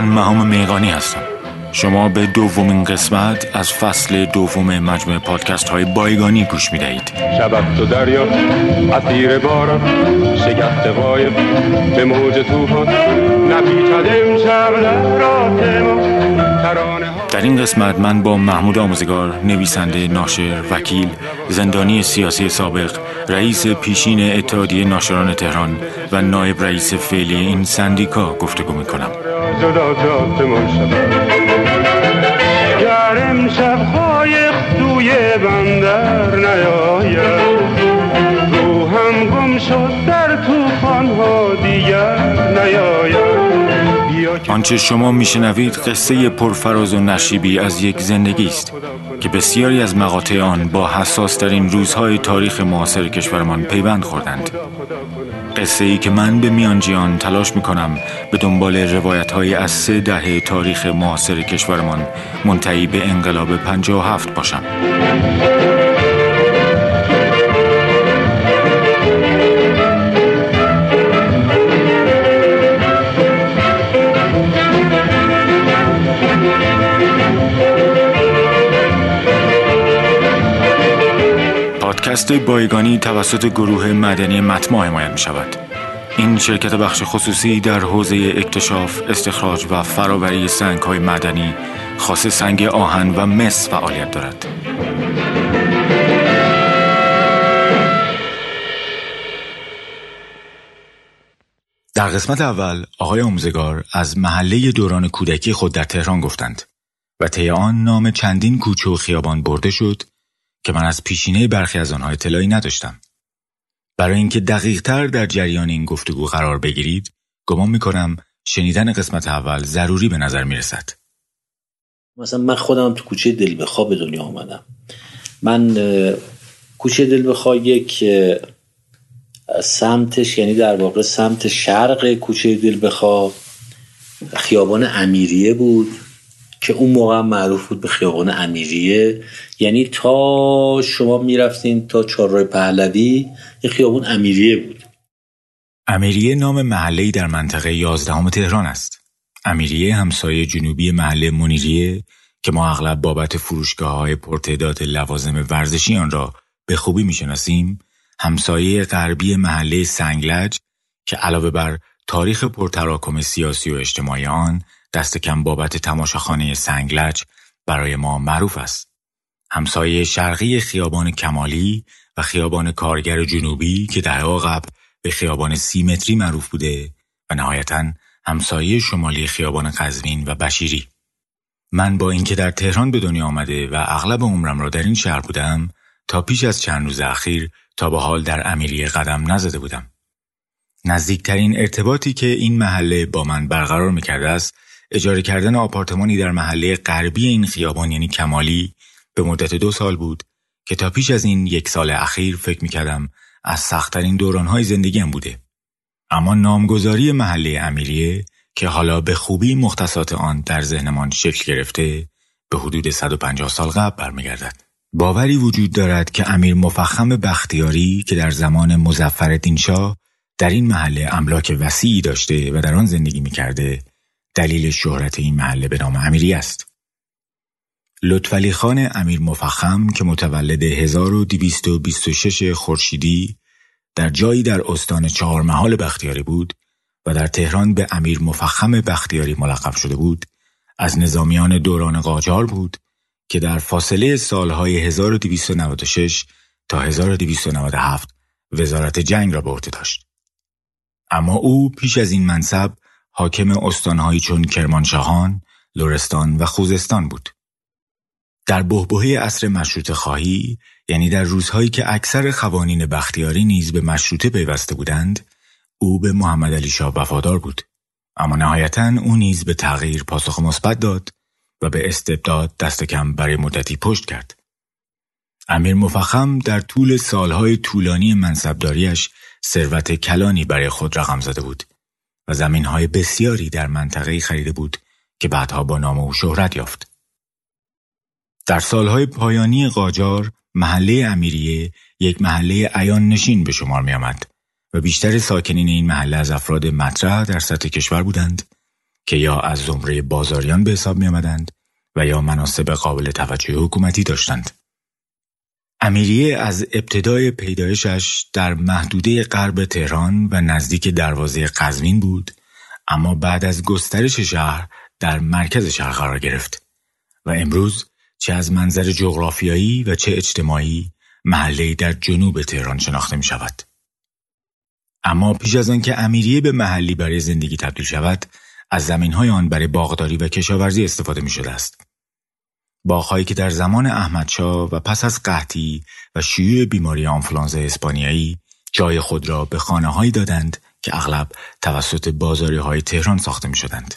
من مهام میغانی هستم. شما به دومین قسمت از فصل دوم مجموعه پادکست های بایگانی گوش می دهید شبت تو دریا اسیر باران شگفت قایب به موج توفان نپیچد امشب در این قسمت من با محمود آموزگار نویسنده ناشر وکیل زندانی سیاسی سابق رئیس پیشین اتحادیه ناشران تهران و نایب رئیس فعلی این سندیکا گفتگو می کنم امشب قایق توی بندر نیاید روحم گم شد در توفان ها دیگر نیاید. آنچه شما میشنوید قصه پرفراز و نشیبی از یک زندگی است که بسیاری از مقاطع آن با حساس ترین روزهای تاریخ معاصر کشورمان پیوند خوردند. قصه ای که من به میانجیان تلاش می کنم به دنبال روایت های از سه دهه تاریخ معاصر کشورمان منتهی به انقلاب 57 باشم. پادکست بایگانی توسط گروه مدنی متما حمایت می شود. این شرکت بخش خصوصی در حوزه اکتشاف، استخراج و فراوری سنگ های مدنی خاص سنگ آهن و مس فعالیت دارد. در قسمت اول آقای آموزگار از محله دوران کودکی خود در تهران گفتند و طی آن نام چندین کوچه و خیابان برده شد که من از پیشینه برخی از آنها اطلاعی نداشتم. برای اینکه دقیقتر در جریان این گفتگو قرار بگیرید، گمان می‌کنم شنیدن قسمت اول ضروری به نظر می‌رسد. مثلا من خودم تو کوچه دل بخوا به دنیا آمدم. من کوچه دل بخوا یک سمتش یعنی در واقع سمت شرق کوچه دل بخوا خیابان امیریه بود که اون موقع معروف بود به خیابان امیریه. یعنی تا شما می‌رفتین تا چهارراه پهلوی یه خیابون امیریه بود. امیریه نام محله‌ای در منطقه یازدهم تهران است. امیریه همسایه جنوبی محله منیریه که ما اغلب بابت فروشگاه های پرتعداد لوازم ورزشی آن را به خوبی می‌شناسیم همسایه غربی محله سنگلج که علاوه بر تاریخ پرتراکم سیاسی و اجتماعی آن دست کم بابت تماشاخانه سنگلج برای ما معروف است. همسایه شرقی خیابان کمالی و خیابان کارگر جنوبی که در قبل به خیابان سی متری معروف بوده و نهایتا همسایه شمالی خیابان قزوین و بشیری. من با اینکه در تهران به دنیا آمده و اغلب عمرم را در این شهر بودم تا پیش از چند روز اخیر تا به حال در امیریه قدم نزده بودم. نزدیکترین ارتباطی که این محله با من برقرار می‌کرده است اجاره کردن آپارتمانی در محله غربی این خیابان یعنی کمالی به مدت دو سال بود که تا پیش از این یک سال اخیر فکر می‌کردم از سختترین دورانهای زندگیم بوده. اما نامگذاری محله امیریه که حالا به خوبی مختصات آن در ذهنمان شکل گرفته به حدود 150 سال قبل برمیگردد. باوری وجود دارد که امیر مفخم بختیاری که در زمان مزفر شاه در این محله املاک وسیعی داشته و در آن زندگی می‌کرده دلیل شهرت این محله به نام امیری است. لطفعلی خان امیر مفخم که متولد 1226 خورشیدی در جایی در استان چهارمحال بختیاری بود و در تهران به امیر مفخم بختیاری ملقب شده بود از نظامیان دوران قاجار بود که در فاصله سالهای 1296 تا 1297 وزارت جنگ را به عهده داشت. اما او پیش از این منصب حاکم استانهایی چون کرمانشاهان، لرستان و خوزستان بود. در بهبهه عصر مشروط خواهی یعنی در روزهایی که اکثر قوانین بختیاری نیز به مشروطه پیوسته بودند او به محمد علی شاه وفادار بود. اما نهایتا او نیز به تغییر پاسخ مثبت داد و به استبداد دست کم برای مدتی پشت کرد. امیر مفخم در طول سالهای طولانی منصبداریش ثروت کلانی برای خود رقم زده بود. و زمینهای بسیاری در منطقه خریده بود که بعدها با نام او شهرت یافت. در سالهای پایانی قاجار محله امیریه یک محله ایان نشین به شمار می آمد و بیشتر ساکنین این محله از افراد مطرح در سطح کشور بودند که یا از زمره بازاریان به حساب می آمدند و یا مناسب قابل توجه حکومتی داشتند. امیریه از ابتدای پیدایشش در محدوده غرب تهران و نزدیک دروازه قزوین بود اما بعد از گسترش شهر در مرکز شهر قرار گرفت و امروز چه از منظر جغرافیایی و چه اجتماعی محله در جنوب تهران شناخته می شود. اما پیش از آنکه امیریه به محلی برای زندگی تبدیل شود از زمین های آن برای باغداری و کشاورزی استفاده می شده است. باغهایی که در زمان احمدشاه و پس از قحطی و شیوع بیماری آنفلانزا اسپانیایی جای خود را به خانه هایی دادند که اغلب توسط بازاری های تهران ساخته می شدند.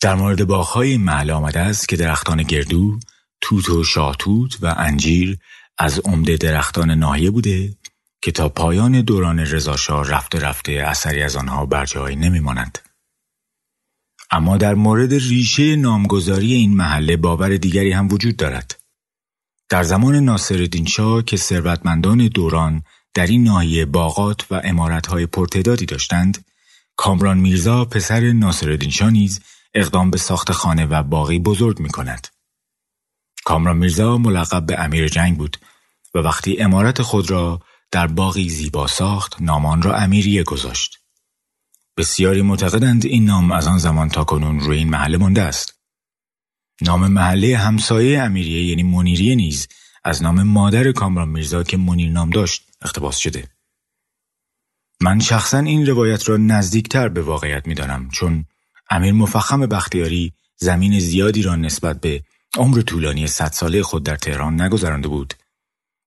در مورد باغهای محله آمده است که درختان گردو، توت و شاهتوت و انجیر از عمده درختان ناحیه بوده که تا پایان دوران رضاشاه رفته رفته اثری از آنها بر جای نمیمانند. اما در مورد ریشه نامگذاری این محله باور دیگری هم وجود دارد. در زمان ناصرالدین شاه که ثروتمندان دوران در این ناحیه باغات و امارتهای پرتعدادی داشتند، کامران میرزا پسر ناصرالدین شاه نیز اقدام به ساخت خانه و باقی بزرگ می کند. کامران میرزا ملقب به امیر جنگ بود و وقتی امارت خود را در باقی زیبا ساخت نامان را امیریه گذاشت. بسیاری معتقدند این نام از آن زمان تا کنون روی این محله مانده است. نام محله همسایه امیریه یعنی منیریه نیز از نام مادر کامران میرزا که منیر نام داشت اقتباس شده. من شخصا این روایت را نزدیکتر به واقعیت می‌دانم چون امیر مفخم بختیاری زمین زیادی را نسبت به عمر طولانی صد ساله خود در تهران نگذرانده بود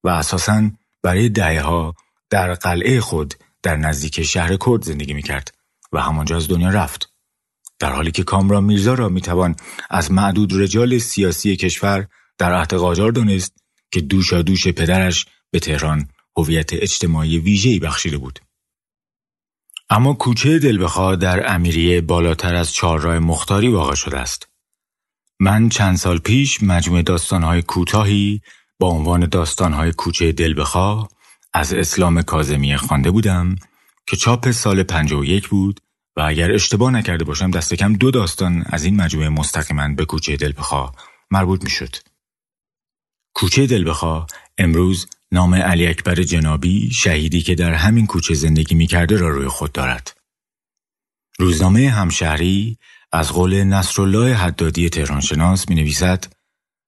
و اساساً برای دهه در قلعه خود در نزدیک شهر کرد زندگی می کرد و همانجا از دنیا رفت. در حالی که کامران میرزا را می‌توان از معدود رجال سیاسی کشور در عهد قاجار دانست که دوشا دوش پدرش به تهران هویت اجتماعی ویژه‌ای بخشیده بود. اما کوچه دلبخواه در امیریه بالاتر از چهارراه مختاری واقع شده است. من چند سال پیش مجموعه داستانهای کوتاهی با عنوان داستانهای کوچه دلبخواه از اسلام کازمی خوانده بودم که چاپ سال 51 بود و اگر اشتباه نکرده باشم دست کم دو داستان از این مجموعه مستقیما به کوچه دلبخواه مربوط می شد. کوچه دلبخواه امروز نام علی اکبر جنابی شهیدی که در همین کوچه زندگی می کرده را روی خود دارد. روزنامه همشهری از قول نصرالله حدادی تهرانشناس می نویسد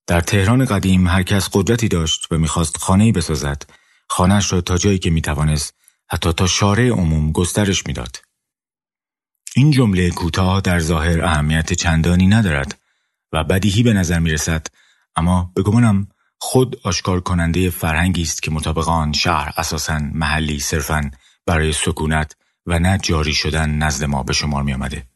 در تهران قدیم هر کس قدرتی داشت و می‌خواست خانه بسازد خانهش را تا جایی که می‌توانست حتی تا شارع عموم گسترش می‌داد. این جمله کوتاه در ظاهر اهمیت چندانی ندارد و بدیهی به نظر می رسد اما به خود آشکار کننده فرهنگی است که مطابق آن شهر اساسا محلی صرفا برای سکونت و نه جاری شدن نزد ما به شمار می آمده.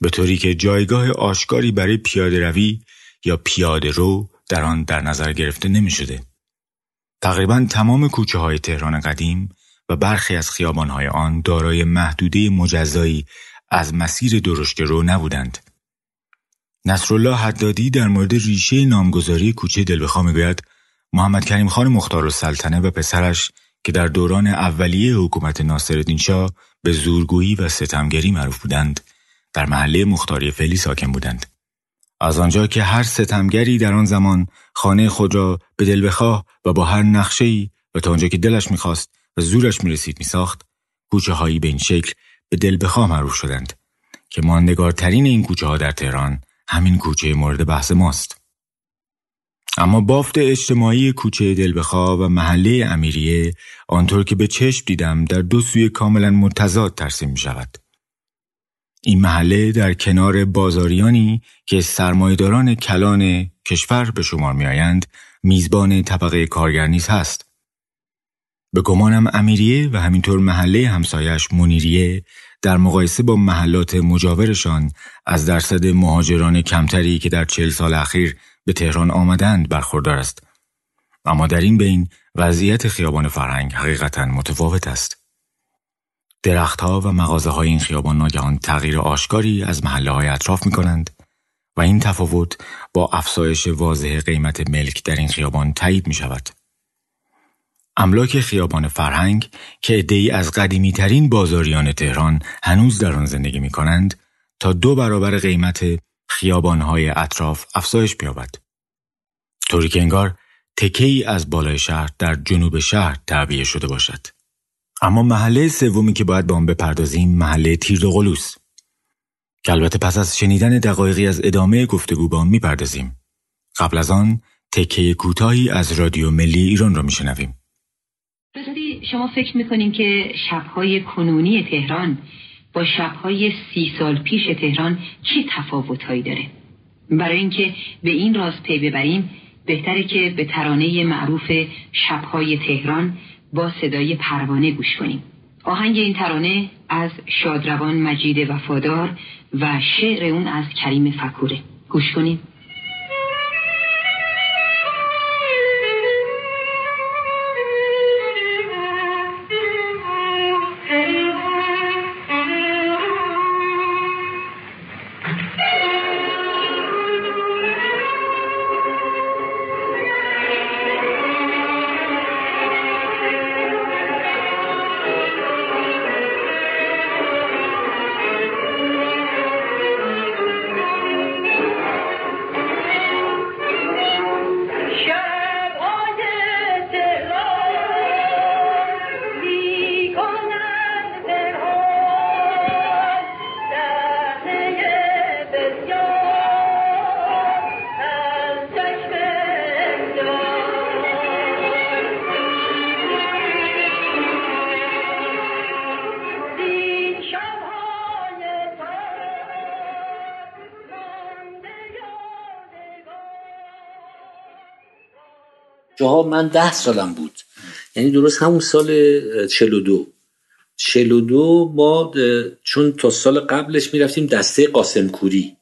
به طوری که جایگاه آشکاری برای پیاده روی یا پیاده رو در آن در نظر گرفته نمی شده. تقریبا تمام کوچه های تهران قدیم و برخی از خیابان های آن دارای محدوده مجزایی از مسیر درشت رو نبودند. نصرالله حدادی در مورد ریشه نامگذاری کوچه دلبخوا می‌گوید محمد کریم خان مختار سلطنه و پسرش که در دوران اولیه حکومت ناصرالدین شاه به زورگویی و ستمگری معروف بودند در محله مختاری فعلی ساکن بودند. از آنجا که هر ستمگری در آن زمان خانه خود را به دل بخواه و با هر نقشه‌ای و تا آنجا که دلش می‌خواست و زورش می‌رسید میساخت کوچه هایی به این شکل به دل بخواه معروف شدند که ماندگارترین این کوچه ها در تهران همین کوچه مورد بحث ماست. اما بافت اجتماعی کوچه دلبخواه و محله امیریه آنطور که به چشم دیدم در دو سوی کاملا متضاد ترسیم می شود. این محله در کنار بازاریانی که سرمایداران کلان کشور به شمار می آیند میزبان طبقه کارگر نیز هست. به گمانم امیریه و همینطور محله همسایش منیریه در مقایسه با محلات مجاورشان از درصد مهاجران کمتری که در چل سال اخیر به تهران آمدند برخوردار است. اما در این بین وضعیت خیابان فرهنگ حقیقتا متفاوت است. درختها و مغازه های این خیابان ناگهان تغییر آشکاری از محله های اطراف می کنند و این تفاوت با افزایش واضح قیمت ملک در این خیابان تایید می شود. املاک خیابان فرهنگ که ادهی از قدیمی ترین بازاریان تهران هنوز در آن زندگی می کنند تا دو برابر قیمت خیابانهای اطراف افزایش بیابد. طوری که انگار تکه ای از بالای شهر در جنوب شهر تعبیه شده باشد. اما محله سومی که باید به آن بپردازیم محله تیر و غلوس که البته پس از شنیدن دقایقی از ادامه گفتگو به آن می‌پردازیم قبل از آن تکه کوتاهی از رادیو ملی ایران را میشنویم شما فکر می‌کنین که شبهای کنونی تهران با شبهای سی سال پیش تهران چه تفاوتهایی داره؟ برای اینکه به این راز پی ببریم بهتره که به ترانه معروف شبهای تهران با صدای پروانه گوش کنیم. آهنگ این ترانه از شادروان مجید وفادار و شعر اون از کریم فکوره گوش کنیم. جاها من ده سالم بود. یعنی درست همون سال 42 42 ما چون تا سال قبلش می‌رفتیم دسته قاسم کوری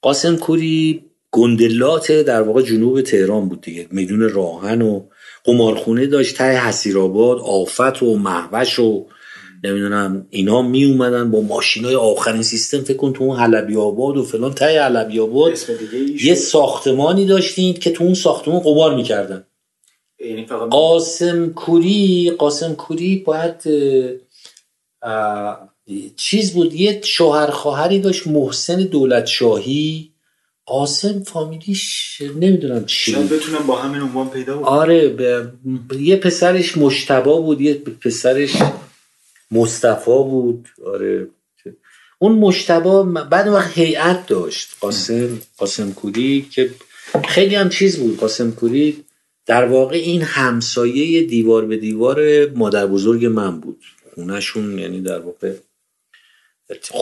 قاسم کوری گندلات در واقع جنوب تهران بود دیگه. میدون راهن و قمارخونه داشت ته حسیرآباد آفت و محوش و نمی‌دونم اینا می اومدن با ماشین های آخرین سیستم فکر کن تو اون حلبی آباد و فلان تای حلبی آباد یه ساختمانی داشتید که تو اون ساختمان قمار می‌کردن. یعنی قاسم کوری قاسم کوری باید چیز بود یه شوهر خواهری داشت محسن دولت شاهی قاسم فامیلیش نمی‌دونم چی شاید بتونم با همین عنوان پیدا بود آره یه پسرش مشتبا بود یه پسرش مصطفا بود. آره. اون مشتبا بعد وقت هیئت داشت. قاسم قاسم کوری که خیلی هم چیز بود. قاسم کوری در واقع این همسایه دیوار به دیوار مادر بزرگ من بود. خونهشون یعنی در واقع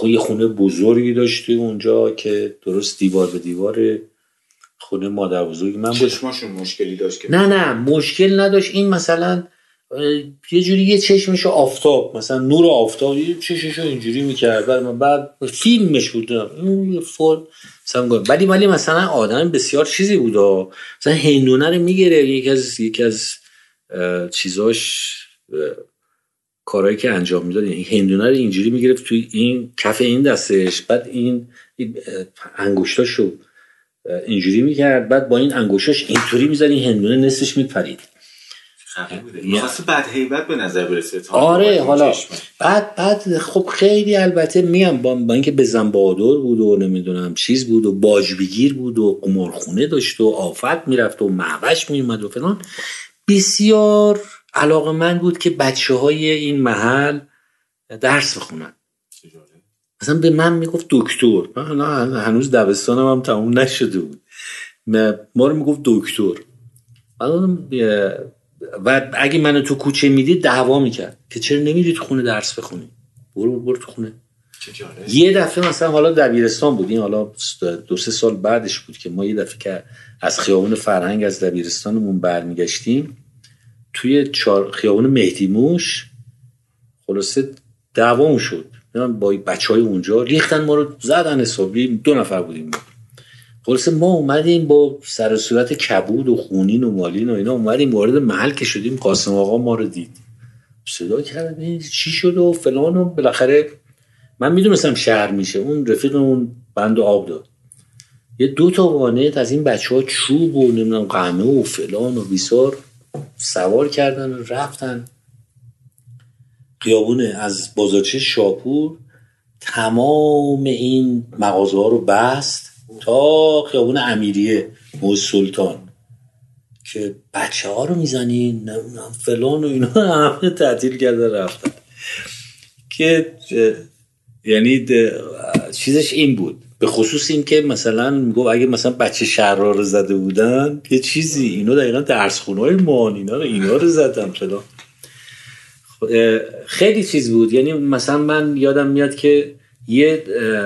یه خونه بزرگی داشتی اونجا که درست دیوار به دیوار خونه مادر بزرگ من بود. چشماشون مشکلی داشت نه نه مشکل نداشت. این مثلا یه جوری یه چشمشو آفتاب مثلا نور آفتاب یه چشمشو اینجوری می‌کرد. بعد بعد فیلمش بود. این ولی ولی مثلا آدم بسیار چیزی بود. مثلا هندونه رو می‌گیره یکی از یکی از چیزاش کارهایی که انجام می‌داد یعنی هندونه رو اینجوری می‌گرفت توی این کف این دستش. بعد این انگشتاشو اینجوری می‌کرد. بعد با این انگشتاش اینطوری می‌زد این هندونه نصفش میپرید. می‌خواست بعد هیبت به نظر برسه آره حالا بعد بعد خب خیلی البته میام با, با اینکه بزن بادر بود و نمی‌دونم چیز بود و باج بگیر بود و قمارخونه داشت و آفت می‌رفت و معوش میومد و فلان بسیار علاقه من بود که بچه های این محل درس بخونن. مثلا به من می‌گفت دکتر. هنوز دبستانم هم تموم نشده بود. ما رو می‌گفت دکتر. و اگه منو تو کوچه می‌دید دعوا می‌کرد که چرا نمیری تو خونه درس بخونی برو برو تو خونه. یه دفعه مثلا حالا دبیرستان بود. این حالا دو سه سال بعدش بود که ما یه دفعه که از خیابون فرهنگ از دبیرستانمون برمیگشتیم توی چار خیابون مهدی موش خلاصه دعوامون شد. با بچه های اونجا ریختن ما رو زدن حسابی دو نفر بودیم ما. خلاصه ما اومدیم با سر صورت کبود و خونین و مالین و اینا اومدیم وارد محل که شدیم قاسم آقا ما رو دید. صدا کرد چی شد و فلان و بالاخره من می‌دونستم شهر میشه. اون رفیق اون بند و آب داد. یه دو تا وانت از این بچه ها چوب و نمی‌دونم قهمه و فلان و بیسار سوار کردن و رفتن. خیابونه از بازارچه شاپور تمام این مغازه ها رو بست. تا خیابون امیریه موز سلطان. که بچه ها رو می‌زنین فلان و اینا همه تعطیل کرده رفتن. که یعنی چیزش این بود. به خصوص این که مثلا میگو اگه مثلا بچه شهرها رو زده بودن یه چیزی. اینا دقیقا درس خونه های مان اینا رو اینا رو زدم فلان. خیلی چیز بود. یعنی مثلا من یادم میاد که یه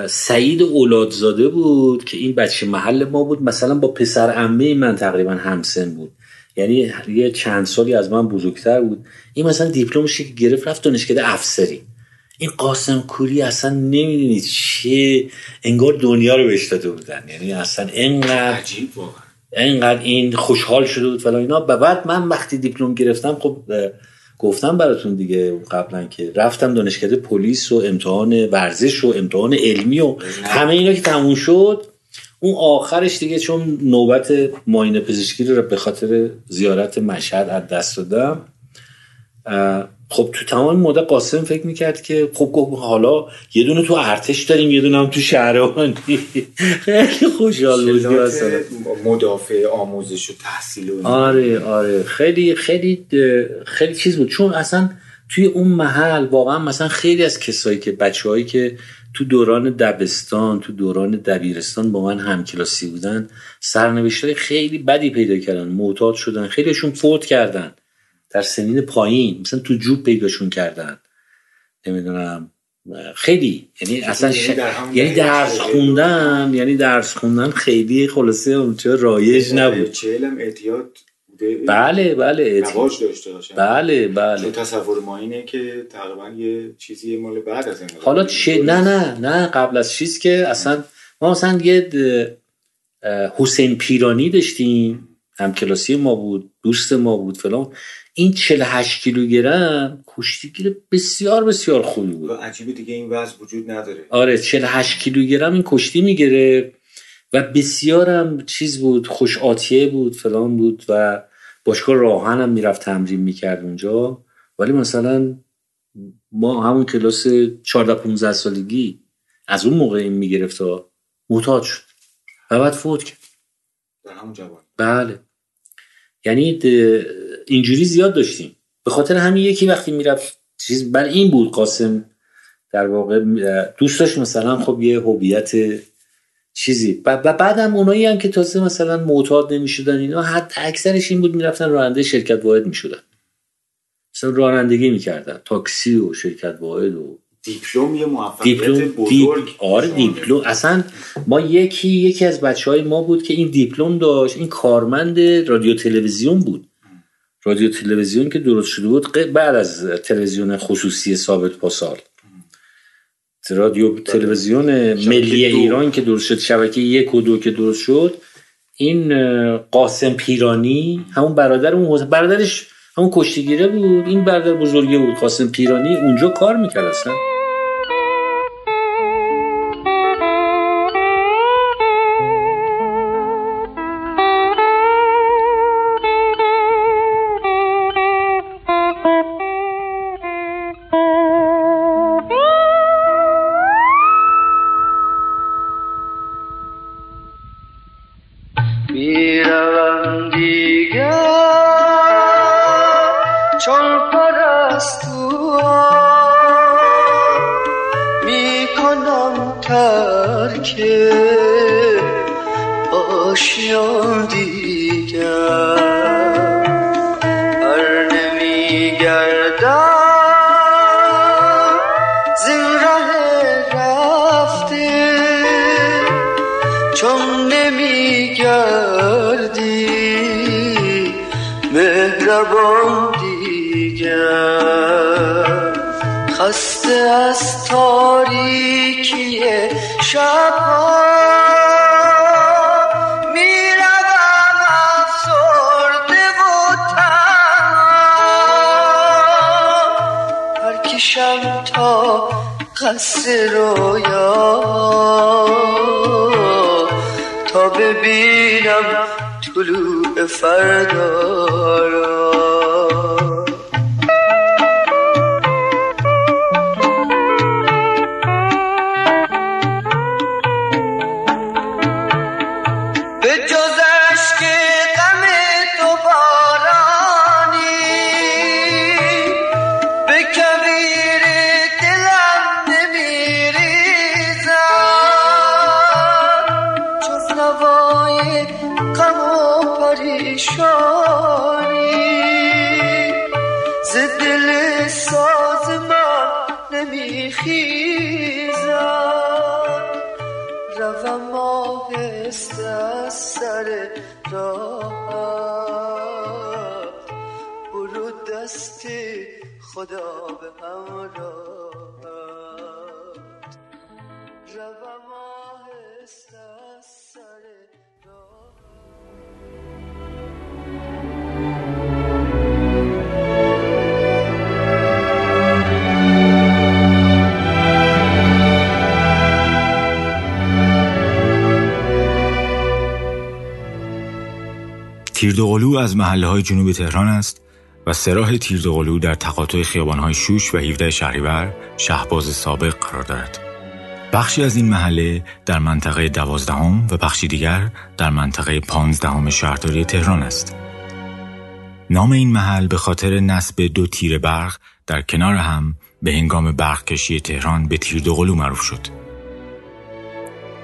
سعید اولادزاده بود که این بچه محل ما بود. مثلا با پسر عمه من تقریبا همسن بود. یعنی یه چند سالی از من بزرگتر بود. این مثلا دیپلمش که گرفت رفت دانشکده افسری. این قاسم کوری اصلا نمی‌دونید چه انگار دنیا رو بهش داده بودن. یعنی اصلا انقدر عجیب انقدر این خوشحال شده بود فلان اینا. بعد من وقتی دیپلم گرفتم خب گفتم براتون دیگه قبلا که رفتم دانشکده پلیس و امتحان ورزش و امتحان علمی و همه اینا که تموم شد. اون آخرش دیگه چون نوبت ماینه پزشکی رو به خاطر زیارت مشهد از دست دادم. خب تو تمام مدت قاسم فکر می‌کرد که خب حالا یه دونه تو ارتش داریم یه دونه هم تو شهربانی خیلی خوشحال بود مدافع آموزش و تحصیل و آره آره. خیلی خیلی خیلی چیز بود. چون اصلا توی اون محل واقعا مثلا خیلی از کسایی که بچههایی که تو دوران دبستان تو دوران دبیرستان با من همکلاسی بودن سرنوشت های خیلی بدی پیدا کردن. معتاد شدن. خیلیشون فوت کردن. در سنین پایین مثلا تو جوب پیداشون کردن. نمی‌دونم. خیلی یعنی اصلا یعنی درس خوندن یعنی درس خوندن خیلی خلاصه اونجا رایج نبود. چهلم اعتیاد بله بله داشته بله بله. چون تصور ما اینه که تقریبا یه چیزی مال بعد از حالا چه نه نه نه قبل از چیز که اصلا ما مثلا یه حسین پیرانی داشتیم. هم کلاسی ما بود دوست ما بود فلان. این 48 کیلوگرم کشتیگیر بسیار بسیار خوبی بود. عجیبه دیگه این وضع وجود نداره. آره 48 کیلوگرم این کشتی می‌گیره و بسیارم چیز بود خوش آتیه بود فلان بود و باشگاه راهن هم می‌رفت تمرین می‌کرد اونجا. ولی مثلا ما همون کلاس 14 15 سالگی از اون موقع این می‌گرفت و معتاد شد و بعد فوت کرد. در همون جوان. بله. یعنی اینجوری زیاد داشتیم. به خاطر همین یکی وقتی می‌رفت چیز بر این بود قاسم در واقع دوست داشت مثلا خب یه هویت چیزی. و بعدم اونایی هم که تازه مثلا معتاد نمی‌شدن اینا حتی اکثرش این بود می‌رفتن راننده شرکت واحد می‌شدن. مثلا رانندگی می‌کردن تاکسی و شرکت واحد و دیپلم یه موفقیت بزرگ آره دیپلم. اصلا ما یکی یکی از بچه های ما بود که این دیپلم داشت این کارمند رادیو تلویزیون بود. رادیو تلویزیون که درست شده بود بعد از تلویزیون خصوصی ثابت پاسال رادیو تلویزیون ملی ایران که درست شد شبکه یک و دو که درست شد این قاسم پیرانی همون برادر اون برادرش همون کشتیگیره بود. این برادر بزرگه بود قاسم پیرانی. اونجا کار می‌کرد اصلا. زبان دیگر. خسته از تاریکی شبها میشم تا قصد رویا. تا ببینم طلوع فردا را تیردوقلو از محله های جنوب تهران است و سراح تیردوقلو در تقاطع خیابان های شوش و 17 شهریور شهباز سابق قرار دارد. بخشی از این محله در منطقه دوازدهم و بخشی دیگر در منطقه پانزدهم شهرداری تهران است. نام این محل به خاطر نصب دو تیر برق در کنار هم به هنگام برق کشی تهران به تیردوقلو معروف شد.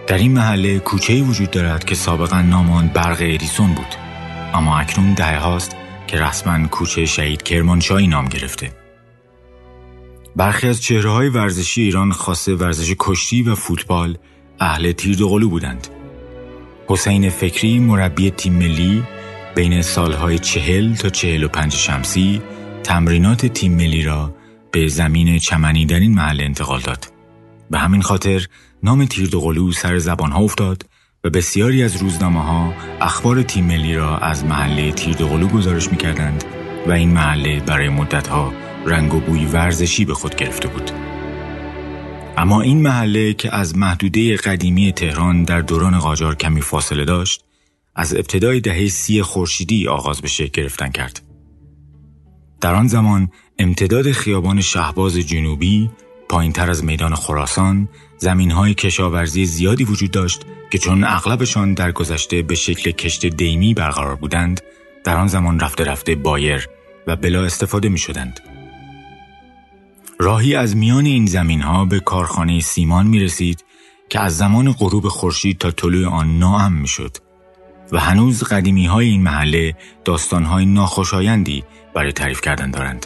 در این محله کوچه وجود دارد که سابقا نام آن برق اریسون بود. اما اکنون دهه هاست که رسما کوچه شهید کرمانشاهی نام گرفته. برخی از چهره های ورزشی ایران خاصه ورزش کشتی و فوتبال اهل تیردوقلو بودند. حسین فکری مربی تیم ملی بین سالهای چهل تا چهل و پنج شمسی تمرینات تیم ملی را به زمین چمنی در این محل انتقال داد. به همین خاطر نام تیردوقلو سر زبان ها افتاد و بسیاری از روزنامه ها اخبار تیم ملی را از محله تیردوقلو گزارش می کردند و این محله برای مدت ها رنگ و بوی ورزشی به خود گرفته بود. اما این محله که از محدوده قدیمی تهران در دوران قاجار کمی فاصله داشت، از ابتدای دهه سی خورشیدی آغاز به شکل گرفتن کرد. در آن زمان امتداد خیابان شهباز جنوبی پایینتر از میدان خراسان زمین های کشاورزی زیادی وجود داشت که چون اغلبشان در گذشته به شکل کشت دیمی برقرار بودند در آن زمان رفته رفته بایر و بلا استفاده می شدند. راهی از میان این زمین ها به کارخانه سیمان می رسید که از زمان غروب خورشید تا طلوع آن ناام می شد و هنوز قدیمی های این محله داستان های ناخوشایندی برای تعریف کردن دارند.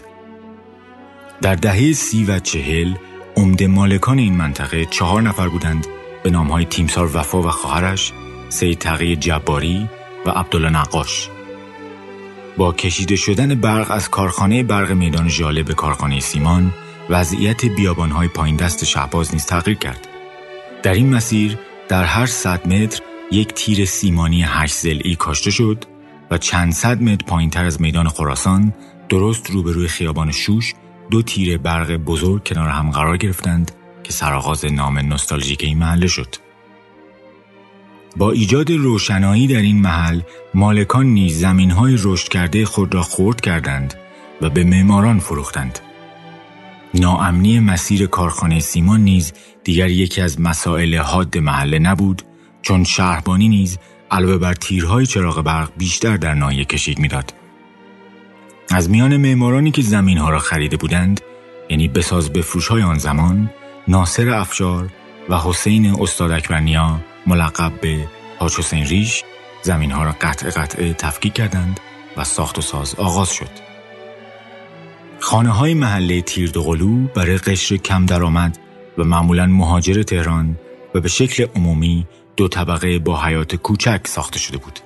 در دهه سی و چهل عمده مالکان این منطقه چهار نفر بودند. به نامهای تیمسار وفا و خواهرش سید تقی جباری و عبدالله نقاش. با کشیده شدن برق از کارخانه برق میدان ژاله به کارخانه سیمان وضعیت بیابانهای پایین دست شهباز نیز تغییر کرد. در این مسیر در هر صد متر یک تیر سیمانی هشت زلی کاشته شد و چند صد متر پایین تر از میدان خراسان درست روبروی خیابان شوش دو تیر برق بزرگ کنار هم قرار گرفتند که سرآغاز نام نوستالژیک این محله شد. با ایجاد روشنایی در این محل مالکان نیز زمینهای رشد کرده خود را خورد کردند و به معماران فروختند. ناامنی مسیر کارخانه سیمان نیز دیگر یکی از مسائل حاد محله نبود چون شهربانی نیز علاوه بر تیرهای چراغ برق بیشتر در ناحیه کشید می‌داد. از میان معمارانی که زمین ها را خریده بودند یعنی بساز بفروش های آن زمان ناصر افشار و حسین استاد اکبرنیا ملقب به حاج حسین ریش زمین ها را قطع قطع تفکیک کردند و ساخت و ساز آغاز شد. خانه های محله تیردوقلو برای قشر کم درآمد و معمولا مهاجر تهران و به شکل عمومی دو طبقه با حیات کوچک ساخته شده بود.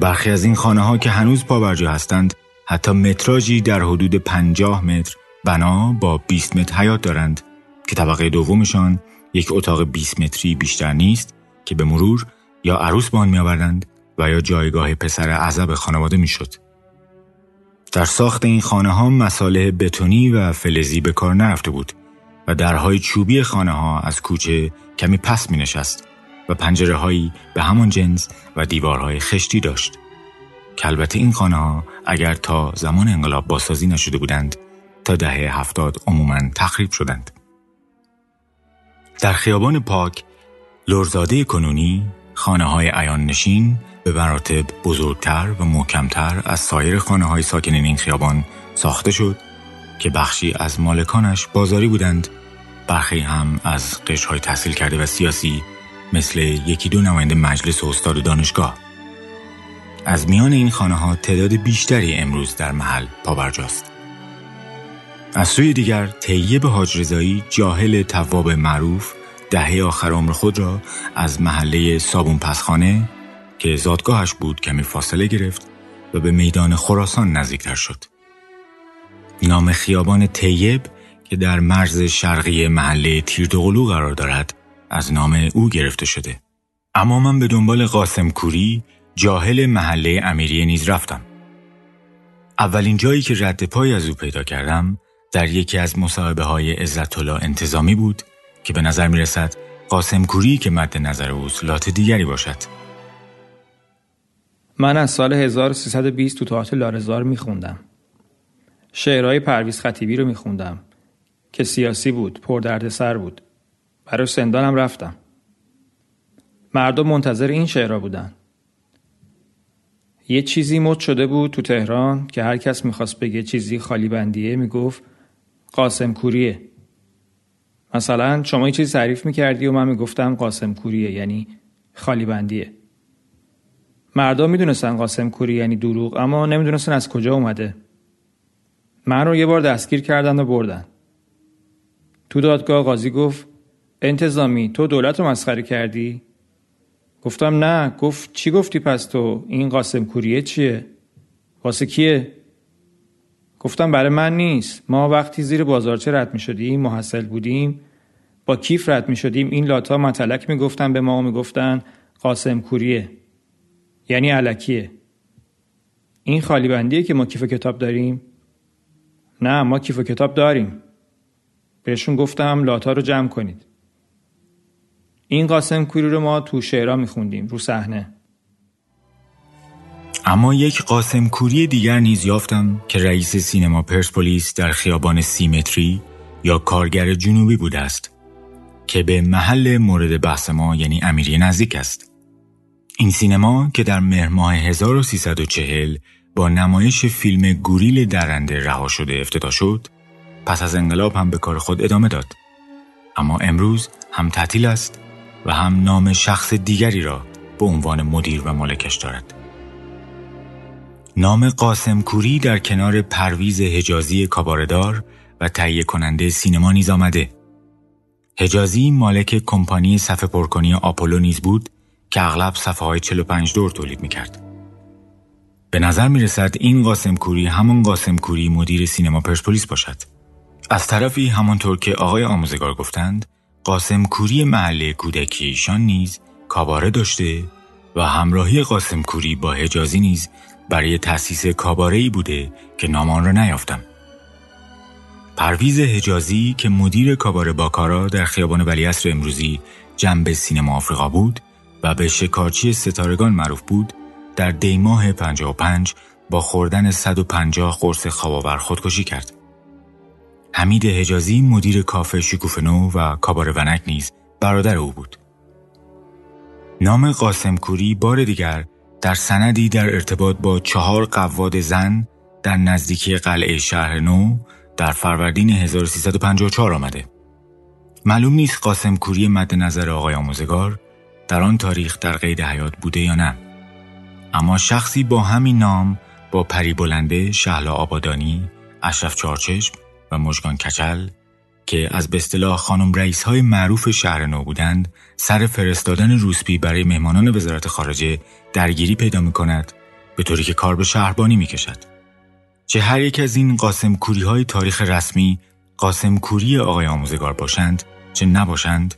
برخی از این خانه ها که هنوز پابرجا هستند حتی متراژی در حدود 50 متر بنا با 20 متر حیات دارند که طبقه دومشان یک اتاق 20 متری بیشتر نیست که به مرور یا عروس بان می آوردند و یا جایگاه پسر عذب خانواده می شد. در ساخت این خانه ها مساله بتونی و فلزی به کار نرفته بود و درهای چوبی خانه ها از کوچه کمی پس می نشست و پنجره هایی به همان جنس و دیوارهای خشتی داشت. که البته این خانه ها اگر تا زمان انقلاب بازسازی نشده بودند تا دهه هفتاد عموما تخریب شدند. در خیابان پاک لرزاده کنونی خانه های عیان نشین به مراتب بزرگتر و محکمتر از سایر خانه های ساکنین این خیابان ساخته شد که بخشی از مالکانش بازاری بودند برخی هم از های تحصیل کرده و سیاسی مثل یکی دو نماینده مجلس و استاد دانشگاه از میان این خانه ها تعداد بیشتری امروز در محل پابرجاست از سوی دیگر طیب حاج رضایی جاهل تواب معروف دهه آخر عمر خود را از محله صابون پسخانه که زادگاهش بود کمی فاصله گرفت و به میدان خراسان نزدیکتر شد. نام خیابان طیب که در مرز شرقی محله تیردغلو قرار دارد از نام او گرفته شده. اما من به دنبال قاسم کوری جاهل محله امیریه نیز رفتم. اولین جایی که رد پای از او پیدا کردم در یکی از مصاحبه های عزت انتظامی بود که به نظر می رسد قاسم کوری که مد نظر اوست لات دیگری باشد. من از سال 1320 تو تئاتر لارزار می خوندم. شعرهای پرویز خطیبی رو می خوندم که سیاسی بود، پر سر بود. برای سندانم رفتم. مردم منتظر این شعرها بودن. یه چیزی مد شده بود تو تهران که هر کس می‌خواست بگه چیزی خالی بندیه می‌گفت قاسم کوریه. مثلا شما یه چیزی تعریف می‌کردی و من می‌گفتم قاسم کوریه یعنی خالی بندیه. مردم می‌دونستن قاسم کوری یعنی دروغ اما نمی‌دونستن از کجا اومده. من رو یه بار دستگیر کردن و بردن. تو دادگاه قاضی گفت انتظامی تو دولت رو مسخره کردی؟ گفتم نه. گفت چی گفتی پس تو این قاسم کوریه چیه؟ واسه کیه؟ گفتم برای من نیست. ما وقتی زیر بازارچه رد می شدیم محصل بودیم با کیف رد می شدیم این لاتا متلک می گفتن به ما و می گفتن قاسم کوریه. یعنی علکیه. این خالی بندیه که ما کیف کتاب داریم؟ نه ما کیف کتاب داریم. بهشون گفتم لاتا رو جمع کنید. این قاسم کوری رو ما تو شعرها میخوندیم رو صحنه. اما یک قاسم کوری دیگر نیز یافتم که رئیس سینما پرسپولیس در خیابان سیمتری یا کارگر جنوبی بوده است که به محل مورد بحث ما یعنی امیری نزدیک است. این سینما که در مهر ماه 1340 با نمایش فیلم گوریل درنده رها شده افتتاح شد پس از انقلاب هم به کار خود ادامه داد. اما امروز هم تعطیل است. و هم نام شخص دیگری را به عنوان مدیر و مالکش دارد نام قاسم کوری در کنار پرویز حجازی کاباردار و تهیه کننده سینما نیز آمده. حجازی مالک کمپانی صفحه پرکنی آپولو نیز بود که اغلب صفحه های 45 دور تولید می کرد. به نظر می رسد این قاسم کوری همون قاسم کوری مدیر سینما پرسپولیس باشد. از طرفی همانطور که آقای آموزگار گفتند قاسم کوری محله کودکی ایشان نیز کاباره داشته و همراهی قاسم کوری با حجازی نیز برای تأسیس کاباره بوده که نامان را نیافتم. پرویز حجازی که مدیر کاباره باکارا در خیابان ولیعصر امروزی جنب سینما آفریقا بود و به شکارچی ستارگان معروف بود در دیماه 55 با خوردن 150 قرص خواباور خودکشی کرد. حمید حجازی مدیر کافه شکوفنو و کاباره ونک نیز برادر او بود. نام قاسم کوری بار دیگر در سندی در ارتباط با چهار قواد زن در نزدیکی قلعه شهر نو در فروردین 1354 آمده. معلوم نیست قاسم کوری مد نظر آقای آموزگار در آن تاریخ در قید حیات بوده یا نه. اما شخصی با همین نام با پری بلنده شهلا آبادانی، اشرف چارچشم و مژگان کچل که از به خانم رئیس های معروف شهر نو بودند سر فرستادن روسپی برای مهمانان وزارت خارجه درگیری پیدا می کند به طوری که کار به شهربانی می کشد. چه هر یک از این قاسم کوری های تاریخ رسمی قاسم کوری آقای آموزگار باشند چه نباشند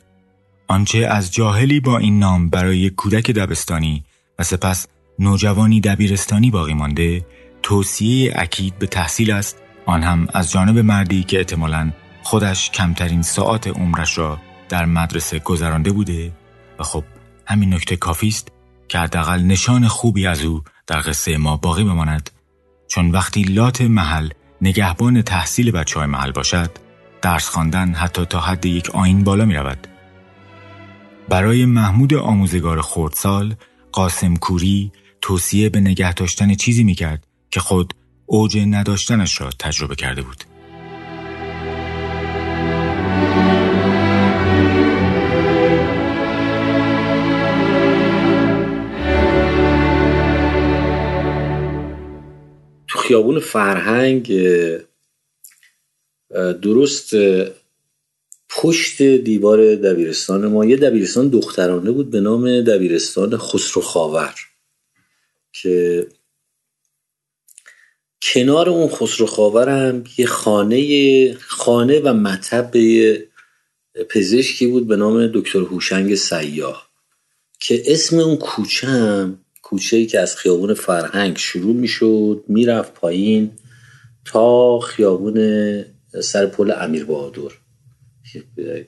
آنچه از جاهلی با این نام برای یک کودک دبستانی و سپس نوجوانی دبیرستانی باقی مانده توصیه اکید به تحصیل است آن هم از جانب مردی که احتمالاً خودش کمترین ساعات عمرش را در مدرسه گذرانده بوده و خب همین نکته کافی است که حداقل نشان خوبی از او در قصه ما باقی بماند چون وقتی لات محل نگهبان تحصیل بچه های محل باشد درس خواندن حتی تا حد یک آین بالا می رود. برای محمود آموزگار خردسال قاسم کوری توصیه به نگه داشتن چیزی می‌کرد که خود اوج نداشتنش را تجربه کرده بود. تو خیابون فرهنگ درست پشت دیوار دبیرستان ما یه دبیرستان دخترانه بود به نام دبیرستان خسرو خاور که کنار اون خسرو خاور هم یه خانه خانه و مطب پزشکی بود به نام دکتر هوشنگ سیاه که اسم اون کوچه هم کوچه ای که از خیابون فرهنگ شروع می‌شد می‌رفت پایین تا خیابون سر پل امیر بهادر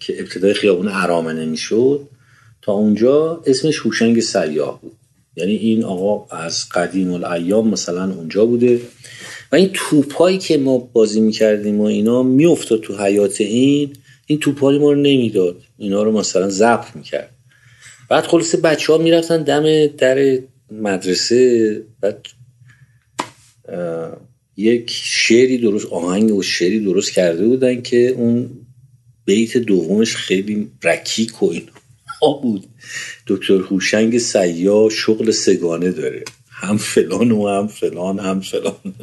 که ابتدای خیابون ارامنه می‌شد. تا اونجا اسمش هوشنگ سیاه بود. یعنی این آقا از قدیم الایام مثلا اونجا بوده. و این توپایی که ما بازی می‌کردیم و اینا میافتاد تو حیات این این توپایی ما رو نمی‌داد. اینا رو مثلا ضبط می‌کرد. بعد خلاصه بچه ها می‌رفتن دم در مدرسه. بعد یک شعری درست آهنگ و شعری درست کرده بودن که اون بیت دومش خیلی رکیک و اینا بود. دکتر هوشنگ سیا شغل سگانه داره. هم فلان و هم فلان هم فلان.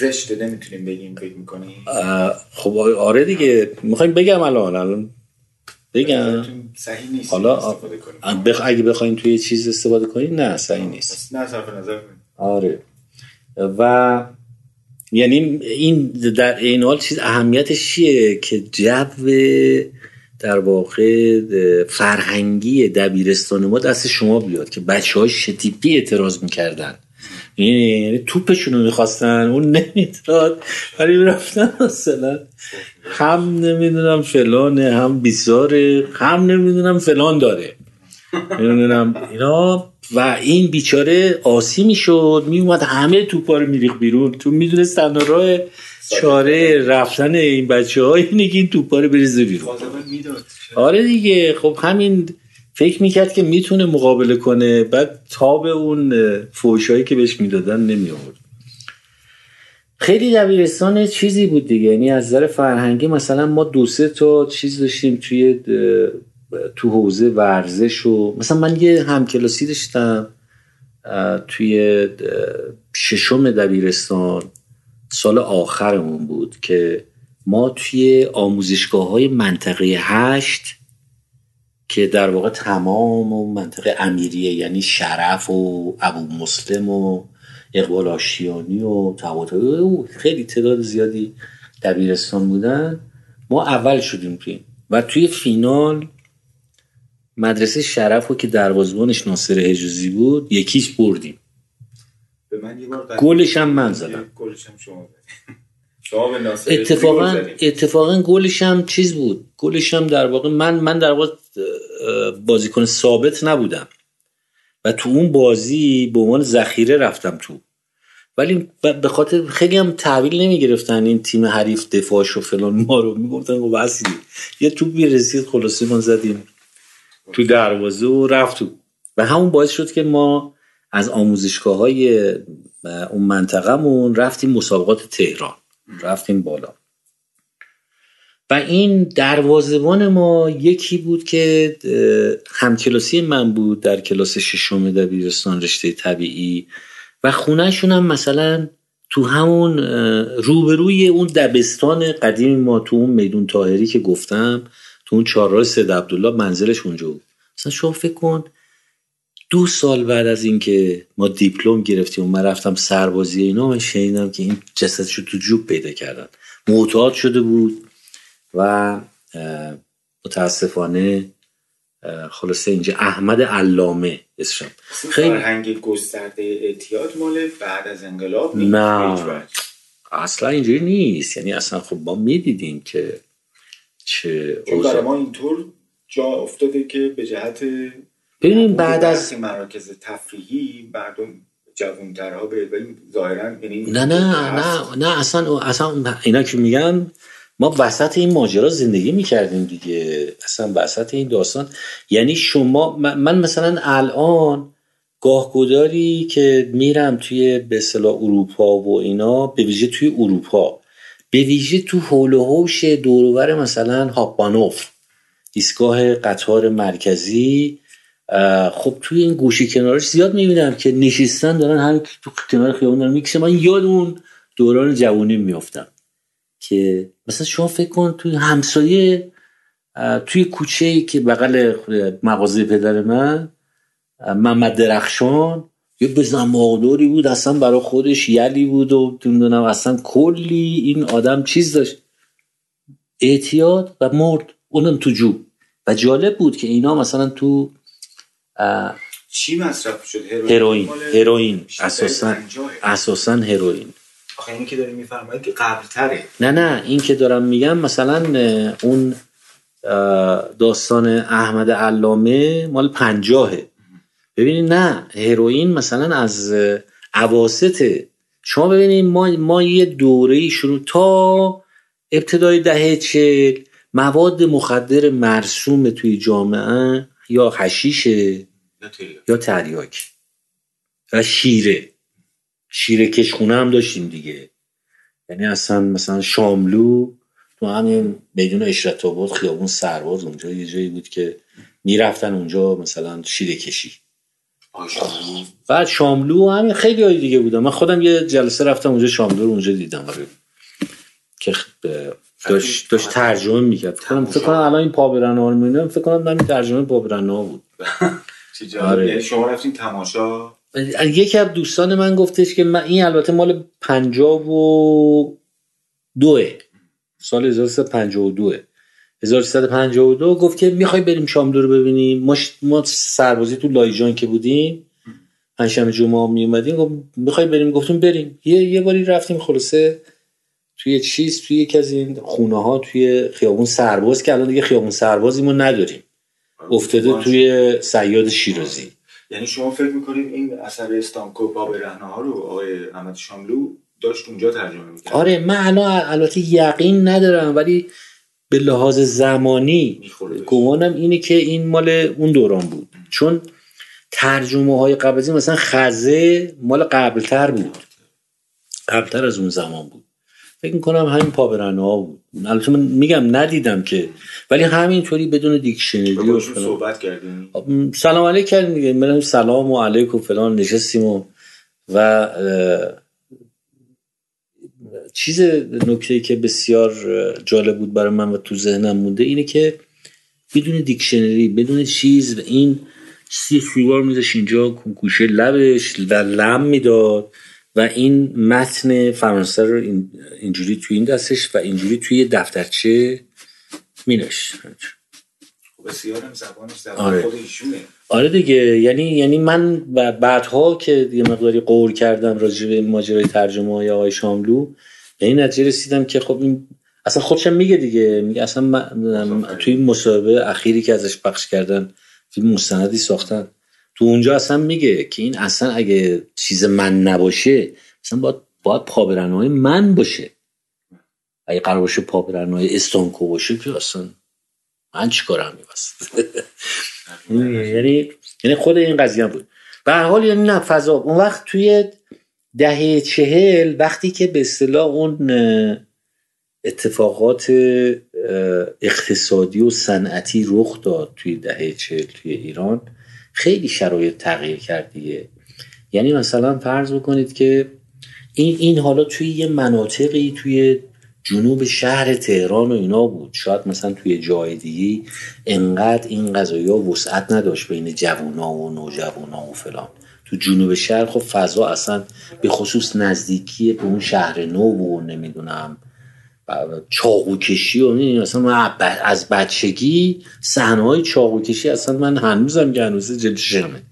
زشته نمی‌تونیم بگیم فکر می‌کنیم خب آره دیگه. می‌خوایم بگم الان الان بگم. صحیح نیست. حالا بخ... اگه بخوایم توی چیز استفاده کنیم نه صحیح نیست. نه صرف نظر آره. و یعنی این در این حال چیز اهمیتش چیه که جو در واقع فرهنگی دبیرستان ما دست شما بیاد که بچه های شتیپی اعتراض می‌کردن؟ یعنی توپشون رو می‌خواستن اون نمی‌داد. ولی رفتن مثلا. هم نمی‌دونم فلانه هم بیزاره هم نمی‌دونم فلان داره. نمی‌دونم اینا. و این بیچاره آسی می‌شد میومد همه توپا رو میریخ بیرون. تو می‌دونست تنها راه چاره رفتن این بچه های اینه که این توپا رو بریزه بیرون. آره دیگه. خب همین فکر می‌کرد که می‌تونه مقابله کنه بعد تاب اون فوشایی که بهش می‌دادن نمی آورد خیلی دبیرستان چیزی بود دیگه یعنی از نظر فرهنگی مثلا ما دو سه تا چیز داشتیم توی تو حوزه ورزش و مثلا من یه همکلاسی داشتم توی ششم دبیرستان. سال آخرمون بود که ما توی آموزشگاه های منطقه هشت که در واقع تمام و منطقه امیریه یعنی شرف و ابو مسلم و اقبال آشیانی و و خیلی تعداد زیادی دبیرستان بودن. ما اول شدیم توی و توی فینال مدرسه شرف رو که دروازبانش ناصر حجازی بود یکیش بردیم. به من یه بار گلش هم من زدم. گلش هم شما اتفاقا اتفاقا گلش هم چیز بود. گلش هم در واقع من من در واقع بازیکن ثابت نبودم. و تو اون بازی به عنوان ذخیره رفتم تو. ولی به خاطر خیلی هم تحویل نمی گرفتن این تیم حریف دفاعش و فلان ما رو. می‌گفتن و بسی یه توپی رسید خلاصه ما زدیم تو دروازه و رفت تو. و همون باعث شد که ما از آموزشگاه های اون منطقهمون رفتیم مسابقات تهران. رفتیم بالا. و این دروازبان ما یکی بود که همکلاسی من بود در کلاس ششم دبیرستان رشته طبیعی و خونهشون هم مثلا تو همون روبروی اون دبستان قدیم ما تو اون میدون تاهری که گفتم تو اون چهارراه سید عبدالله منزلش اونجا بود. مثلا شما فکر کن دو سال بعد از اینکه ما دیپلم گرفتیم و من رفتم سربازی اینا من شنیدم که این جسدشو تو جوب پیدا کردن. معتاد شده بود و متاسفانه خلاصه اینجا احمد علامه اسمش. خیلی فرهنگ گسترده اعتیاد مال بعد از انقلاب نه. اصلا اینجوری نیست. یعنی اصلا خب ما می‌دیدیم که چه چون برای ما اینطور جا افتاده که به جهت ببینیم بعد از مراکز تفریحی مردم جوانترها به ولی ظاهرا یعنی نه نه نه نه اصلا اصلا اینا که میگن ما وسط این ماجرا زندگی می‌کردیم دیگه. اصلا وسط این داستان. یعنی شما من مثلا الان گاهگداری که میرم توی به اصطلاح اروپا و اینا به ویژه توی اروپا به ویژه تو حول و حوش دورور مثلا هاپانوف ایستگاه قطار مرکزی خب توی این گوشه کنارش زیاد می‌بینم که نشستن دارن همین تو کنار خیابون دارن می‌کشن. من یاد اون دوران جوانی میافتم که مثلا شما فکر کن توی همسایه توی کوچه که بغل مغازه پدر من محمد درخشان یه بزنبادوری بود اصلا برای خودش یلی بود و نمی‌دونم اصلا کلی این آدم چیز داشت. اعتیاد و مرد اونم تو جو و جالب بود که اینا مثلا تو چی مصرف شد؟ هروئین؟ هروئین. اساسا اساسا هروئین. آخه اینی که داری میفرمایی که قبل تره نه نه. این که دارم میگم مثلا اون داستان احمد علامه مال پنجاهه. ببینید نه. هروئین مثلا از عواسط شما ببینید ما, ما یه دوره شروع تا ابتدای دهه چل مواد مخدر مرسوم توی جامعه یا حشیشه یا تریاک. و شیره. شیره کشخونه هم داشتیم دیگه. یعنی اصلا مثلا شاملو تو همین میدون اشرت آباد خیابون سرباز اونجا یه جایی بود که می‌رفتن اونجا مثلا شیره کشی. بعد شاملو همین خیلی های دیگه بودم. من خودم یه جلسه رفتم اونجا شاملو رو اونجا دیدم. آره. که داشت, داشت ترجمه می‌کرد. فکر کنم الان این پابرن ها رو فکر کنم من ترجمه پابرن ها بود آره. یعنی شما رفتین تماشا؟ یکی از دوستان من گفتش که من این البته مال پنجاب و دوه. سال 1352 1352 گفت که می‌خوای بریم شاملو رو ببینیم. ما, ما سربازی تو لایجان که بودیم پنجشنبه جمعه می اومدیم گفت می‌خوای بریم؟ گفتیم بریم. یه یه باری رفتیم خلاصه توی چیز توی یکی از این خونه ها توی خیابون سرباز که الان دیگه خیابون سربازی ما نداریم. افتاده توی سیاد شیرازی. یعنی شما فکر می‌کنید این اثر استانکو باب ها رو آقای احمد شاملو داشت اونجا ترجمه می‌کرد؟ آره من الان البته یقین ندارم ولی به لحاظ زمانی گمانم اینه که این مال اون دوران بود. چون ترجمه های قبل مثلا خزه مال قبلتر بود. قبلتر از اون زمان بود. فکر می‌کنم همین پابرنه ها بود. البته من میگم ندیدم که ولی همینطوری بدون دیکشنری و صحبت کردیم سلام علیک کردیم دیگه سلام و علیک و فلان نشستیم و و چیز نکته که بسیار جالب بود برای من و تو ذهنم مونده اینه که بدون دیکشنری بدون چیز و این سی سیگار میذاش اینجا گوشه لبش و لم می‌داد. و این متن فرانسه رو اینجوری توی این دستش و اینجوری توی دفترچه مینش بسیار زبانش زبان آره. آره دیگه. یعنی یعنی من بعدها که یه مقداری قور کردم راجع به ماجرای ترجمه های آقای شاملو به این نتیجه رسیدم که خب این اصلا خودشم میگه دیگه. میگه اصلا من توی مصاحبه اخیری که ازش پخش کردن فیلم مستندی ساختن. تو اونجا اصلا میگه که این اصلا اگه چیز من نباشه اصلا باید, باید پابرنهای من باشه. اگه قرار باشه پابرنهای استانکو باشه که اصلا من چیکارم میبست یعنی یعنی خود این قضیه بود. به هر حال یعنی نه فضا اون وقت توی دهه چهل وقتی که به اصطلاح اون اتفاقات اقتصادی و صنعتی رخ داد توی دهه چهل توی ایران خیلی شرایط تغییر کرد دیگه. یعنی مثلا فرض بکنید که این این حالا توی یه مناطقی توی جنوب شهر تهران و اینا بود. شاید مثلا توی جای دیگه انقدر این قضایی ها وسعت نداشت بین جوونا و نوجوانا و فلان. تو جنوب شهر خب فضا اصلا به خصوص نزدیکی به اون شهر نو و نمی‌دونم. چاقو کشی و مثلا من از بچگی صحنه های چاقو اصلا من هنوزم که هنوز جلوشمه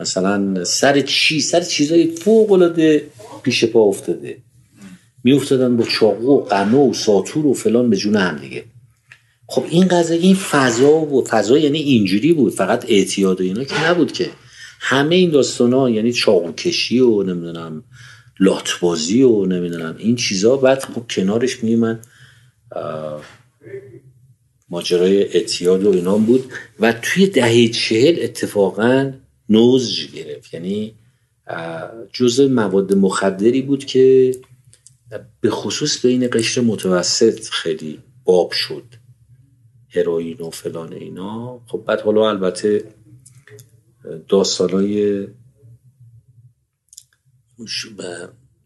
مثلا سر چی سر چیزای فوق العاده پیش پا افتاده. می افتادن با چاقو و قنو و ساتور و فلان به جون هم دیگه. خب این قضیه این فضا و فضا یعنی اینجوری بود فقط اعتیاد و اینا که نبود که. همه این داستان ها یعنی چاقو کشی و نمی‌دونم لاتبازی و نمی‌دونم این چیزا. بعد خب کنارش می من ماجرای اعتیاد و اینام بود. و توی دهه چهل اتفاقا نوز گرفت. یعنی جزء مواد مخدری بود که به خصوص بین قشر متوسط خیلی باب شد. هروئین و فلان اینا. خب بعد حالا البته داستانای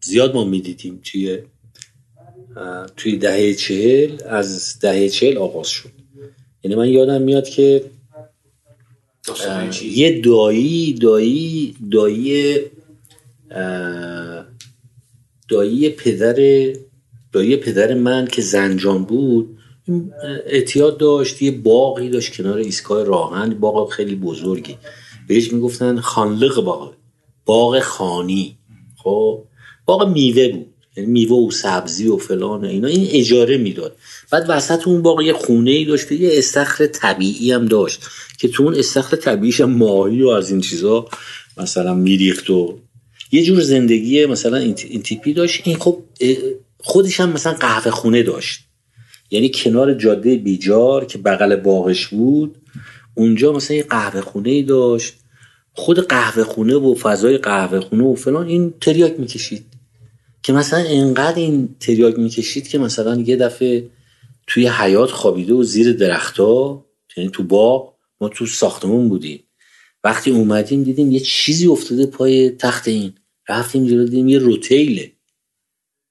زیاد ما می‌دیدیم توی توی دهه چهل از دهه چهل آغاز شد. یعنی من یادم میاد که یه دایی دایی دایی دایی پدر دایی پدر من که زنجان بود اعتیاد داشت یه باقی داشت کنار ایستگاه راهن باغ خیلی بزرگی. بهش می‌گفتن خانلق باغ باغ خانی. خب باغ میوه بود یعنی میوه و سبزی و فلان و اینا این اجاره می‌داد. بعد وسط اون باغ یه خونه ای داشت یه استخر طبیعی هم داشت که تو اون استخر طبیعیش هم ماهی و از این چیزا مثلا میریخت و یه جور زندگی مثلا این تیپی داشت. این خب خودش هم مثلا قهوه خونه داشت. یعنی کنار جاده بیجار که بغل باغش بود اونجا مثلا یه قهوه خونه ای داشت. خود قهوه خونه و فضای قهوه خونه و فلان این تریاک می‌کشید. که مثلا انقدر این تریاک می‌کشید که مثلا یه دفعه توی حیات خوابیده و زیر درختها یعنی تو باغ ما تو ساختمون بودیم. وقتی اومدیم دیدیم یه چیزی افتاده پای تخت این. رفتیم جلو دیدیم یه روتیله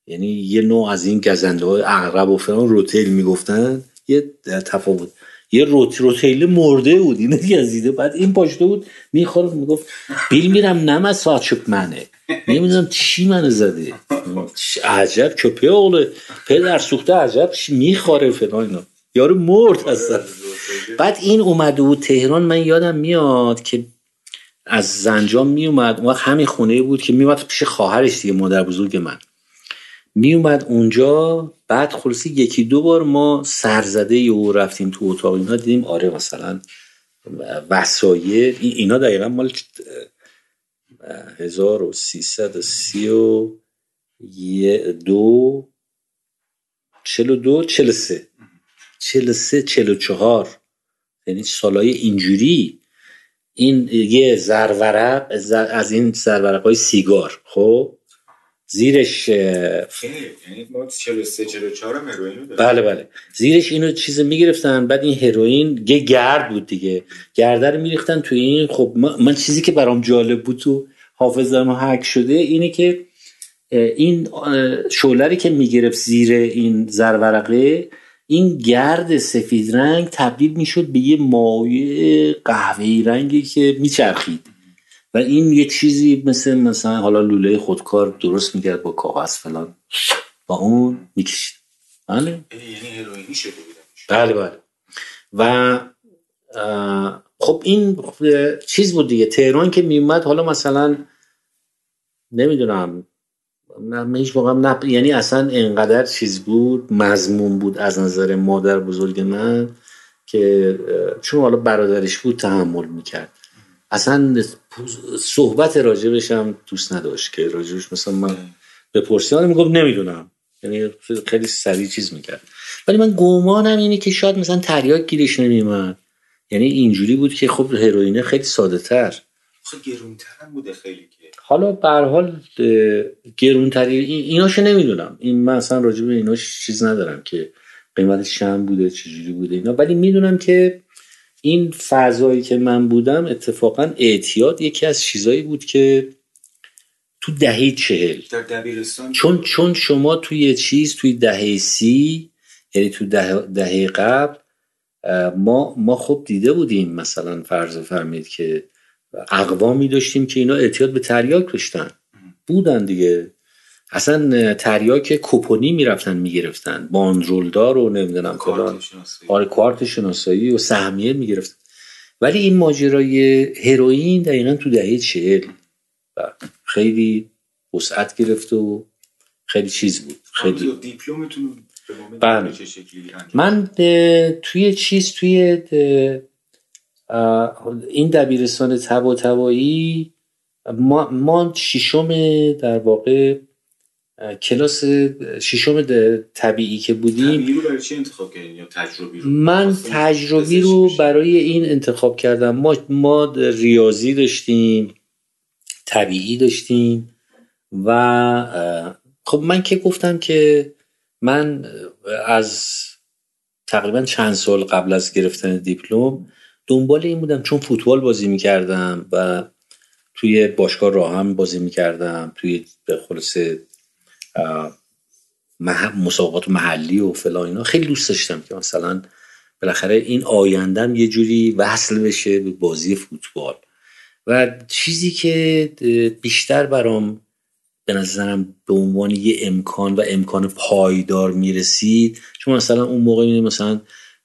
یعنی یه نوع از این گزنده های اغرب و فلان روتیل می‌گفتن. یه تفاوت. یه روت روتیل مرده بود اینو گزیده. بعد این پاشته بود می‌خوره می‌گفت بیل میرم نم از منه. نمی‌دونم چی منو زده. عجب کپه اغله پدر سوخته عجب می‌خوره فلان اینا. یارو مرد هستن. بعد این اومده بود تهران من یادم میاد که از زنجان میومد اون همین خونه بود که میومد پیش خواهرش دیگه مادر بزرگ من. میومد اونجا بعد خلاصی یکی دو بار ما سرزده او رفتیم تو اتاق. اینا دیدیم آره مثلا وسایل اینا دقیقا مال 1332 دو چلو دو چلو سه. چلو سه چلو چهار. یعنی سالای اینجوری. این یه زرورق از این زرورق های سیگار. خب؟ زیرش یعنی بله بله. زیرش اینو چیز می‌گرفتن بعد این هروئین یه گرد بود دیگه. گرده رو میریختن توی این. خب من چیزی که برام جالب بود تو حافظم حک شده اینه که این شولری که می‌گرفت زیر این زرورقه این گرد سفید رنگ تبدیل می‌شد به یه مایع قهوه‌ای رنگی که میچرخید. و این یه چیزی مثل مثلا حالا لوله خودکار درست می‌کرد با کاغذ فلان. با اون می‌کشید. بله. یعنی شده بله بله. و خب این چیز بود دیگه. تهران که میومد حالا مثلا نمی‌دونم من هیچ موقع نپ... یعنی اصلا انقدر چیز بود مضمون بود از نظر مادر بزرگ من که چون حالا برادرش بود تحمل می‌کرد. اصلا صحبت راجبش هم دوست نداشت که راجبش مثلا من به پرسیان میگم نمی‌دونم. یعنی خیلی سریع چیز می‌کرد. ولی من گمانم اینه که شاید مثلا تریاک گیرش نمیمد یعنی اینجوری بود که خب هروئینه خیلی ساده تر خب گرونتر هم بوده خیلی که. حالا به حال گرونتری ایناشو نمی‌دونم. این من اصلا راجب ایناش چیز ندارم که قیمتش چند بوده چجوری بوده اینا. ولی می‌دونم که این فضایی که من بودم اتفاقا اعتیاد یکی از چیزایی بود که تو دهه چهل. در دبیرستان؟ چون چون شما توی چیز توی دهه سی یعنی تو دهه, دهه قبل ما ما خب دیده بودیم مثلا فرض فرمید که اقوامی داشتیم که اینا اعتیاد به تریاک داشتن. بودن دیگه. اصلا تریاک کوپونی می‌رفتن می‌گرفتن. باندرولدار و نمی‌دونم فلان آره کارت شناسایی و سهمیه می‌گرفتن. ولی این ماجرای هروئین دقیقا تو دهه چهل. خیلی وسعت گرفت و خیلی چیز بود. خیلی دیپلمتون بله. من توی چیز توی این دبیرستان تبا تبایی ما, ما شیشم در واقع کلاس ششم طبیعی که بودیم طبیعی رو برای چی انتخاب کردین یا تجربی رو من تجربی رو؟ برای این انتخاب کردم ما ما ریاضی داشتیم طبیعی داشتیم و خب من که گفتم که من از تقریبا چند سال قبل از گرفتن دیپلم دنبال این بودم چون فوتبال بازی می‌کردم و توی باشگاه راهم بازی می‌کردم توی به خلاصه مسابقات محلی و فلان اینا. خیلی دوست داشتم که مثلا بالاخره این آیندم یه جوری وصل بشه به بازی فوتبال. و چیزی که بیشتر برام به نظرم به عنوان یه امکان و امکان پایدار می‌رسید چون مثلا اون موقع مثلا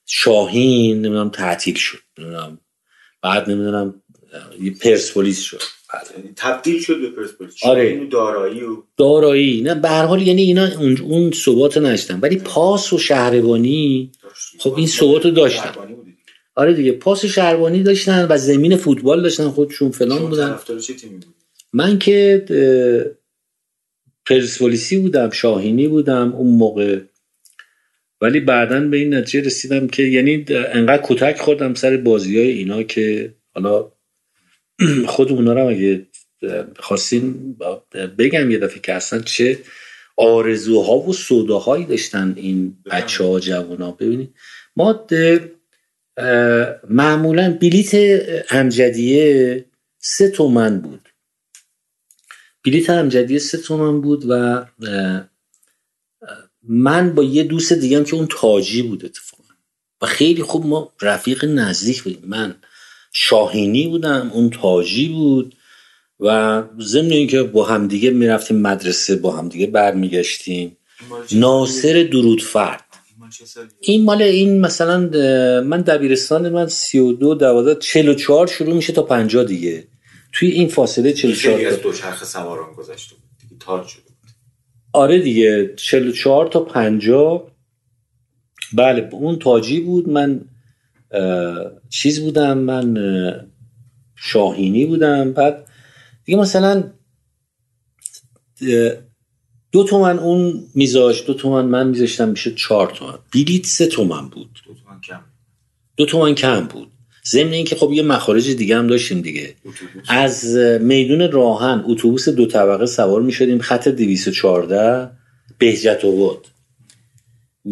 شاهین نمی‌دونم تعطیل شد نمی‌دونم بعد نمی‌دونم یه پرسپولیس شد. بعد یعنی تبدیل شد به پرسپولیس. آره. و دارایی و دارایی. نه به هر حال یعنی اینا اون, اون ثبات نداشتن ولی پاس و شهربانی. خب این ثبات رو داشتن. آره دیگه. پاس و شهربانی داشتن و زمین فوتبال داشتن خودشون فلان بودن. من که پرسپولیسی بودم شاهینی بودم اون موقع. ولی بعدا به این نتیجه رسیدم که یعنی انقدر کتک خوردم سر بازی های اینا که حالا خود اونا رو اگه خواستین بگم یه دفعه که اصلا چه آرزوها و سوداهایی داشتن این بچه ها جوان ها ببینید ما معمولا بلیت امجدیه سه تومن بود. بلیت امجدیه سه تومن بود و من با یه دوست دیگم که اون تاجی بود اتفاقا. و خیلی خوب ما رفیق نزدیک بودیم. من شاهینی بودم اون تاجی بود و ضمن اینکه با همدیگه می‌رفتیم مدرسه با همدیگه برمیگشتیم. ناصر درودفرد این مال؟ این مال این مثلا من دبیرستان من 32 12 44 شروع میشه تا 50 دیگه. توی این فاصله خیلی 44 از تا- دوچرخه سواران گذشته بود. دیگه تاج شده بود. آره دیگه 44 تا 50 بله اون تاجی بود. من چیز بودم من اه، شاهینی بودم. بعد دیگه مثلا دو تومن اون میذاش دو تومن من میذاشتم میشه چهار تومن. بلیت سه تومن بود. دو تومن کم. دو تومن کم بود. ضمن اینکه خب یه مخارج دیگه هم داشتیم دیگه. اتوبوس. از میدون راهن اتوبوس دو طبقه سوار می شدیم خط 214 بهجت آباد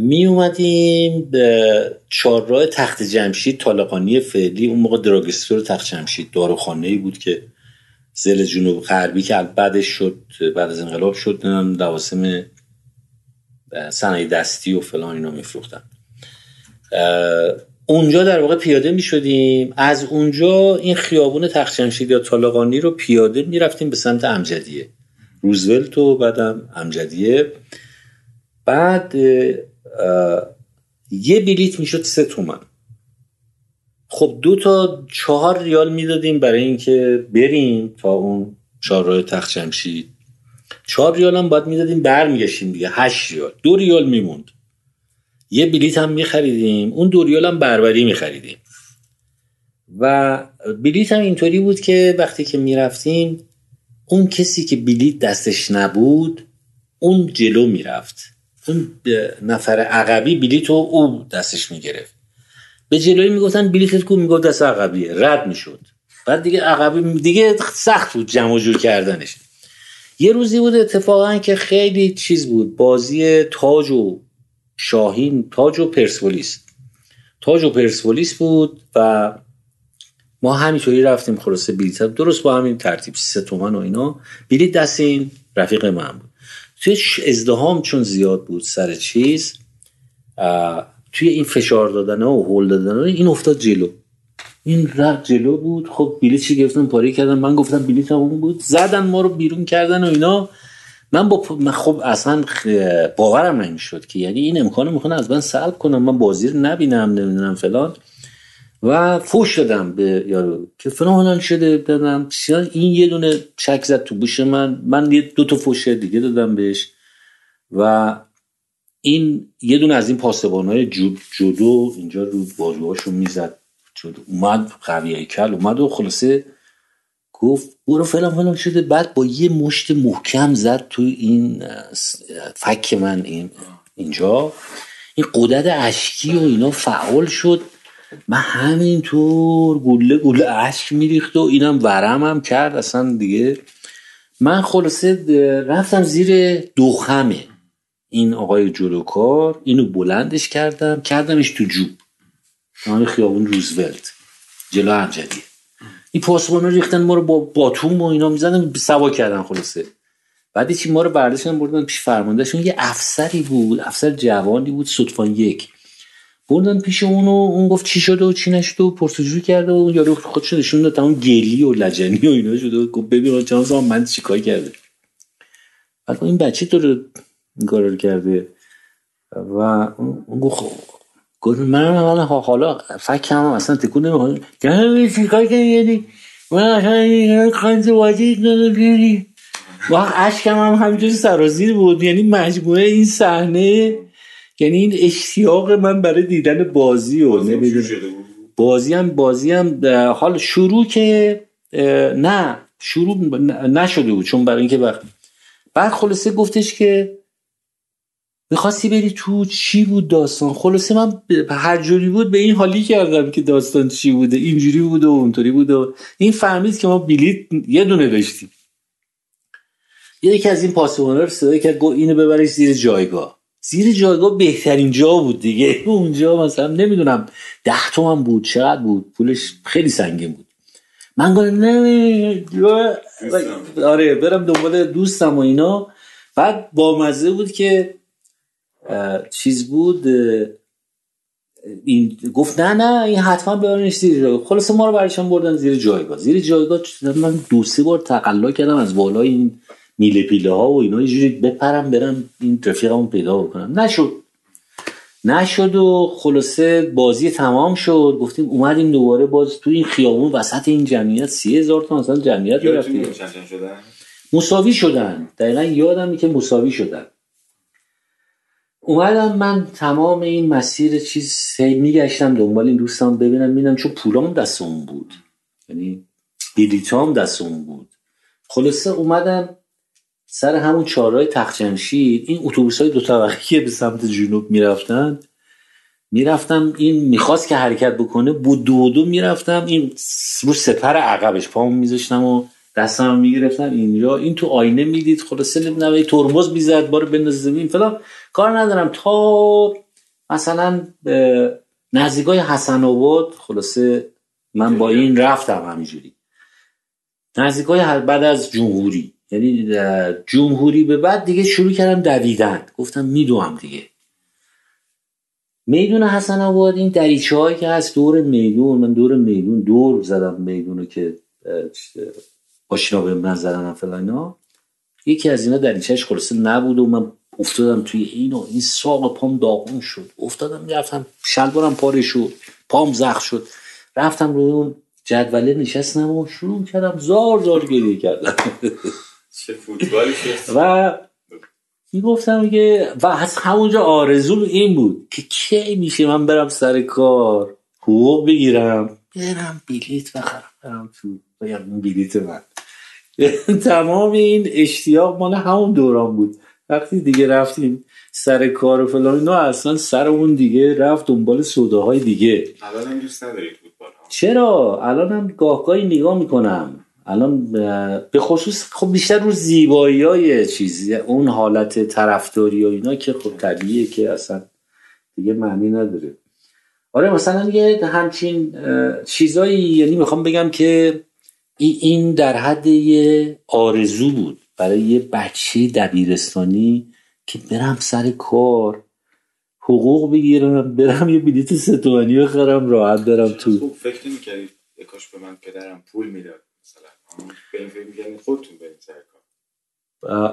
می اومدیم به چهارراه تخت جمشید طالقانی فعلی. اون موقع دراگستور تخت جمشید داروخانه ای بود که زل جنوب غربی که بعدش شد بعد از انقلاب شد لواسم صنایع دستی و فلان اینا میفروختن. اونجا در واقع پیاده می شدیم از اونجا این خیابون تخت جمشید یا طالقانی رو پیاده می رفتیم به سمت امجدیه. روزولت و بعدم امجدیه. بعد یه بلیت می‌شد سه تومن. خب دو تا چهار ریال می‌دادیم برای اینکه بریم تا اون چهارراه تخت جمشید چهار ریال هم باید می‌دادیم برمیگشتیم دیگه. هشت ریال. دو ریال میموند. یه بلیت هم میخریدیم اون دو ریال هم بربری میخریدیم. و بلیت هم اینطوری بود که وقتی که می‌رفتیم اون کسی که بلیت دستش نبود اون جلو می‌رفت. اون نفر عقبی بلیت او دستش می‌گرفت. به جلوی می‌گفتن بلیتت کو می‌گفت دست عقبیه. رد می‌شد. بعد دیگه عقبی دیگه سخت بود جمع جور کردنش. یه روزی بود اتفاقا که خیلی چیز بود. بازی تاج و شاهین تاج و پرسپولیس. تاج و پرسپولیس بود و ما همینطوری رفتیم خلاصه بلیط. درست با همین ترتیب سه تومن و اینا. بلیط دست این رفیق من بود. توی ازدهام چون زیاد بود سر چیز توی این فشار دادن و هول دادن این افتاد جلو. این رفت جلو بود خب بلیط چی گرفتن؟ پاره کردن. من گفتم بلیط اون بود. زدن ما رو بیرون کردن و اینا. من با من خب اصلا باورم نمی‌شد که یعنی این امکانو می‌خوان از من سلب کنم من بازی رو نبینم نمی‌دونم فلان. و فوش دادم به یارو که فلان شده دادم. این یه دونه چک زد تو گوش من. من یه دو تا فوش دیگه دادم بهش. و این یه دونه از این پاسبانهای جودو اینجا رو بازوهاشو می‌زد. جودو اومد قوی کل اومد و خلاصه گفت برو فلان فلان شده. بعد با یه مشت محکم زد تو این فک من این اینجا. این قدرت اشکی و اینا فعال شد. من همینطور گله گله اشک میریخت و اینم ورم هم کرد. اصلا دیگه من خلاصه رفتم زیر دوخمه این آقای جلوکار اینو بلندش کردم کردمش تو جوب. نام خیابون روزولت. جلو امجدیه این پاسبان ریختن ما رو با باتوم و اینا می‌زدن سوا کردن خلاصه. بعد چی ما رو برداشتن بردن پیش فرماندهشون. یه افسری بود افسر جوانی بود صدفان یک. بردن پیش اونو اون گفت چی شده و چی نشده و پرسجوی کرده و اون یارو خودش نشون داد تمام گلی و لجنی و اینا شده گفت ببین سال من چیکار کرده بعد این بچه تو رو این کار رو کرده. و اون گفت گفت من حالا حالا هم اصلا تکون نمی‌خواد. که چیکار کردی من اصلا خانز واجید نداری و عشقم هم همینجوری سرازیر بود. یعنی مجموعه این صحنه یعنی این اشتیاق من برای دیدن بازی و بازی هم بازی هم حال شروع که نه شروع نشده بود. چون برای اینکه وقت بعد خلاصه گفتش که می‌خواستی بری تو چی بود داستان؟ خلاصه من هر جوری بود به این حالی کردم که داستان چی بوده. اینجوری بود و اونطوری بود و این فهمید که ما بلیت یه دونه داشتیم. یکی از این پاسبانا رو صدا کرد گفت اینو ببرش زیر جایگاه. زیر جایگاه بهترین جا بود دیگه. اونجا مثلا نمی‌دونم ده تومن بود چقدر بود؟ پولش خیلی سنگین بود. من گفتم نه آره برم دنبال دوستم و اینا. بعد با مزه بود که چیز بود این گفت نه نه این حتما ببرنش زیر جایگاه. خلاصه ما رو برشان بردن زیر جایگاه. زیر جایگاه من دو سه بار تقلا کردم از بالای این میله پیله ها و اینا یه بپرم برم این رفیقمو پیدا بکنم. نشد. نشد و خلاصه بازی تمام شد. گفتیم اومدیم دوباره باز تو این خیابون وسط این جمعیت سی هزار تا مثلا جمعیت رفتیم مساوی شدن. دقیقا یادم که مساوی شدن. اومدم من تمام این مسیر چیز میگشتم دنبال این دوستم ببینم ببینم چون پولام دستم بود. یعنی بلیتام دستم بود. خلاصه اومدم سر همون چهارراه تخت این اتوبوس های دو طبقه به سمت جنوب می‌رفتن می‌رفتم این می‌خواست که حرکت بکنه بود دو دو می‌رفتم این رو سپر عقبش پامو میذاشتم و دستم می‌گرفتم اینجا. این تو آینه می‌دید خلاصه نمی‌دونم ترمز می‌زد بارو بنداز زمین فلان. کار ندارم. تا مثلا نزدیکای حسن آباد خلاصه من با این رفتم همینجوری. نزدیکای بعد از جمهوری. یعنی جمهوری به بعد دیگه شروع کردم دویدن. گفتم میدوم دیگه. میدون حسن آباد این دریچه هایی که هست دور میدون. من دور میدون دور زدم میدونو که ماشینا به من زدن فلان یکی از اینا دریچهش خلاصه نبود و من افتادم توی این و این ساق پام داغون شد. افتادم رفتم شلوارم پاره شد پام زخ شد. رفتم روی اون جدوله نشستم و شروع کردم زار زار گریه کردم چه فوتبالی و می‌گفتم که و از همونجا آرزو این بود که کی میشه من برم سر کار؟ حقوق بگیرم. برم بلیت بخرم برم تو بگم بلیت من. تمام این اشتیاق مال همون دوران بود. وقتی دیگه رفتیم سر کار و فلان اینا اصلا سر اون دیگه رفت دنبال های دیگه. الان هم دوست ندارید چرا؟ الان هم گاهگاهی نگاه می‌کنم. الان به خصوص خب بیشتر رو زیبایی های چیزی اون حالت طرفداری و اینا که خب طبیعیه که اصلا دیگه معنی نداره. آره مثلا یه همچین چیزایی یعنی می‌خوام بگم که این در حد یه آرزو بود برای یه بچه دبیرستانی که برم سر کار حقوق بگیرم برم یه بلیت ستوانی بخرم راحت برم تو. فکر نمی‌کردی کاش به من پدرم پول می‌داد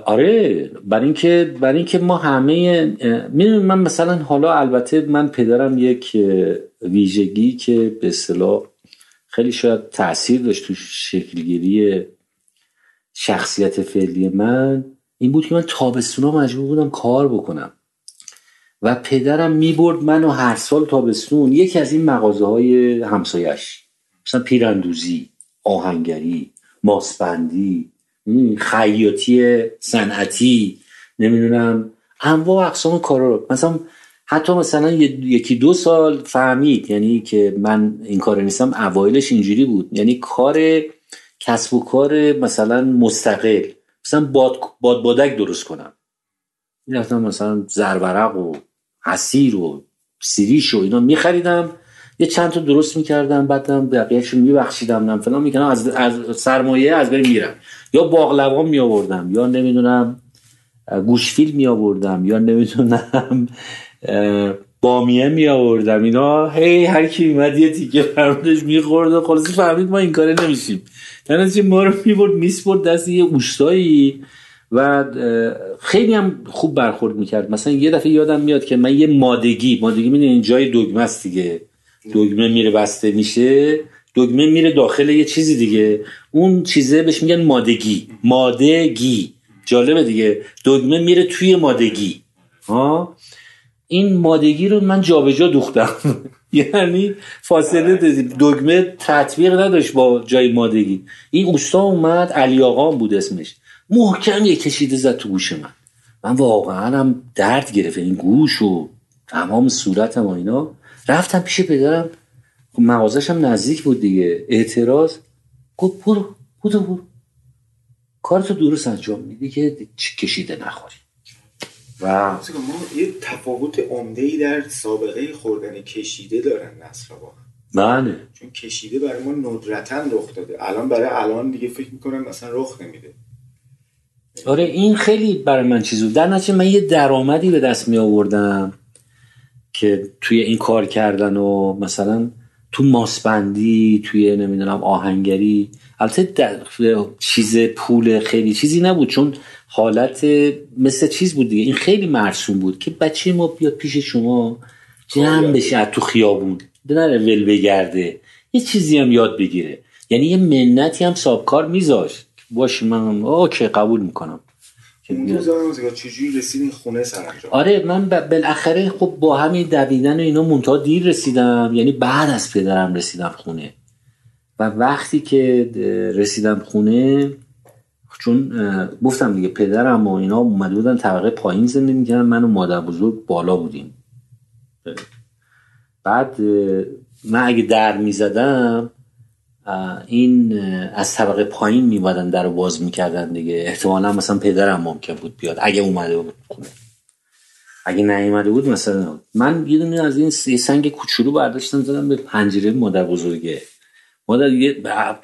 آره برای اینکه برای اینکه ما همه می‌دونم من مثلا حالا البته من پدرم یک ویژگی که به اصطلاح خیلی شاید تاثیر داشت تو شکلگیری شخصیت فعلی من این بود که من تابستونا مجبور بودم کار بکنم. و پدرم می‌برد منو هر سال تابستون یکی از این مغازه های همسایش مثلا پیراندوزی آهنگری. ماسبندی خیاطی صنعتی نمی‌دونم انواع اقسام کارا رو. مثلا حتی مثلا یکی دو سال فهمید یعنی که من این کار نیستم اوایلش اینجوری بود. یعنی کار کسب و کار مثلا مستقل. مثلا باد, باد بادک درست کنم. می‌رفتم مثلا زرورق و حسیر و سیریش و اینا میخریدم. یه چند تا درست می‌کردم بعدم بقیهشون میبخشیدم نم فلان می‌کنم از, از سرمایه از بین میرم. یا باقلوا می آوردم یا نمی‌دونم گوشفیل می آوردم یا نمی‌دونم بامیه می آوردم اینا هی هر کی میمد یه تیکه فرمودش می‌خورد و خلاصی فهمید ما این کاره نمیشیم. یعنی ما رو می‌برد میسپرد دست یه اوستایی و خیلی هم خوب برخورد می‌کرد. مثلا یه دفعه یادم میاد که من یه مادگی مادگی می‌دونی این جای دگمه است دیگه. دگمه میره بسته میشه دگمه میره داخل یه چیزی دیگه. اون چیزه بهش میگن مادگی. مادگی. جالبه دیگه. دگمه میره توی مادگی. ها؟ این مادگی رو من جابجا دوختم. یعنی فاصله دگمه تطبیق نداشت با جای مادگی. این اوستا اومد علی آقا بود اسمش. محکم یه کشیده زد تو گوش من. من واقعا هم درد گرفت. این گوش و تمام صورتم و اینا. رفتم پیش پدرم. خب مغازش هم نزدیک بود دیگه. اعتراض. گفت برو برو برو. کارتو درست انجام میدی که کشیده نخوری. و ما یه تفاوت عمده ای در سابقه خوردن کشیده دارن نسل واقعا بله. چون کشیده برای ما ندرتا رخ داده. الان برای الان دیگه فکر می‌کنم مثلا رخ نمیده. آره این خیلی برای من چیزو در نتیجه من یه درآمدی به دست می آوردم که توی این کار کردن و مثلا تو ماسبندی توی نمی‌دونم آهنگری. البته چیز پول خیلی چیزی نبود چون حالت مثل چیز بود دیگه. این خیلی مرسوم بود که بچه ما بیاد پیش شما جمع بشه تو خیابون. نره ول بگرده. یه چیزی هم یاد بگیره. یعنی یه منتی هم سابکار میذاشت. باش من اوکی قبول می‌کنم. اون چجوری رسیدین خونه سرانجام؟ آره من بالاخره خب با همین دویدن و اینا منتها دیر رسیدم. یعنی بعد از پدرم رسیدم خونه. و وقتی که رسیدم خونه چون گفتم دیگه پدرم و اینا اومده بودن طبقه پایین زندگی می‌کردن. من و مادر بزرگ بالا بودیم. بعد من اگه در می‌زدم این از طبقه پایین میبادن در رو باز می‌کردن دیگه. احتمالا مثلا پدرم ممکن بود بیاد. اگه اومده بود اگه نیومده بود مثلا من یه دونه از این سنگ کوچولو برداشتم زدم به پنجره مادر بزرگه. مادر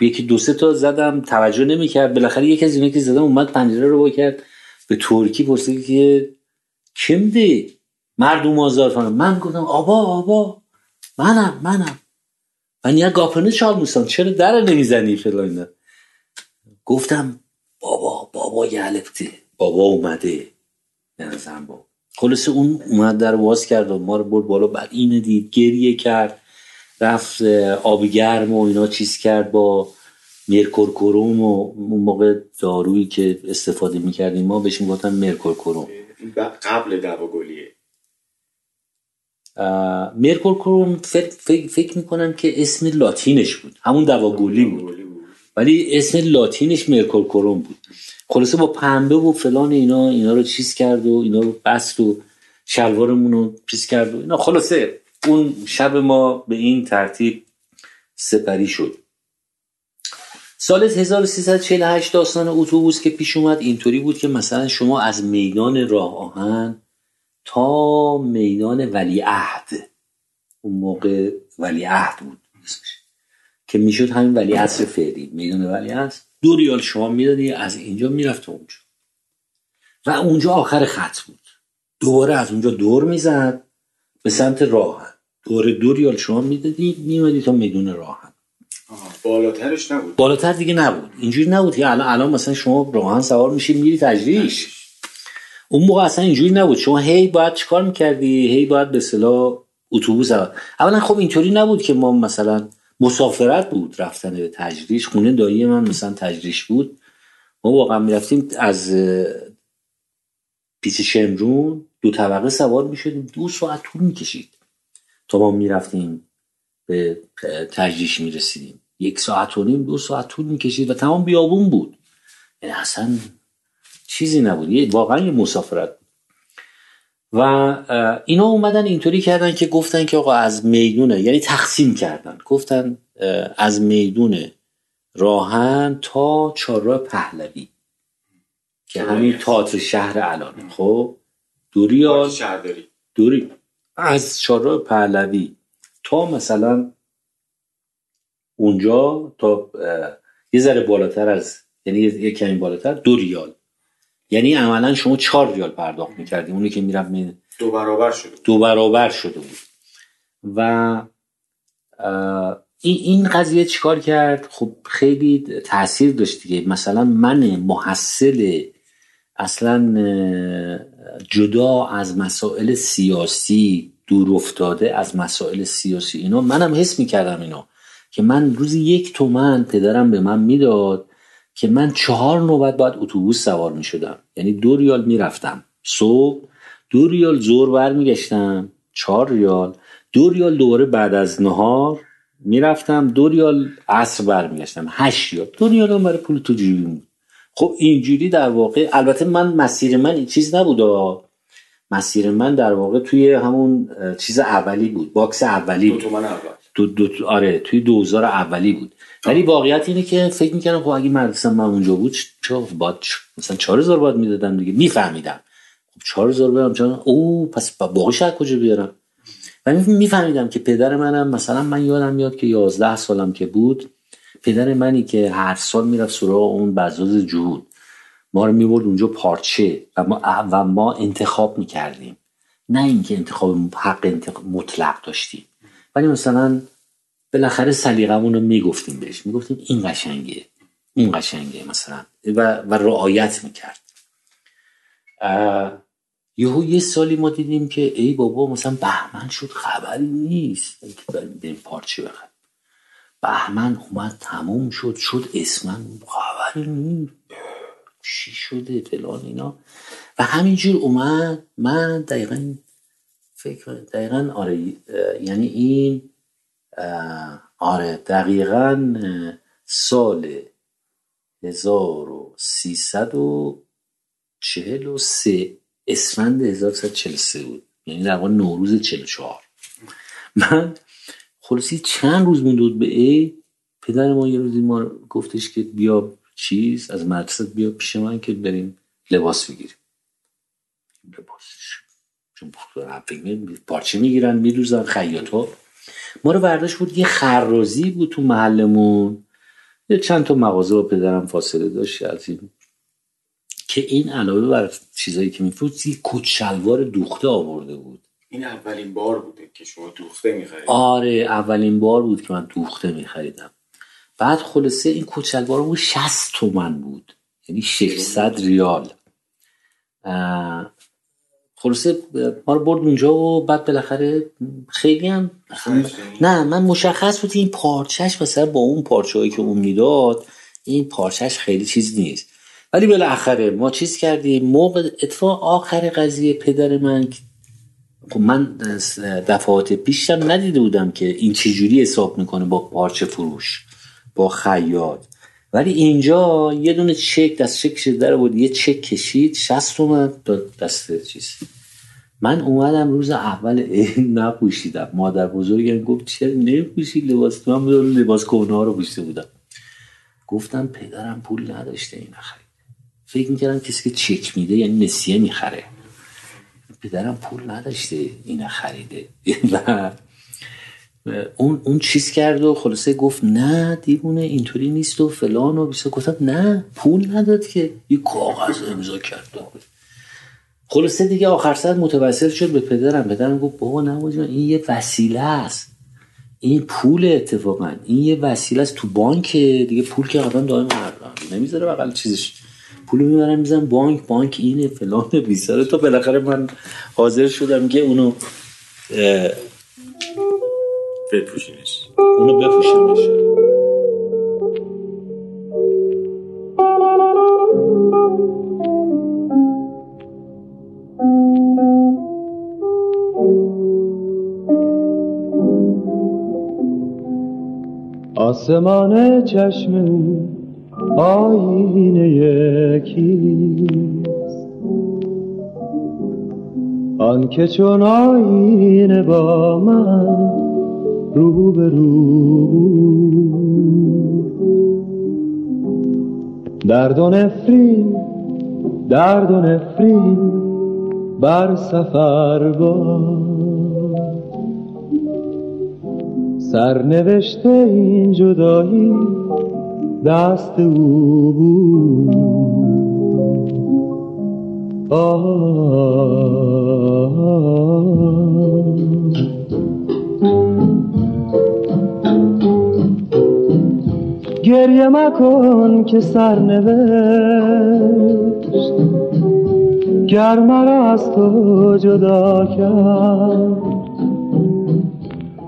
یکی دو سه تا زدم توجه نمی‌کرد. بالاخره یکی از اینا که زدم اومد پنجره رو با کرد. به ترکی پرسید که کم دی؟ مردم آزار من گفتم آبا آبا. منم منم. من یه گاپنه چال چرا در نمی‌زنی فلان گفتم بابا بابا گلفته بابا اومده. نظرم با خلاص اون اومد در باز کرد و ما رو برد بالا. بعد اینه دید گریه کرد. رفت آبی گرم و اینا چیز کرد با مرکورکروم و اون موقع دارویی که استفاده می‌کردیم ما بهش می‌گفتن مرکورکروم. قبل دواگلیه. مرکورکروم فکر, فکر می‌کنم که اسم لاتینش بود. همون دواگلی بود. ولی اسم لاتینش مرکورکروم بود. خلاصه با پنبه و فلان اینا اینا رو چیز کرد و اینا رو بست و شلوارمون رو چیز کرد و اینا. خلاصه اون شب ما به این ترتیب سپری شد. سال 1348 داستان اتوبوس که پیش اومد اینطوری بود که مثلا شما از میدان راه آهن تا میدان ولی عهد اون موقع ولی عهد بود که می‌شد همین ولی عصر فعلی. میدان ولی هست دو ریال شما می‌دادی از اینجا می‌رفت اونجا. و اونجا آخر خط بود. دوباره از اونجا دور می‌زد به سمت راهن. دور دو ریال شما می‌دادی میمدی تا میدون راهن. بالاترش نبود. بالاتر دیگه نبود. اینجوری نبود که الان الان مثلا شما راهن سوار میشی میری تجریش. اون موقع اصلا اینجوری نبود. شما هی باید چیکار می‌کردی؟ هی باید به صلاح اتوبوس اولا خب اینطوری نبود که ما مثلا مسافرت بود رفتن به تجریش. خونه دایی من مثلا تجریش بود. ما واقعا می‌رفتیم از پیچ شمرون دو طبقه سوار می‌شدیم. دو ساعت طول می‌کشید تا ما می‌رفتیم به تجریش می‌رسیدیم. یک ساعت و نیم دو ساعت طول می‌کشید و تمام بیابون بود. یعنی اصلا چیزی نبود. واقعا یه مسافرت و اینا اومدن اینطوری کردن که گفتن که آقا از می‌دونه یعنی تقسیم کردن. گفتن از میدون راهن تا چهارراه پهلوی که همین تئاتر شهر الان. خب؟ دوری دوری. از چهارراه پهلوی تا مثلا اونجا تا یه ذره بالاتر از یعنی یه کمی بالاتر دو ریال یعنی عملا شما چهار ریال پرداخت می‌کردیم اونی که می‌رفت می... دو برابر شده دو برابر شده بود. و این این قضیه چیکار کرد؟ خب خیلی تاثیر داشت دیگه. مثلا من محصل اصلا جدا از مسائل سیاسی دور افتاده از مسائل سیاسی اینا منم حس می‌کردم اینا که من روزی یک تومن پدرم به من می‌داد که من چهار نوبت باید اتوبوس سوار می شدم یعنی دو ریال می‌رفتم. صبح دو ریال زور برمیگشتم. چهار ریال. دو ریال دوباره بعد از نهار می‌رفتم. دو ریال عصر برمیگشتم. هشت ریال. دو ریال هم برای پول تو جیبی بود. خب اینجوری در واقع البته من مسیر من این چیز نبود مسیر من در واقع توی همون چیز اولی بود. باکس اولی بود. دو, دو, آره توی دوزار اولی بود. ولی واقعیت اینه که فکر می‌کردم خب اگه مدرسه من اونجا بود چه باید مثلا 4000 باید می‌دادم دیگه. میفهمیدم. خب 4000 برم چون او پس باقی شاید کجا بیارم؟ و میفهمیدم که پدر منم مثلا من یادم میاد که 11 سالم که بود پدر منی که هر سال می‌رفت سراغ اون بزاز جهود. ما رو می‌برد اونجا پارچه و ما, و ما انتخاب می‌کردیم. نه اینکه انتخاب حق انتخاب مطلق داشتیم. ولی مثلا بالاخره سلیقمون رو می‌گفتیم بهش. می‌گفتیم این قشنگه. این قشنگه مثلا. و, و رعایت می‌کرد. یهو یه سالی ما دیدیم که ای بابا مثلا بهمن شد خبری نیست. بریم پارچه بخریم. بهمن اومد تموم شد شد اسمن خبری نیست. چی شده فلان اینا. و همینجور اومد. من دقیقا فکر دقیقا آره یعنی این آره دقیقا سال 1343 اسفند 1343 بود. یعنی در واقع نوروز 44 من خلاصی چند روز مونده بود به ای پدر ما یه روزی ما گفتش که بیا چیز از مدرسه بیا پیش من که بریم لباس بگیریم. چون پارچه می‌گیرن میدوزن خیاط ها. ما رو برداشت بود یه خرازی بود تو محلمون. یه چند تا مغازه با پدرم فاصله داشت از این که این علاوه بر چیزایی که میفروت یه کچلوار دوخته آورده بود. این اولین بار بوده که شما دوخته می‌خرید آره اولین بار بود که من دوخته میخریدم. بعد خلاصه این کچلوار بود 60 تومن بود. یعنی 600 ریال. خلاصه ما رو برد اونجا و بعد بالاخره خیلی هم نه من مشخص بود این پارچش مثلا با اون پارچه که اون می‌داد این پارچش خیلی چیز نیست. ولی بالاخره ما چیز کردیم موقع اتفاق آخر قضیه پدر من خب من دفعات پیشم ندیده بودم که این چجوری حساب می‌کنه با پارچه فروش با خیاط. ولی اینجا یه دونه چک دست چک در بود یه چک کشید 60 تومن دست چیز. من اومدم روز اول نپوشیدم. مادر بزرگم گفت چرا نپوشی لباس؟ من لباس کهنه رو پوشیده بودم. گفتم پدرم پول نداشته این خرید فکر می‌کردم کسی که چک میده یعنی نسیه می‌خره. پدرم پول نداشته این خریده و اون اون چیز کرد و خلاصه گفت نه دیوونه اینطوری نیست و فلان و بیسته گفتم نه پول نداد که. یه کاغذ امضا کرد. خلاصه دیگه آخر سر متوسل شد به پدرم. پدرم گفت بابا نباید این یه وسیله است. این پول اتفاقا. این یه وسیله است تو بانک. دیگه پول که آدم دائم نمی‌ذاره بغل چیزش. پول می‌برم میزن بانک. بانک اینه فلان بیساره. تا بالاخره من حاضر شدم که اونو بپوشیمش اونو بپوشیمش آسمان چشم او آینه یکیست آن که چون آینه با من رو به درد و نفرین درد و نفرین بر سفر با. سرنوشته این جدایی دست او بود. گریه مکن که سرنوشت گر مرا از تو جدا کرد.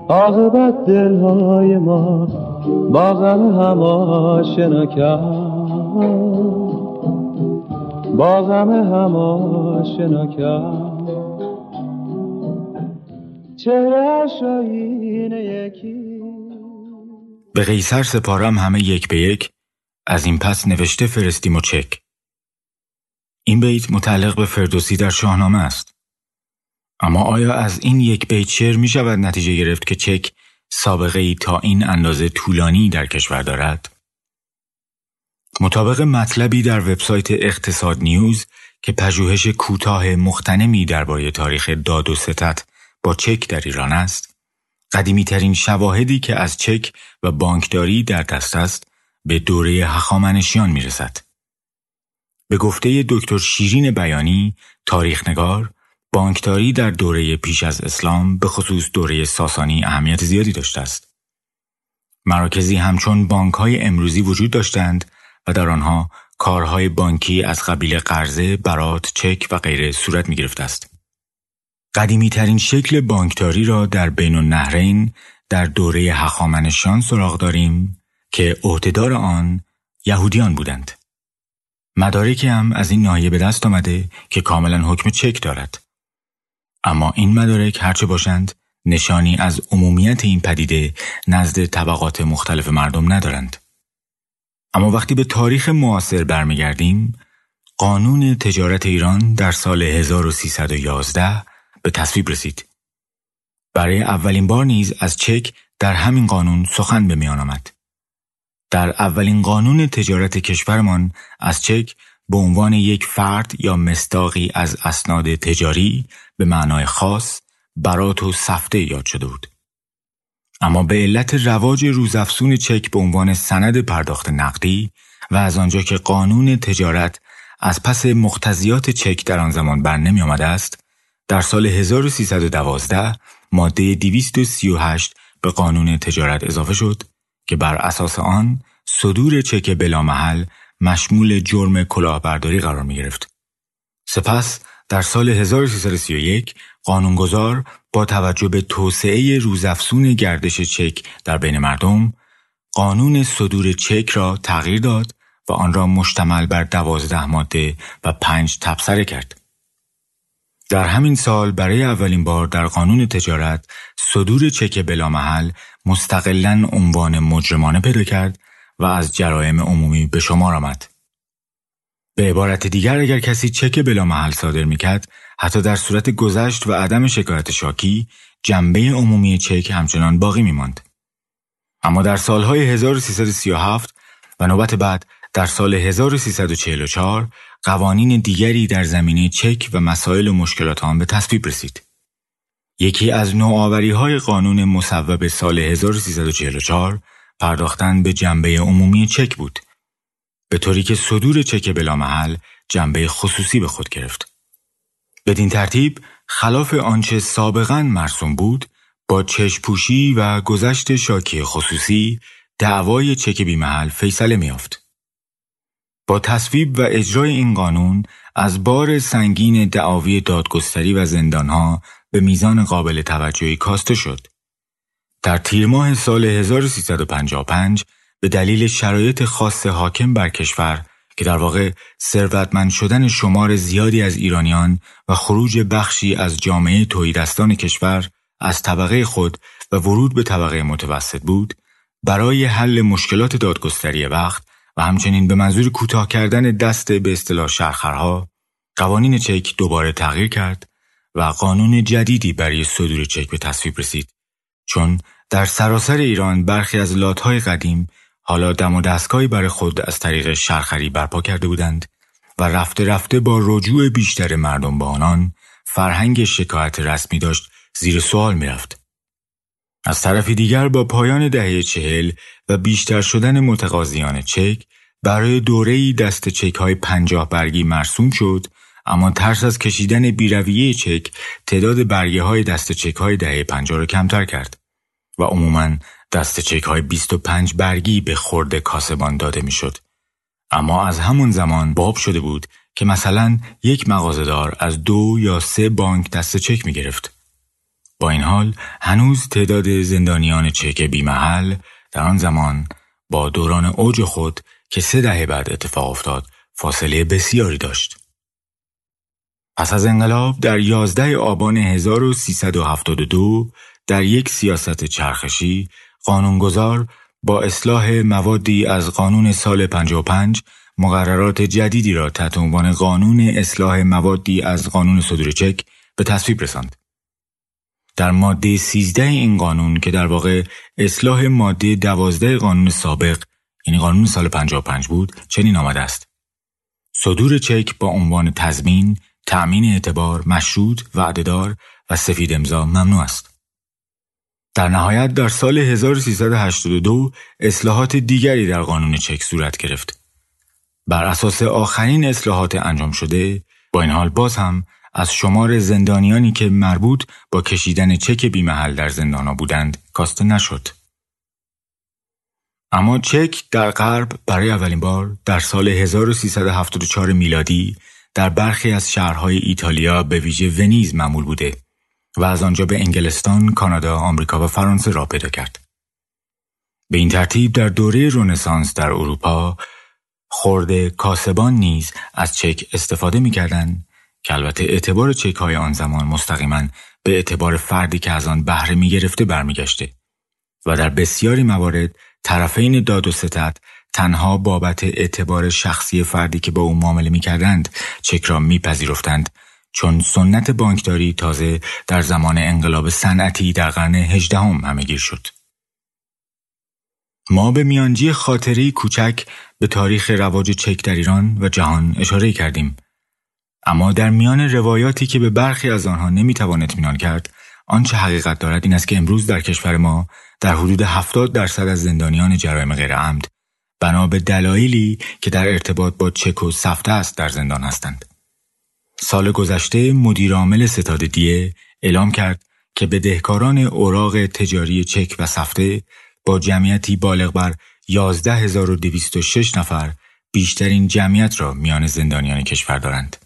عاقبت دلهای ما با غم هم آشنا کرد. با غم هم آشنا کرد. چهره یکی به قیصر سپارم همه یک به یک از این پس نوشته فرستیم و چک این بیت متعلق به فردوسی در شاهنامه است اما آیا از این یک بیت شعر می شود نتیجه گرفت که چک سابقه ای تا این اندازه طولانی در کشور دارد؟ مطابق مطلبی در وبسایت اقتصاد نیوز که پژوهش کوتاه مختنمی درباره تاریخ داد و ستت با چک در ایران است، قدیمی ترین شواهدی که از چک و بانکداری در دست است به دوره هخامنشیان می رسد. به گفته دکتر شیرین بیانی تاریخنگار بانکداری در دوره پیش از اسلام به خصوص دوره ساسانی اهمیت زیادی داشته است. مراکزی همچون بانک های امروزی وجود داشتند و در آنها کارهای بانکی از قبیل قرضه، برات، چک و غیره صورت می گرفت است. قدیمی ترین شکل بانکداری را در بین النهرین در دوره هخامنشیان سراغ داریم که عهدهدار آن یهودیان بودند. مدارکی هم از این ناحیه به دست آمده که کاملا حکم چک دارد. اما این مدارک هرچه باشند نشانی از عمومیت این پدیده نزد طبقات مختلف مردم ندارند. اما وقتی به تاریخ معاصر برمیگردیم قانون تجارت ایران در سال 1311 به تصویب رسید. برای اولین بار نیز از چک در همین قانون سخن به میان آمد. در اولین قانون تجارت کشورمان از چک به عنوان یک فرد یا مستاقی از اسناد تجاری به معنای خاص برات و سفته یاد شده بود. اما به علت رواج روزافزون چک به عنوان سند پرداخت نقدی و از آنجا که قانون تجارت از پس مختزیات چک در آن زمان بر نمی آمده است در سال 1312 ماده 238 به قانون تجارت اضافه شد که بر اساس آن صدور چک بلامحل مشمول جرم کلاهبرداری قرار می گرفت. سپس در سال 1331 قانونگذار با توجه به توسعه روزافزون گردش چک در بین مردم قانون صدور چک را تغییر داد و آن را مشتمل بر دوازده ماده و پنج تبصره کرد. در همین سال برای اولین بار در قانون تجارت صدور چک بلامحل مستقلا عنوان مجرمانه پیدا کرد و از جرایم عمومی به شمار آمد. به عبارت دیگر اگر کسی چک بلا محل صادر می‌کرد حتی در صورت گذشت و عدم شکایت شاکی جنبه عمومی چک همچنان باقی میماند. اما در سالهای 1337 و نوبت بعد در سال 1344 قوانین دیگری در زمینه چک و مسائل و مشکلات آن به تصویب رسید. یکی از نوآوری های قانون مصوب سال 1344 پرداختن به جنبه عمومی چک بود به طوری که صدور چک بلامحل جنبه خصوصی به خود گرفت. بدین ترتیب خلاف آنچه سابقا مرسوم بود با چشپوشی و گذشت شاکی خصوصی دعوای چک بیمحل فیصله میافت. با تصویب و اجرای این قانون از بار سنگین دعاوی دادگستری و زندانها به میزان قابل توجهی کاسته شد. در تیر ماه سال 1355 به دلیل شرایط خاص حاکم بر کشور که در واقع ثروتمند شدن شمار زیادی از ایرانیان و خروج بخشی از جامعه تویدستان کشور از طبقه خود و ورود به طبقه متوسط بود برای حل مشکلات دادگستری وقت و همچنین به منظور کوتاه کردن دست به اصطلاح شرخرها قوانین چک دوباره تغییر کرد و قانون جدیدی برای صدور چک به تصویب رسید چون در سراسر ایران برخی از لاتهای قدیم حالا دم و دستگاهی برای خود از طریق شرخری برپا کرده بودند و رفته رفته با رجوع بیشتر مردم به آنان فرهنگ شکایت رسمی داشت زیر سوال می‌رفت. از طرف دیگر با پایان دهه چهل و بیشتر شدن متقاضیان چک برای دوره‌ای دست چک های پنجاه برگی مرسوم شد اما ترس از کشیدن بیرویه چک تعداد برگه های دست چک های دهه پنجاه را کمتر کرد و عموما دست چک های 25 برگی به خورد کاسبان داده می‌شد. اما از همون زمان باب شده بود که مثلا یک مغازهدار از دو یا سه بانک دست چک می گرفت. این حال هنوز تعداد زندانیان چک بیمحل در آن زمان با دوران اوج خود که سه دهه بعد اتفاق افتاد فاصله بسیاری داشت. پس از انقلاب در 11 آبان 1372 در یک سیاست چرخشی قانونگذار با اصلاح موادی از قانون سال 55 مقررات جدیدی را تحت عنوان قانون اصلاح موادی از قانون صدور چک به تصویب رساند. در ماده 13 این قانون که در واقع اصلاح ماده 12 قانون سابق یعنی قانون سال 55 بود چنین آمده است. صدور چک با عنوان تضمین، تأمین اعتبار، مشروط، وعدهدار و سفید امضا ممنوع است. در نهایت در سال 1382 اصلاحات دیگری در قانون چک صورت گرفت. بر اساس آخرین اصلاحات انجام شده با این حال باز هم از شمار زندانیانی که مربوط با کشیدن چک بیمحل در زندانا بودند کاسته نشد. اما چک در غرب برای اولین بار در سال 1374 میلادی در برخی از شهرهای ایتالیا به ویژه ونیز معمول بوده و از آنجا به انگلستان، کانادا، آمریکا و فرانسه را پیدا کرد. به این ترتیب در دوره رونسانس در اروپا خورده کاسبان نیز از چک استفاده می‌کردند که البته اعتبار چک های آن زمان مستقیما به اعتبار فردی که از آن بهره می گرفته برمیگشته و در بسیاری موارد طرفین داد و ستد تنها بابت اعتبار شخصی فردی که با او معامله می کردند چک را میپذیرفتند چون سنت بانکداری تازه در زمان انقلاب صنعتی در قرن هجدهم همهگیر شد. ما به میانجی خاطری کوچک به تاریخ رواج چک در ایران و جهان اشاره کردیم. اما در میان روایاتی که به برخی از آنها نمی‌توان اطمینان کرد، آنچه حقیقت دارد این است که امروز در کشور ما در حدود 70 درصد از زندانیان جرایم غیرعمد بنا به دلایلی که در ارتباط با چک و سفته است در زندان هستند. سال گذشته مدیرعامل ستاد دیه اعلام کرد که بدهکاران اوراق تجاری چک و سفته با جمعیتی بالغ بر 11226 نفر بیشترین جمعیت را میان زندانیان کشور دارند.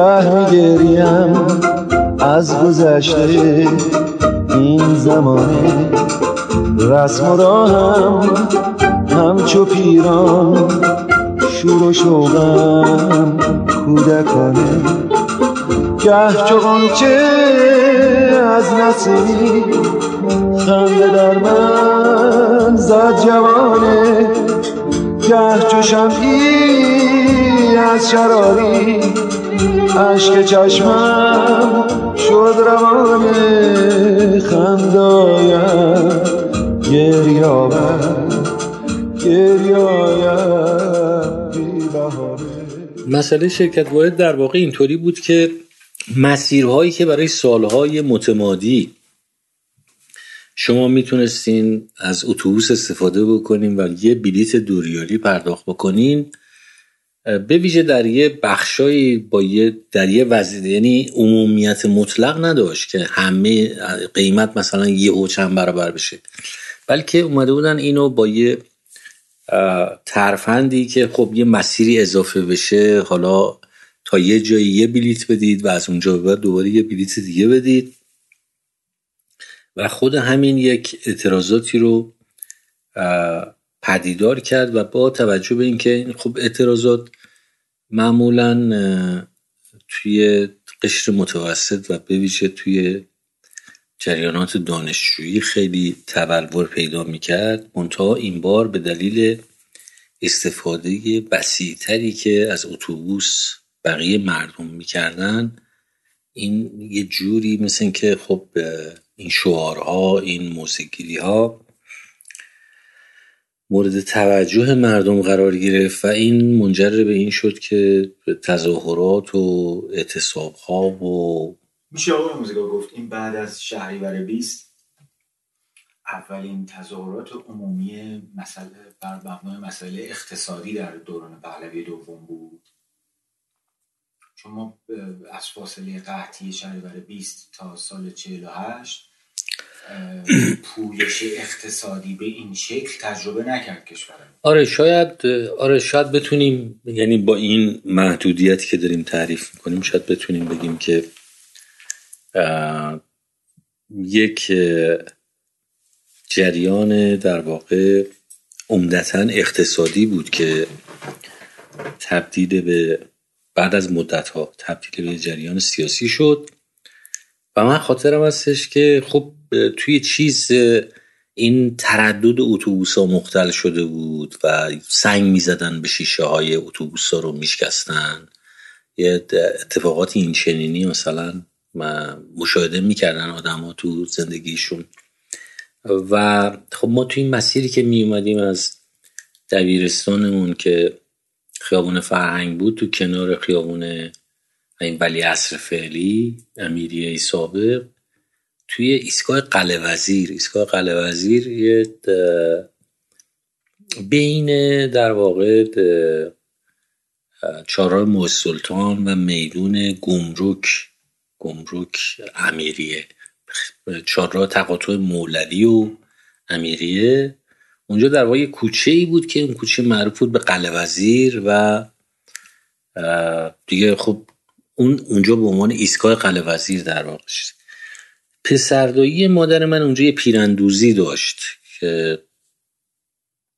گه میگریم از گذشته این زمانه رسم و راهم همچو پیران شور و شوقم کودکانه. گه چو غنچه از نسیمی خنده در من زد جوانه. گه چو شمعی از شراری عشق چشمم شد روان خندایم. گریابم گریایم مسئله شرکت واحد در واقع اینطوری بود که مسیرهایی که برای سالهای متمادی شما می‌تونستین از اتوبوس استفاده بکنین و یه بلیت دوریالی پرداخت بکنین به ویژه در یه بخشایی با یه در یه وزید یعنی عمومیت مطلق نداشت که همه قیمت مثلا یه او چند برابر بشه. بلکه اومده بودن اینو با یه ترفندی که خب یه مسیری اضافه بشه. حالا تا یه جایی یه بلیت بدید و از اونجا به دوباره یه بلیت دیگه بدید. و خود همین یک اعتراضاتی رو پدیدار کرد و با توجه به اینکه خب اعتراضات معمولا توی قشر متوسط و بویژه توی جریانات دانشجویی خیلی تبلور پیدا می‌کرد. منتها این بار به دلیل استفاده وسیعتری که از اتوبوس بقیه مردم می‌کردن این یه جوری مثل که خب این شعارها این موسیقی ها مورد توجه مردم قرار گرفت و این منجر به این شد که تظاهرات و اعتصاب ها و میشه آقای موزیکا گفت این بعد از شهریور 20 اولین تظاهرات عمومی مسئله بر مبنای مسئله اقتصادی در دوران پهلوی دوم بود. چون ما از فاصله قحطی شهریور 20 تا سال 48 پویش اقتصادی به این شکل تجربه نکرد کشور آره شاید آره شاید بتونیم یعنی با این محدودیتی که داریم تعریف می‌کنیم شاید بتونیم بگیم که یک جریان در واقع عمدتا اقتصادی بود که تبدیل به بعد از مدت ها تبدیل به جریان سیاسی شد. و من خاطرم هستش که خب توی چیز این تردد اتوبوس ها مختل شده بود و سنگ می‌زدن به شیشه های اتوبوس ها رو میشکستن. یه اتفاقات این چنینی مثلا مشاهده می‌کردن آدم ها تو زندگیشون. و خب ما توی این مسیری که می اومدیم از دبیرستانمون که خیابون فرهنگ بود تو کنار خیابون این ولی اصر فعلی امیریه سابق توی ایستگاه قلعه وزیر. ایستگاه قلعه وزیر یه بین در واقع چهارراه سلطان و میدون گمرک گمرک امیریه. چهارراه تقاطع مولوی و امیریه. اونجا در واقع کوچه ای بود که اون کوچه معروف بود به قلعه وزیر و دیگه خب اون اونجا به عنوان ایستگاه قلعه وزیر در واقع شد پسردایی مادر من اونجا یه پیرندوزی داشت که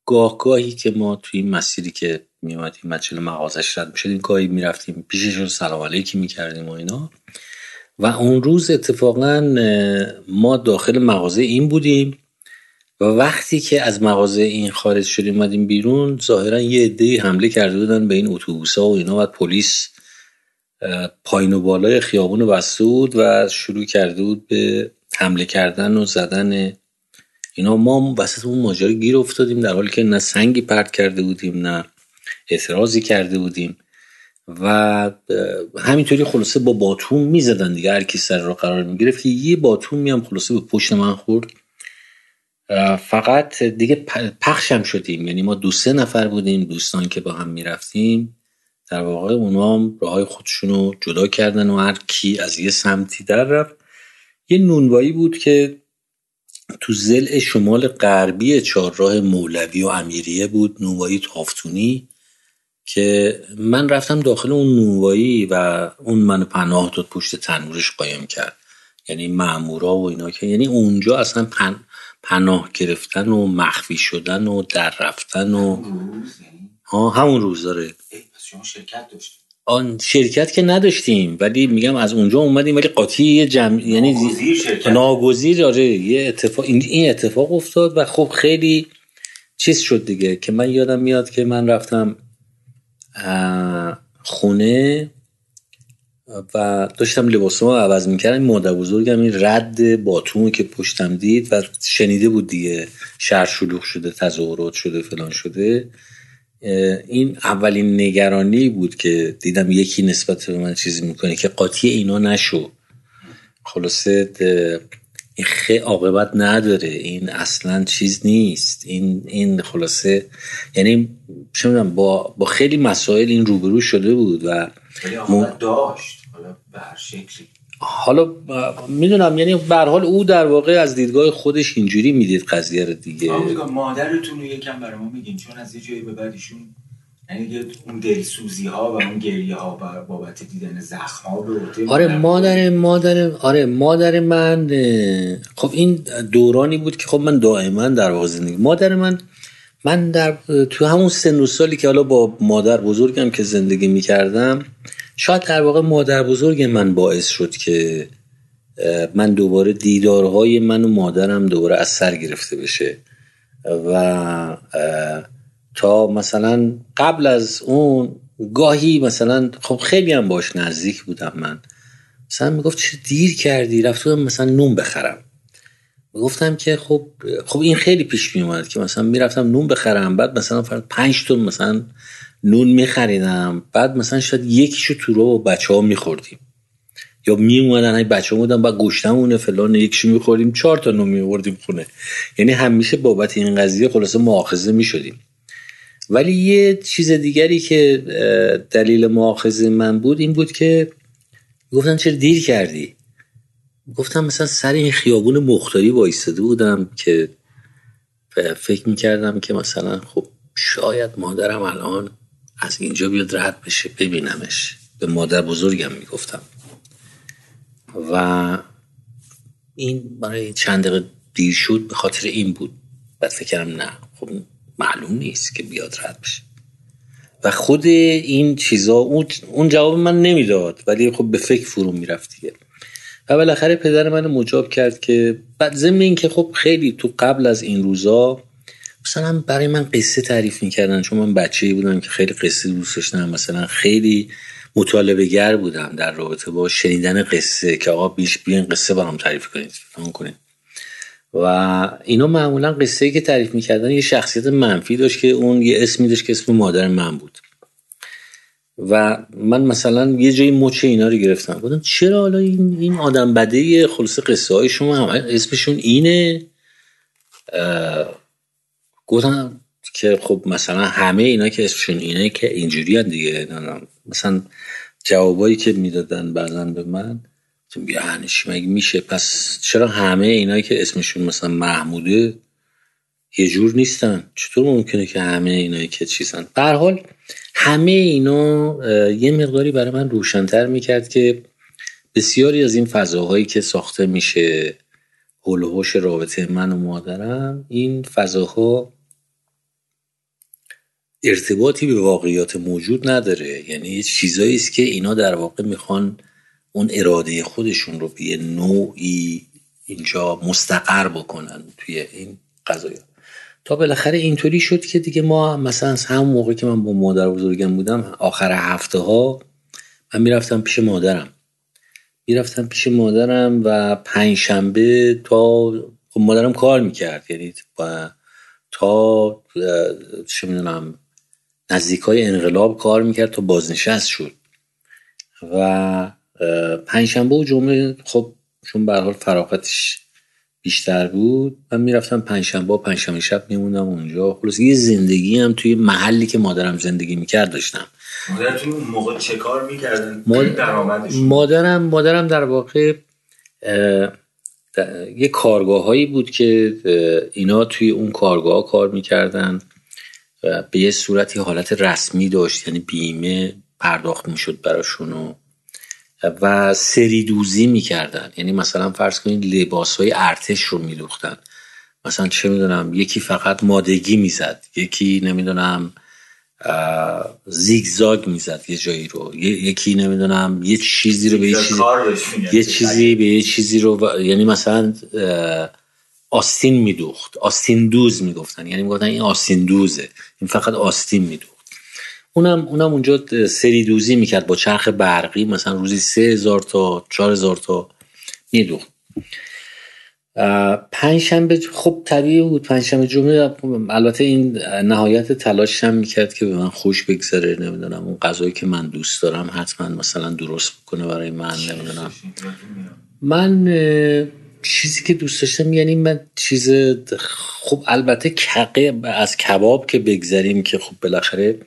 گاهگاهی که ما توی این مسیری که میومدیم مجل مغازش رد می‌شدیم گاهی می‌رفتیم پیشش رو سلام علیکی می‌کردیم و اینا. و اون روز اتفاقا ما داخل مغازه این بودیم و وقتی که از مغازه این خارج شدیم اومدیم بیرون ظاهرا یه عده حمله کرده بودن به این اتوبوس ها و اینا و پلیس. پایین و بالای خیابون بسته بود و شروع کرده بود به حمله کردن و زدن. اینا ما وسط اون ماجرا گیر افتادیم در حالی که نه سنگی پرت کرده بودیم نه اعتراضی کرده بودیم. و همینطوری خلاصه با باتون می‌زدن دیگه هر کی سر رو قرار می‌گرفت. که یه باتون میام خلاصه به پشت من خورد. فقط دیگه پخشم شدیم. یعنی ما دو سه نفر بودیم دوستان که با هم می‌رفتیم. در واقع اونا هم راه خودشون رو جدا کردن و هر کی از یه سمتی در رفت. یه نونوایی بود که تو زل شمال غربی چهارراه مولوی و امیریه بود نونوایی تافتونی که من رفتم داخل اون نونوایی و اون منو پناه داد پشت تنورش قایم کرد. یعنی مامورا و اینا که یعنی اونجا اصلا پن... پناه گرفتن و مخفی شدن و در رفتن و ها همون روز داره شما شرکت داشتیم آن شرکت که نداشتیم ولی میگم از اونجا اومدیم ولی قاطی یه جمع یعنی ناگزیر آره یه اتفاق این اتفاق افتاد و خب خیلی چیز شد دیگه که من یادم میاد که من رفتم خونه و داشتم لباسمو عوض می‌کردم. مادر بزرگم این رد باتون که پشتم دید و شنیده بود دیگه شهر شلوغ شده تظاهرات شده فلان شده. این اولین نگرانی بود که دیدم یکی نسبت به من چیزی می‌کنه که قاطی اینا نشو. خلاصه این خیلی عاقبت نداره. این اصلا چیز نیست. این این خلاصه یعنی چه با با خیلی مسائل این روبرو شده بود و داشت. حالا به هر شکلی. حالا می‌دونم یعنی به حال او در واقع از دیدگاه خودش اینجوری می‌دید قضیه رو دیگه. مادرتون رو یکم برای ما میگین چون از یه جایی به بعد ایشون یعنی اون دلسوزی ها و اون گریه ها بابت دیدن زخم ها به آره مادر مادر آره مادر من خب این دورانی بود که خب من دائما در واقع زندگی مادر من من در تو همون سن و سالی که حالا با مادر بزرگم که زندگی می‌کردم شاید در واقع مادر بزرگ من باعث شد که من دوباره دیدارهای من و مادرم دوباره از سر گرفته بشه و تا مثلا قبل از اون گاهی مثلا خب خیلی هم باش نزدیک بودم من. مثلا می‌گفت چه دیر کردی؟ رفتم مثلا نون بخرم. گفتم که خب خب این خیلی پیش می اومد که مثلا می‌رفتم نون بخرم بعد مثلا فرض 5 تون مثلا نون میخریدم بعد مثلا شاید یکیشو تو رو بچه ها میخوردیم. یا می اومدن های بچه بودن بعد گوشتمونه فلان یکیشو میخوردیم چهار تا نون میوردیم خونه. یعنی همیشه بابت این قضیه خلاصه مؤاخذه می‌شدیم. ولی یه چیز دیگری که دلیل مؤاخذه من بود این بود که گفتن چرا دیر کردی؟ گفتم مثلا سر این خیابون مختاری وایستاده بودم که فکر می‌کردم که مثلا خب شاید مادرم الان از اینجا بیاد رد بشه. ببینمش. به مادر بزرگم می‌گفتم. و این برای چند دقیقه دیر شد به خاطر این بود. بعد فکرم نه خب معلوم نیست که بیاد رد بشه. و خود این چیزا اون جواب من نمی‌داد. ولی خب به فکر فرو می‌رفت دیگه. و بالاخره پدر من مجاب کرد که بعد ضمن این که خب خیلی تو قبل از این روزا مثلا برای من قصه تعریف می‌کردن چون من بچه بودم که خیلی قصه دوست داشتم مثلا خیلی مطالبه گر بودم در رابطه با شنیدن قصه که آقا بیش بیاین قصه برام تعریف کنید کنید. و اینا معمولا قصه که تعریف می‌کردن یه شخصیت منفی داشت که اون یه اسمی داشت که اسم مادر من بود. و من مثلا یه جایی مچ اینا رو گرفتم. گفتم چرا حالا این, این آدم بده خلاص قصه های شما همه اسمشون اینه. گفتم که خب مثلا همه اینا که اسمشون اینه که اینجوری دیگه مثلا جوابایی که می‌دادن بعضا به من یعنی مگه میشه؟ پس چرا همه اینایی که اسمشون مثلا محموده یه جور نیستن؟ چطور ممکنه که همه اینایی که چیزن؟ در حال همه اینا یه مقداری برای من روشنتر می‌کرد که بسیاری از این فضاهایی که ساخته میشه هلوهوش رابطه من و مادرم این فضاها ارتباطی به واقعیات موجود نداره. یعنی یه چیزایی است که اینا در واقع می‌خوان اون اراده خودشون رو به نوعی اینجا مستقر بکنن توی این قضايا تا بالاخره اینطوری شد که دیگه ما مثلا از همون موقع که من با مادر بزرگم بودم آخر هفته ها من می‌رفتم پیش مادرم. می‌رفتم پیش مادرم و پنجشنبه تا خب مادرم کار می‌کرد. یعنی تا چه می‌دونم نزدیک های انقلاب کار می‌کرد تا بازنشست شد. و پنجشنبه و جمعه خب چون به حال فراغتش بیشتر بود من می‌رفتم پنجشنبه و پنجشنبه شب میموندم اونجا. خلاص یه زندگی هم توی محلی که مادرم زندگی می‌کرد داشتم. مادرتون اون موقع چه کار می‌کردن؟ مادرم مادرم در واقع یه کارگاه هایی بود که اینا توی اون کارگاه کار می‌کردن. به یه صورتی حالت رسمی داشت یعنی بیمه پرداخت می‌شد براشون و سری دوزی می‌کردن. یعنی مثلا فرض کنید لباس های ارتش رو میدوختن. مثلا چه می‌دونم یکی فقط مادگی می‌زد یکی نمی‌دونم زیگزاگ می‌زد یه جایی رو. یکی نمی‌دونم یه چیزی رو به یه چیزی یه چیزی به یه چیزی رو یعنی مثلا آستین میدوخت. آستین دوز می‌گفتن. یعنی می‌گفتن این آستین دوزه. این فقط آستین میدوخت. اونم اونم اونجا سری دوزی می‌کرد با چرخ برقی. مثلا روزی سه هزار تا چهار هزار تا میدوخت. پنجشنبه خب طبیعی بود. پنجشنبه جمعه البته این نهایت تلاشم می‌کرد که به من خوش بگذره. نمی‌دونم اون غذایی که من دوست دارم حتما مثلا درست بکنه برای من. نمی‌دونم. من چیزی که دوست داشتم یعنی من چیز خب البته کقه از کباب که بگذریم که خب بالاخره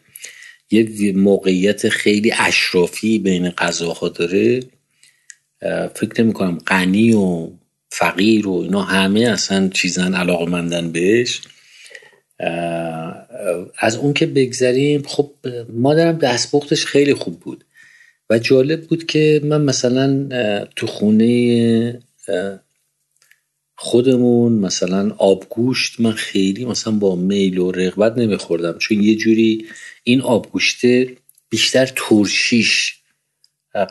یه موقعیت خیلی اشرافی بین غذاها داره فکر نمی کنم غنی و فقیر و اینا همه اصلا چیزن علاقه مندن بهش از اون که بگذریم خب مادرم دستپختش خیلی خوب بود و جالب بود که من مثلا تو خونه خودمون مثلا آبگوشت من خیلی مثلا با میل و رغبت نمیخوردم چون یه جوری این آبگوشته بیشتر ترشیش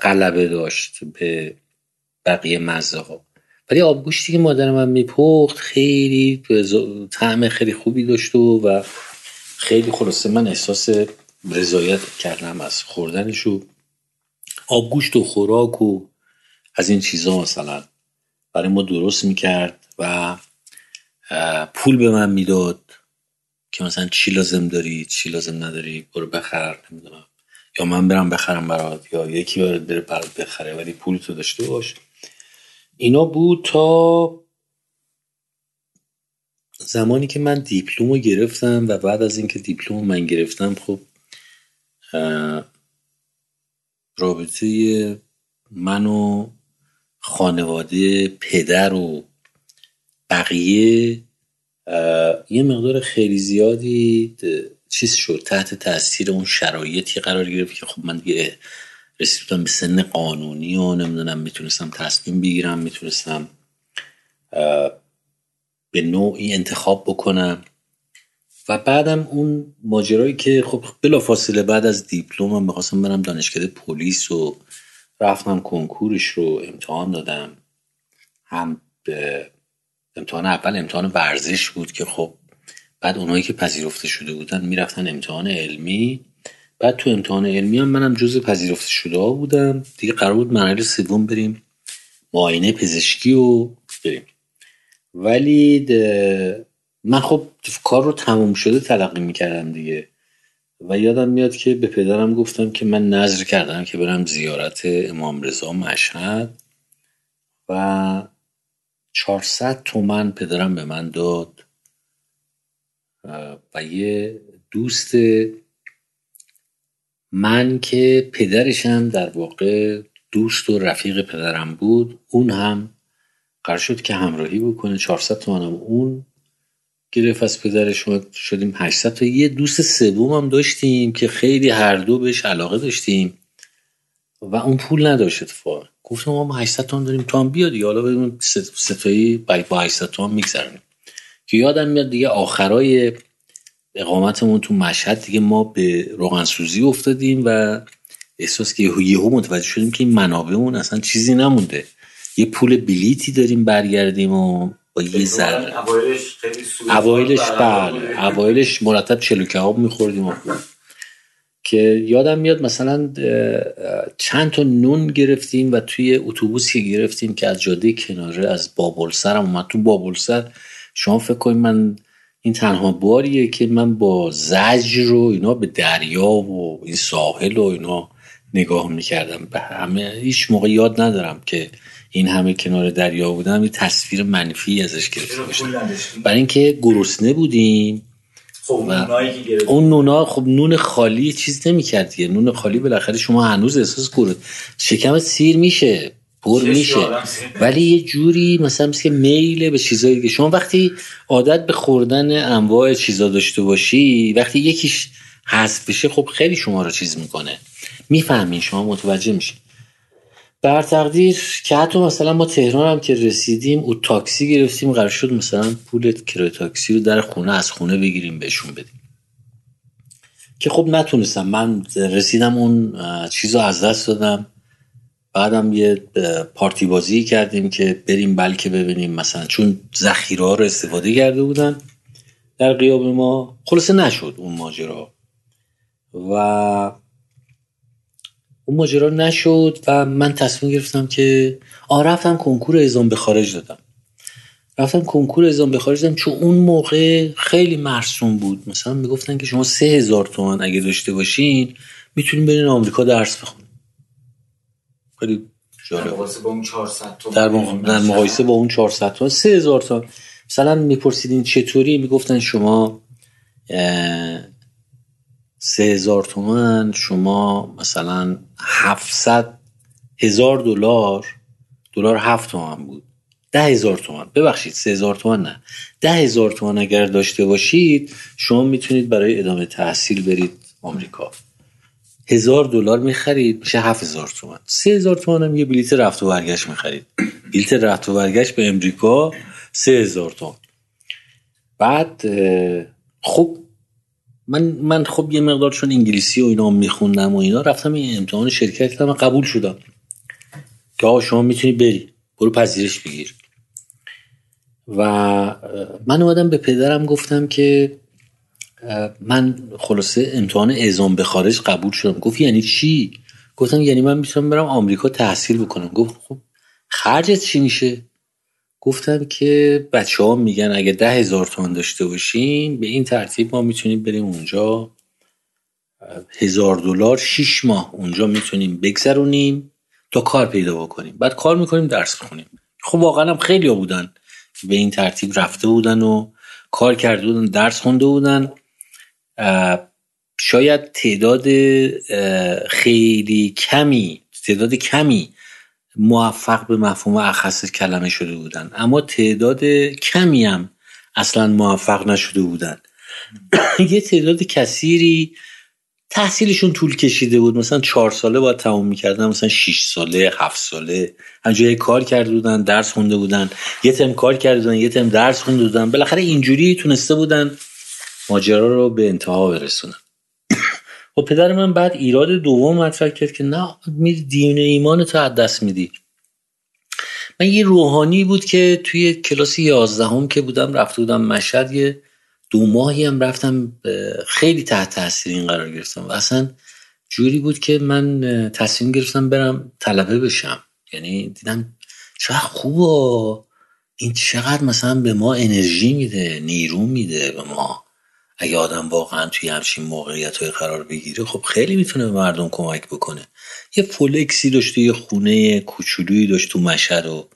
غلبه داشت به بقیه مزه ها ولی آبگوشتی که مادر من میپخت خیلی طعم خیلی خوبی داشت و, خیلی خلاصه من احساس رضایت کردم از خوردنش و آبگوشت و خوراک و از این چیزا مثلا. برای ما درست می‌کرد و پول به من می‌داد که مثلا چی لازم داری چی لازم نداری برو بخر نمی‌دونم. یا من برم بخرم برات یا یکی بره برات بخره ولی پول تو داشته باش. اینا بود تا زمانی که من دیپلم رو گرفتم و بعد از اینکه دیپلم من گرفتم خب رابطه من و خانواده پدر و بقیه یه مقدار خیلی زیادی چیز شد تحت تاثیر اون شرایطی قرار گرفت که خب من دیگه رسیدم به سن قانونی و نمی‌دونم می‌تونستم تصمیم بگیرم می‌تونستم به نوعی انتخاب بکنم. و بعدم اون ماجرایی که خب بلا فاصله بعد از دیپلم می‌خواستم برم دانشکده پلیس و رفتم کنکورش رو امتحان دادم. هم به امتحان اول امتحان ورزش بود که خب بعد اونایی که پذیرفته شده بودن می‌رفتن امتحان علمی. بعد تو امتحان علمی هم منم جز پذیرفته شده ها بودم. دیگه قرار بود مرحله سوم بریم معاینه پزشکی و بریم. ولی من خب کار رو تموم شده تلقی می‌کردم دیگه. و یادم میاد که به پدرم گفتم که من نظر کردم که برم زیارت امام رضا مشهد و 400 تومن پدرم به من داد. و یه دوست من که پدرشم در واقع دوست و رفیق پدرم بود اون هم قرار شد که همراهی بکنه. 400 تومنم اون گرفت از پدرش شدیم 800 تا یه دوست سوم هم داشتیم که خیلی هر دو بهش علاقه داشتیم. و اون پول نداشت اتفاقا. گفتم ما 800 تومن داریم تو هم بیاد دیگه. حالا بریم ستایی با 800 تومن میگذرونیم. که یادم میاد دیگه آخرای اقامتمون تو مشهد دیگه ما به روغنسوزی افتادیم و احساس که یهو متوجه شدیم که این منابعمون اصلا چیزی نمونده. یه پول بلیتی داریم برگردیم و با یه ذره. اوایلش بله اوایلش مرتب چلو کباب میخوردیم. که یادم میاد مثلا چند تا نون گرفتیم و توی اتوبوسی که گرفتیم که از جاده کناره از بابلسر هم اومد. تو بابلسر شما فکر کنید من این تنها باریه که من با زجر رو اینا به دریا و این ساحل و اینا نگاه می‌کردم. به همه هیچ موقع یاد ندارم که این همه کنار دریا بودم یه تصویر منفی ازش گرفته باشم برای اینکه گرسنه بودیم. خب اون نونا خب نون خالی چیز نمی‌کرد دیگه. نون خالی بالاخره شما هنوز احساس کنید شکم سیر میشه پر میشه. ولی یه جوری مثلا مثل میل به چیزایی که شما وقتی عادت به خوردن انواع چیزا داشته باشی وقتی یکیش حذف بشه خب خیلی شما رو چیز می‌کنه. می‌فهمین شما متوجه میشین. بر تقدیر که حتی مثلا ما تهران هم که رسیدیم او تاکسی گرفتیم قرار شد مثلا پول کرایه تاکسی رو در خونه از خونه بگیریم بهشون بدیم. که خب نتونستم. من رسیدم اون چیز رو از دست دادم. بعدم یه پارتی بازی کردیم که بریم بلکه ببینیم مثلا. چون ذخیره رو استفاده کرده بودن در قیاب ما. خلاصه نشد اون ماجرا. و اون ماجرا نشد و من تصمیم گرفتم که آ رفتم کنکور ازام به خارج دادم. رفتم کنکور ازام به خارج چون اون موقع خیلی مرسوم بود. مثلا می‌گفتن که شما سه هزار تومن اگه داشته باشین می‌تونین برین آمریکا درس بخونین. خیلی در مقایسه با اون 400 تومن در. در مقایسه با اون 400 تومن 3000 تومن مثلا میپرسیدین چطوری؟ می‌گفتن شما سه هزار تومن شما مثلا 700 هزار دلار دلار هفت تومن بود. ده هزار تومن ببخشید سه هزار تومن نه. ده هزار تومن اگر داشته باشید شما می‌تونید برای ادامه تحصیل برید آمریکا. هزار دلار می‌خرید میشه هفت هزار تومن سه هزار تومن هم یه بلیت رفت و برگشت می‌خرید. بلیت رفت و برگشت به امریکا سه هزار تومن بعد خب من من خب یه مقدار چون انگلیسی و اینا میخوندم و اینا رفتم این امتحان شرکت کردم قبول شدم. که آقا شما می‌تونی بری برو پذیرش بگیر. و من اومدم به پدرم گفتم که من خلاصه امتحان اعزام به خارج قبول شدم. گفت یعنی چی؟ گفتم یعنی من می‌تونم برم آمریکا تحصیل بکنم. گفت خب خرجت چی میشه؟ گفتم که بچه ها میگن اگه ده هزار تومن داشته باشیم به این ترتیب ما می‌تونیم بریم اونجا. هزار دلار شیش ماه اونجا می‌تونیم بگذرونیم تا کار پیدا بکنیم. بعد کار می‌کنیم درس بخونیم خب واقعا هم خیلی ها بودن به این ترتیب رفته بودن و کار کرده بودن درس خونده بودن. شاید تعداد خیلی کمی تعداد کمی موفق به مفهوم اخص کلمه شده بودن. اما تعداد کمی هم اصلا موفق نشده بودن. یه تعداد کثیری تحصیلشون طول کشیده بود. مثلا چهار ساله باید تموم می‌کردن مثلا شیش ساله هفت ساله. همجایی کار کرده بودن درس خونده بودن. یه تم کار کرده بودن یه تم درس خونده بودن. بالاخره اینجوری تونسته بودن ماجرا رو به انتها برسونن. و خب پدر من بعد ایراد دوم مطرح کرد که نه دین ایمان تو از دست میدی. من یه روحانی بود که توی کلاس یازدهم که بودم رفته بودم مشهد یه دو ماهی هم رفتم خیلی تحت تاثیر این قرار گرفتم و اصلا جوری بود که من تصمیم گرفتم برم طلبه بشم. یعنی دیدم چقدر خوبه. این چقدر مثلا به ما انرژی میده نیرو میده به ما. اگه آدم واقعا توی همچین موقعیت های قرار بگیره خب خیلی می‌تونه به مردم کمک بکنه. یه فولکسی داشت یه خونه کوچولویی داشت تو مشهد و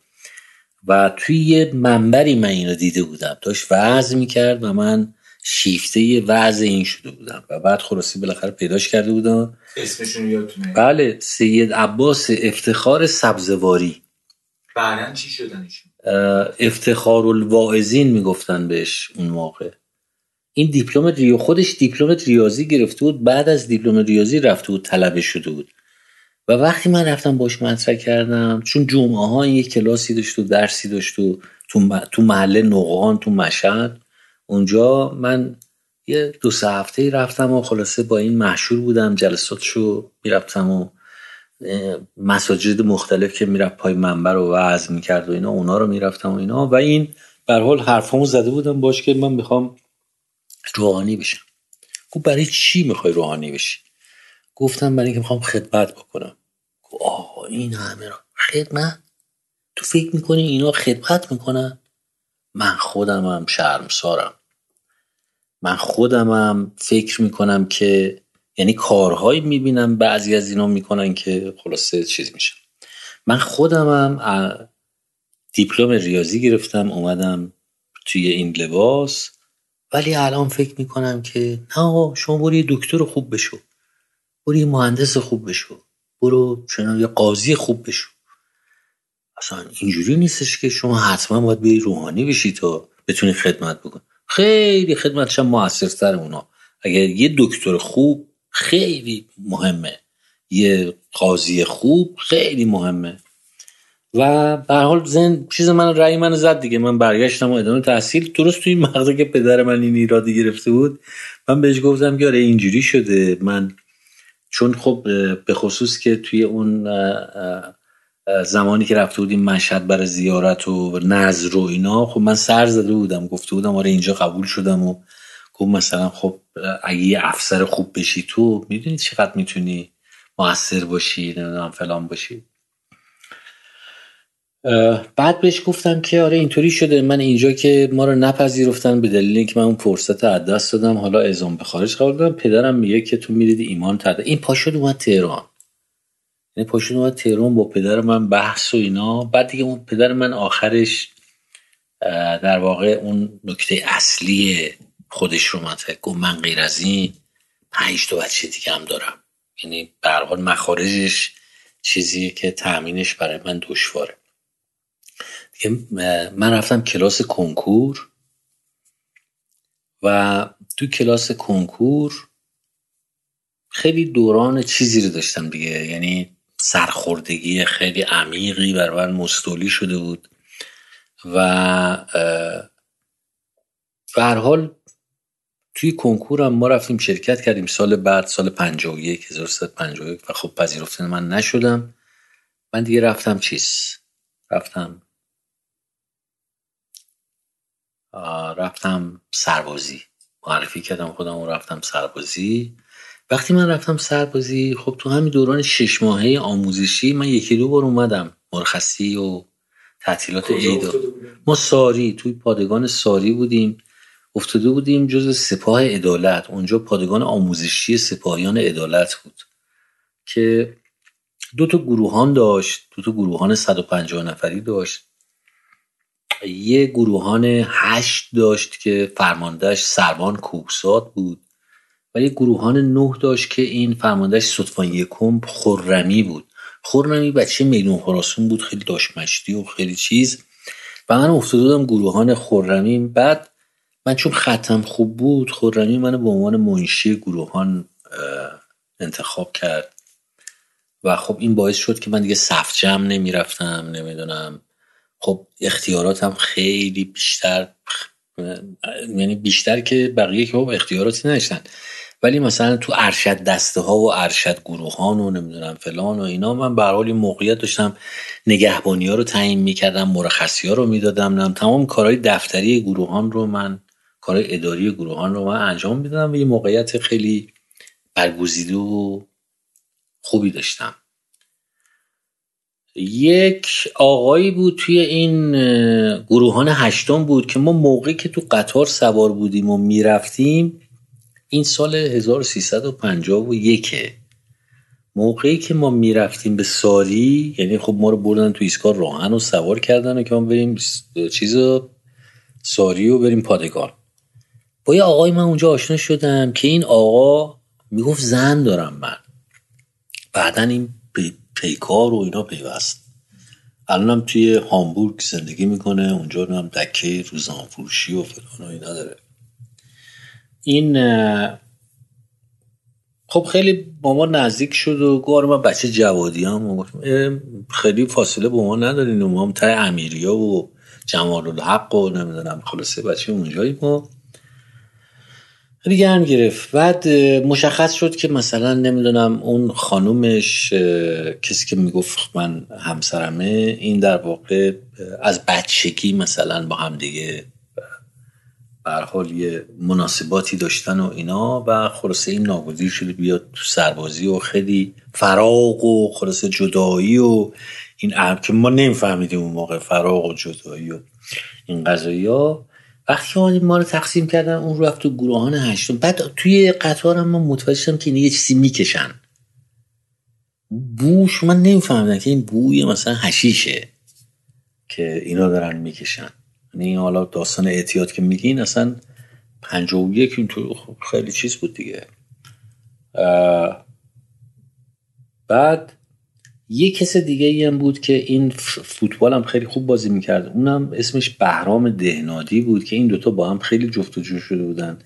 و توی یه منبری من این رو دیده بودم. داشت وضع می‌کرد و من شیفته یه وضع این شده بودم. و بعد خلاصی بالاخره پیداش کرده بودم. اسمشون یادتونه؟ بله سید عباس افتخار سبزواری. بعدا چی شدنشون افتخار الواعظین می‌گفتن بهش اون موقع. این دیپلم ریو خودش دیپلم ریاضی گرفته بود بعد از دیپلم ریاضی رفته بود طلبه شده بود. و وقتی من رفتم باش مطرح کردم چون جمعه ها این یک کلاسی داشت و درسی داشت و تو, تو محله نقان تو مشهد اونجا من یه دو سه هفته رفتم و خلاصه با این محشور بودم جلساتشو می‌رفتم و مساجد مختلف که می‌رفت پای منبر و وعظ می‌کرد و اینا اونا رو می‌رفتم و اینا. و این بر حال حرفامو زده بودم باش که من می‌خوام روحانی بشم. گفت برای چی می‌خوای روحانی بشی؟ گفتم برای اینکه می‌خوام خدمت بکنم. آه این همه رو خدمت؟ تو فکر می‌کنی اینا خدمت می‌کنن؟ من خودمم شرمسارم. من خودمم فکر می‌کنم که یعنی کارهایی می‌بینم بعضی از اینا می‌کنن که خلاصه چیز میشه. من خودمم دیپلم ریاضی گرفتم اومدم توی این لباس. ولی الان فکر می‌کنم که نه شما برو یه دکتر خوب بشو. برو یه مهندس خوب بشو. برو چنان یه قاضی خوب بشو. اصلا اینجوری نیستش که شما حتما باید بری روحانی بشی تا بتونی خدمت بکن خیلی خدمتش هم موثرتر اونا. اگر یه دکتر خوب خیلی مهمه. یه قاضی خوب خیلی مهمه. و به حال زن چیز من رأی من زد دیگه. من برگشتم و ادامه تحصیل. درست توی این که پدر من این ایرادی گرفته بود من بهش گفتم که آره اینجوری شده. من چون خب به خصوص که توی اون زمانی که رفته بودیم مشهد برای زیارت و نظر و اینا خب من سر زده بودم. گفته بودم آره اینجا قبول شدم و گفت مثلا خب اگه یه افسر خوب بشی تو می‌دونی چقدر می‌تونی موثر باشی نمی‌دونم فلان باشی. بعد بهش گفتم که آره اینطوری شده من اینجا که ما رو نپذیرفتن به دلیل اینکه من اون فرصت از دست دادم حالا ازام به خارج قرار دادم. پدرم میگه که تو میرید ایمان ترده این پاشد اومد تهران. یعنی پاشد اومد تهران با پدر من بحث و اینا. بعد دیگه اون پدر من آخرش در واقع اون نکته اصلی خودش رو مطرح گفت من غیر از این پنج تا بچه دیگه هم دارم. یعنی به حال مخارجش چیزی که تأمینش برای من دشواره. من رفتم کلاس کنکور و تو کلاس کنکور خیلی دوران چیزی رو داشتم دیگه. یعنی سرخوردگی خیلی عمیقی بر من مستولی شده بود و به هر حال توی کنکورم ما رفتیم شرکت کردیم سال بعد سال 51 1351 و خب پذیرفته من نشدم. من دیگه رفتم چیز؟ رفتم رفتم سربازی. معرفی کردم خودم رفتم سربازی. وقتی من رفتم سربازی خب تو همین دوران شش ماهه آموزشی من یکی دو بار اومدم. مرخصی و تعطیلات عید ما ساری توی پادگان ساری بودیم. افتاده بودیم جز سپاه عدالت. اونجا پادگان آموزشی سپاهیان عدالت بود. که دو تا گروهان داشت دو تا گروهان 150 نفری داشت. یه گروهان هشت داشت که فرماندهش سربان کوکساد بود و یه گروهان نه داشت که این فرماندهش صدفان یکم خرمی بود. خرمی بچه میدون خراسون بود خیلی داشت مشتی و خیلی چیز. و من افتاده بودم گروهان خرمی. بعد من چون ختم خوب بود خرمی منو به عنوان منشی گروهان انتخاب کرد. و خب این باعث شد که من دیگه صف نمی‌رفتم نمی‌دونم. خب اختیاراتم خیلی بیشتر یعنی بیشتر که بقیه که خب اختیاراتی نداشتن. ولی مثلا تو ارشد دسته ها و ارشد گروهان و نمی‌دونم فلان و اینا من به حال موقعیت داشتم نگهبانی ها رو تعیین می‌کردم مرخصی ها رو می‌دادم تمام کارهای دفتری گروهان رو من کارهای اداری گروهان رو من انجام می‌دادم و یه موقعیت خیلی برگزیده و خوبی داشتم. یک آقایی بود توی این گروهان هشتم بود که ما موقعی که تو قطار سوار بودیم و می‌رفتیم این سال 1351 موقعی که ما می‌رفتیم به ساری یعنی خب ما رو بردن تو ایستگاه راهن و سوار کردن و که ما بریم چیز ساری و بریم پادگان. با یه آقای من اونجا آشنا شدم که این آقا می‌گفت زن دارم من. بعدا این پیکار و اینا پیوست. الانم توی هامبورگ زندگی می‌کنه اونجا هم دکه روزان فروشی و فلان و اینا داره. این خب خیلی با ما نزدیک شد و گوار من بچه جوادی هم خیلی فاصله با ما ندارین ما هم تای امیریا و جمال الحق و نمی‌دونم خلاصه بچه اونجایی ما خیلی گرفت. بعد مشخص شد که مثلا نمی‌دونم اون خانومش کسی که می‌گفت من همسرمه این در واقع از بچگی مثلا با هم دیگه حال یه مناسباتی داشتن و اینا. و خلاصه این ناگزیر شده بیاد تو سربازی و خیلی فراغ و خلاصه جدایی و این عرب که ما نمیفهمیدیم اون موقع فراغ و جدایی و این قضایی ها وقتی ما رو تقسیم کردن اون رفت تو گروهان هشتم. بعد توی قطار هم من متوجه شدم که یه چیزی می‌کشن. بوش من نمیفهمیدم که این بوی مثلا هشیشه که اینا دارن می‌کشن. یعنی حالا داستان اعتیاد که میگین اصلا پنج و یک این تو خیلی چیز بود دیگه. بعد یه کس دیگه ای هم بود که این فوتبال هم خیلی خوب بازی می‌کرد. اونم اسمش بهرام دهنادی بود که این دوتا با هم خیلی جفت و جو شده بودن.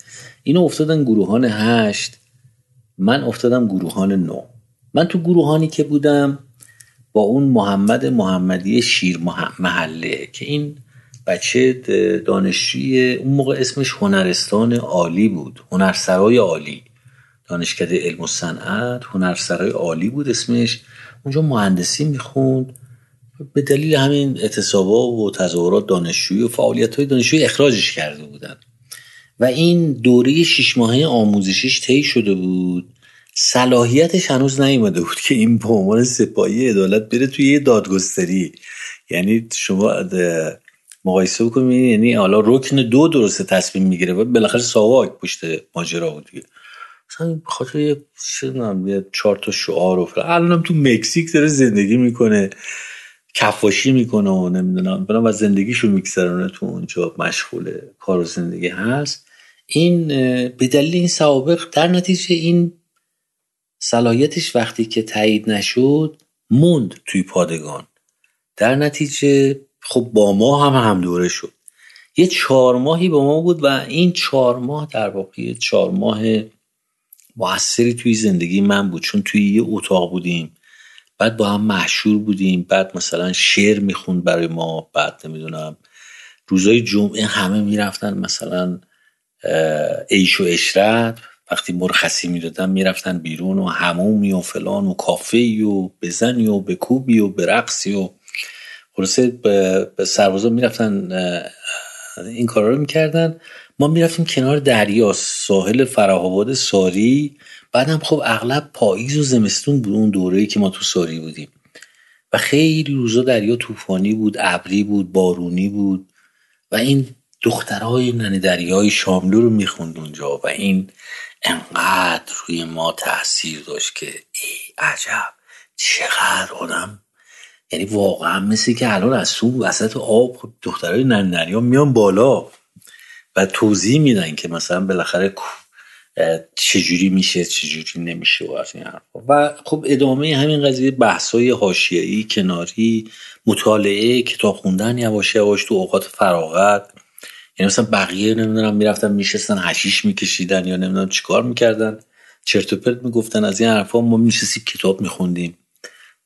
اینو افتادن گروهان هشت من افتادم گروهان نو من تو گروهانی که بودم با اون محمد محمدی شیر محله که این بچه دانشجوی اون موقع اسمش هنرستان عالی بود. هنرسرای عالی. دانشکده علم و صنعت هنرسرای عالی بود اسمش. اونجا مهندسی می‌خوند. به دلیل همین اعتصابا و تظاهرات دانشجویی و فعالیت های دانشجویی اخراجش کرده بودن. و این دوره شش ماهه آموزشیش طی شده بود. صلاحیتش هنوز نیومده بود که این به عنوان سپاهی عدالت بره توی یه دادگستری. یعنی شما مقایسه بکنید یعنی حالا رکن دو درسته تصمیم می‌گیره و بالاخره ساواک پشت ماجرا بود دیگه. مثلا بخاطر یه یه چهار تا شعار و الانم تو مکزیک داره زندگی می‌کنه کفاشی می‌کنه و نمی‌دونم برام و زندگیشو میگذرونه تو اونجا مشغول کار و زندگی هست. این به دلیل این سوابق در نتیجه این صلاحیتش وقتی که تایید نشد موند توی پادگان. در نتیجه خب با ما هم هم دوره شد. یه چهار ماهی با ما بود و این چهار ماه در واقع چهار ماه موثری توی زندگی من بود چون توی یه اتاق بودیم. بعد با هم محشور بودیم بعد مثلا شعر می‌خوند برای ما بعد نمی‌دونم روزای جمعه همه می‌رفتن مثلا عیش و اشرت وقتی مرخصی می‌دادن می‌رفتن بیرون و همومی و فلان و کافه و بزنی و به کوبی و به رقصی و خلاصه به سربازا می‌رفتن این کارا رو می‌کردن. ما می‌رفتیم کنار دریا ساحل فراهاباد ساری. بعدم خب اغلب پاییز و زمستون بود اون دوره که ما تو ساری بودیم. و خیلی روزا دریا طوفانی بود ابری بود بارونی بود. و این دخترهای ننه دریای شاملو رو می‌خوند اونجا و این انقدر روی ما تاثیر داشت که ای عجب چقدر آدم یعنی واقعا مثل که الان از تو وسط آب خب دخترای ننه دریا میان بالا. و توضیح میدن که مثلا بالاخره چجوری میشه چجوری نمیشه و این و خب ادامه همین قضیه بحثای حاشیه‌ای کناری مطالعه کتاب خوندن یواش یواش تو اوقات فراغت. یعنی مثلا بقیه نمی‌دونم می‌رفتن میشستن هشیش میکشیدن یا نمی‌دونم چیکار می‌کردن. چرت و پرت می‌گفتن از این حرفا ما میشستیم کتاب میخوندیم.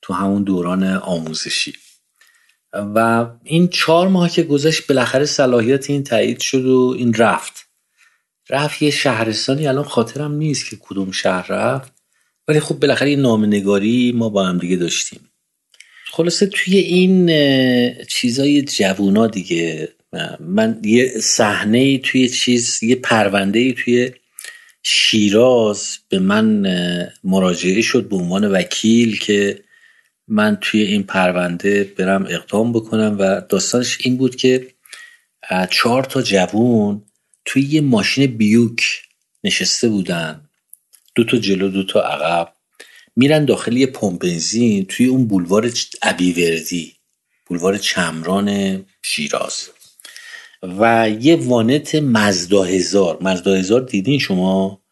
تو همون دوران آموزشی. و این چهار ماه که گذشت بالاخره صلاحیت این تایید شد و این رفت. رفت یه شهرستانی الان خاطرم نیست که کدوم شهر رفت ولی خب بالاخره این نامنگاری ما با هم دیگه داشتیم. خلاصه توی این چیزای جوونا دیگه من یه صحنه توی چیز یه پرونده توی شیراز به من مراجعه شد به عنوان وکیل که من توی این پرونده برم اقدام بکنم و داستانش این بود که چهار تا جوون توی یه ماشین بیوک نشسته بودن. دو تا جلو دو تا عقب. میرن داخل یه پمپ بنزین توی اون بولوار ابیوردی بولوار چمران شیراز. و یه وانت مزدا هزار. مزدا هزار دیدین شما؟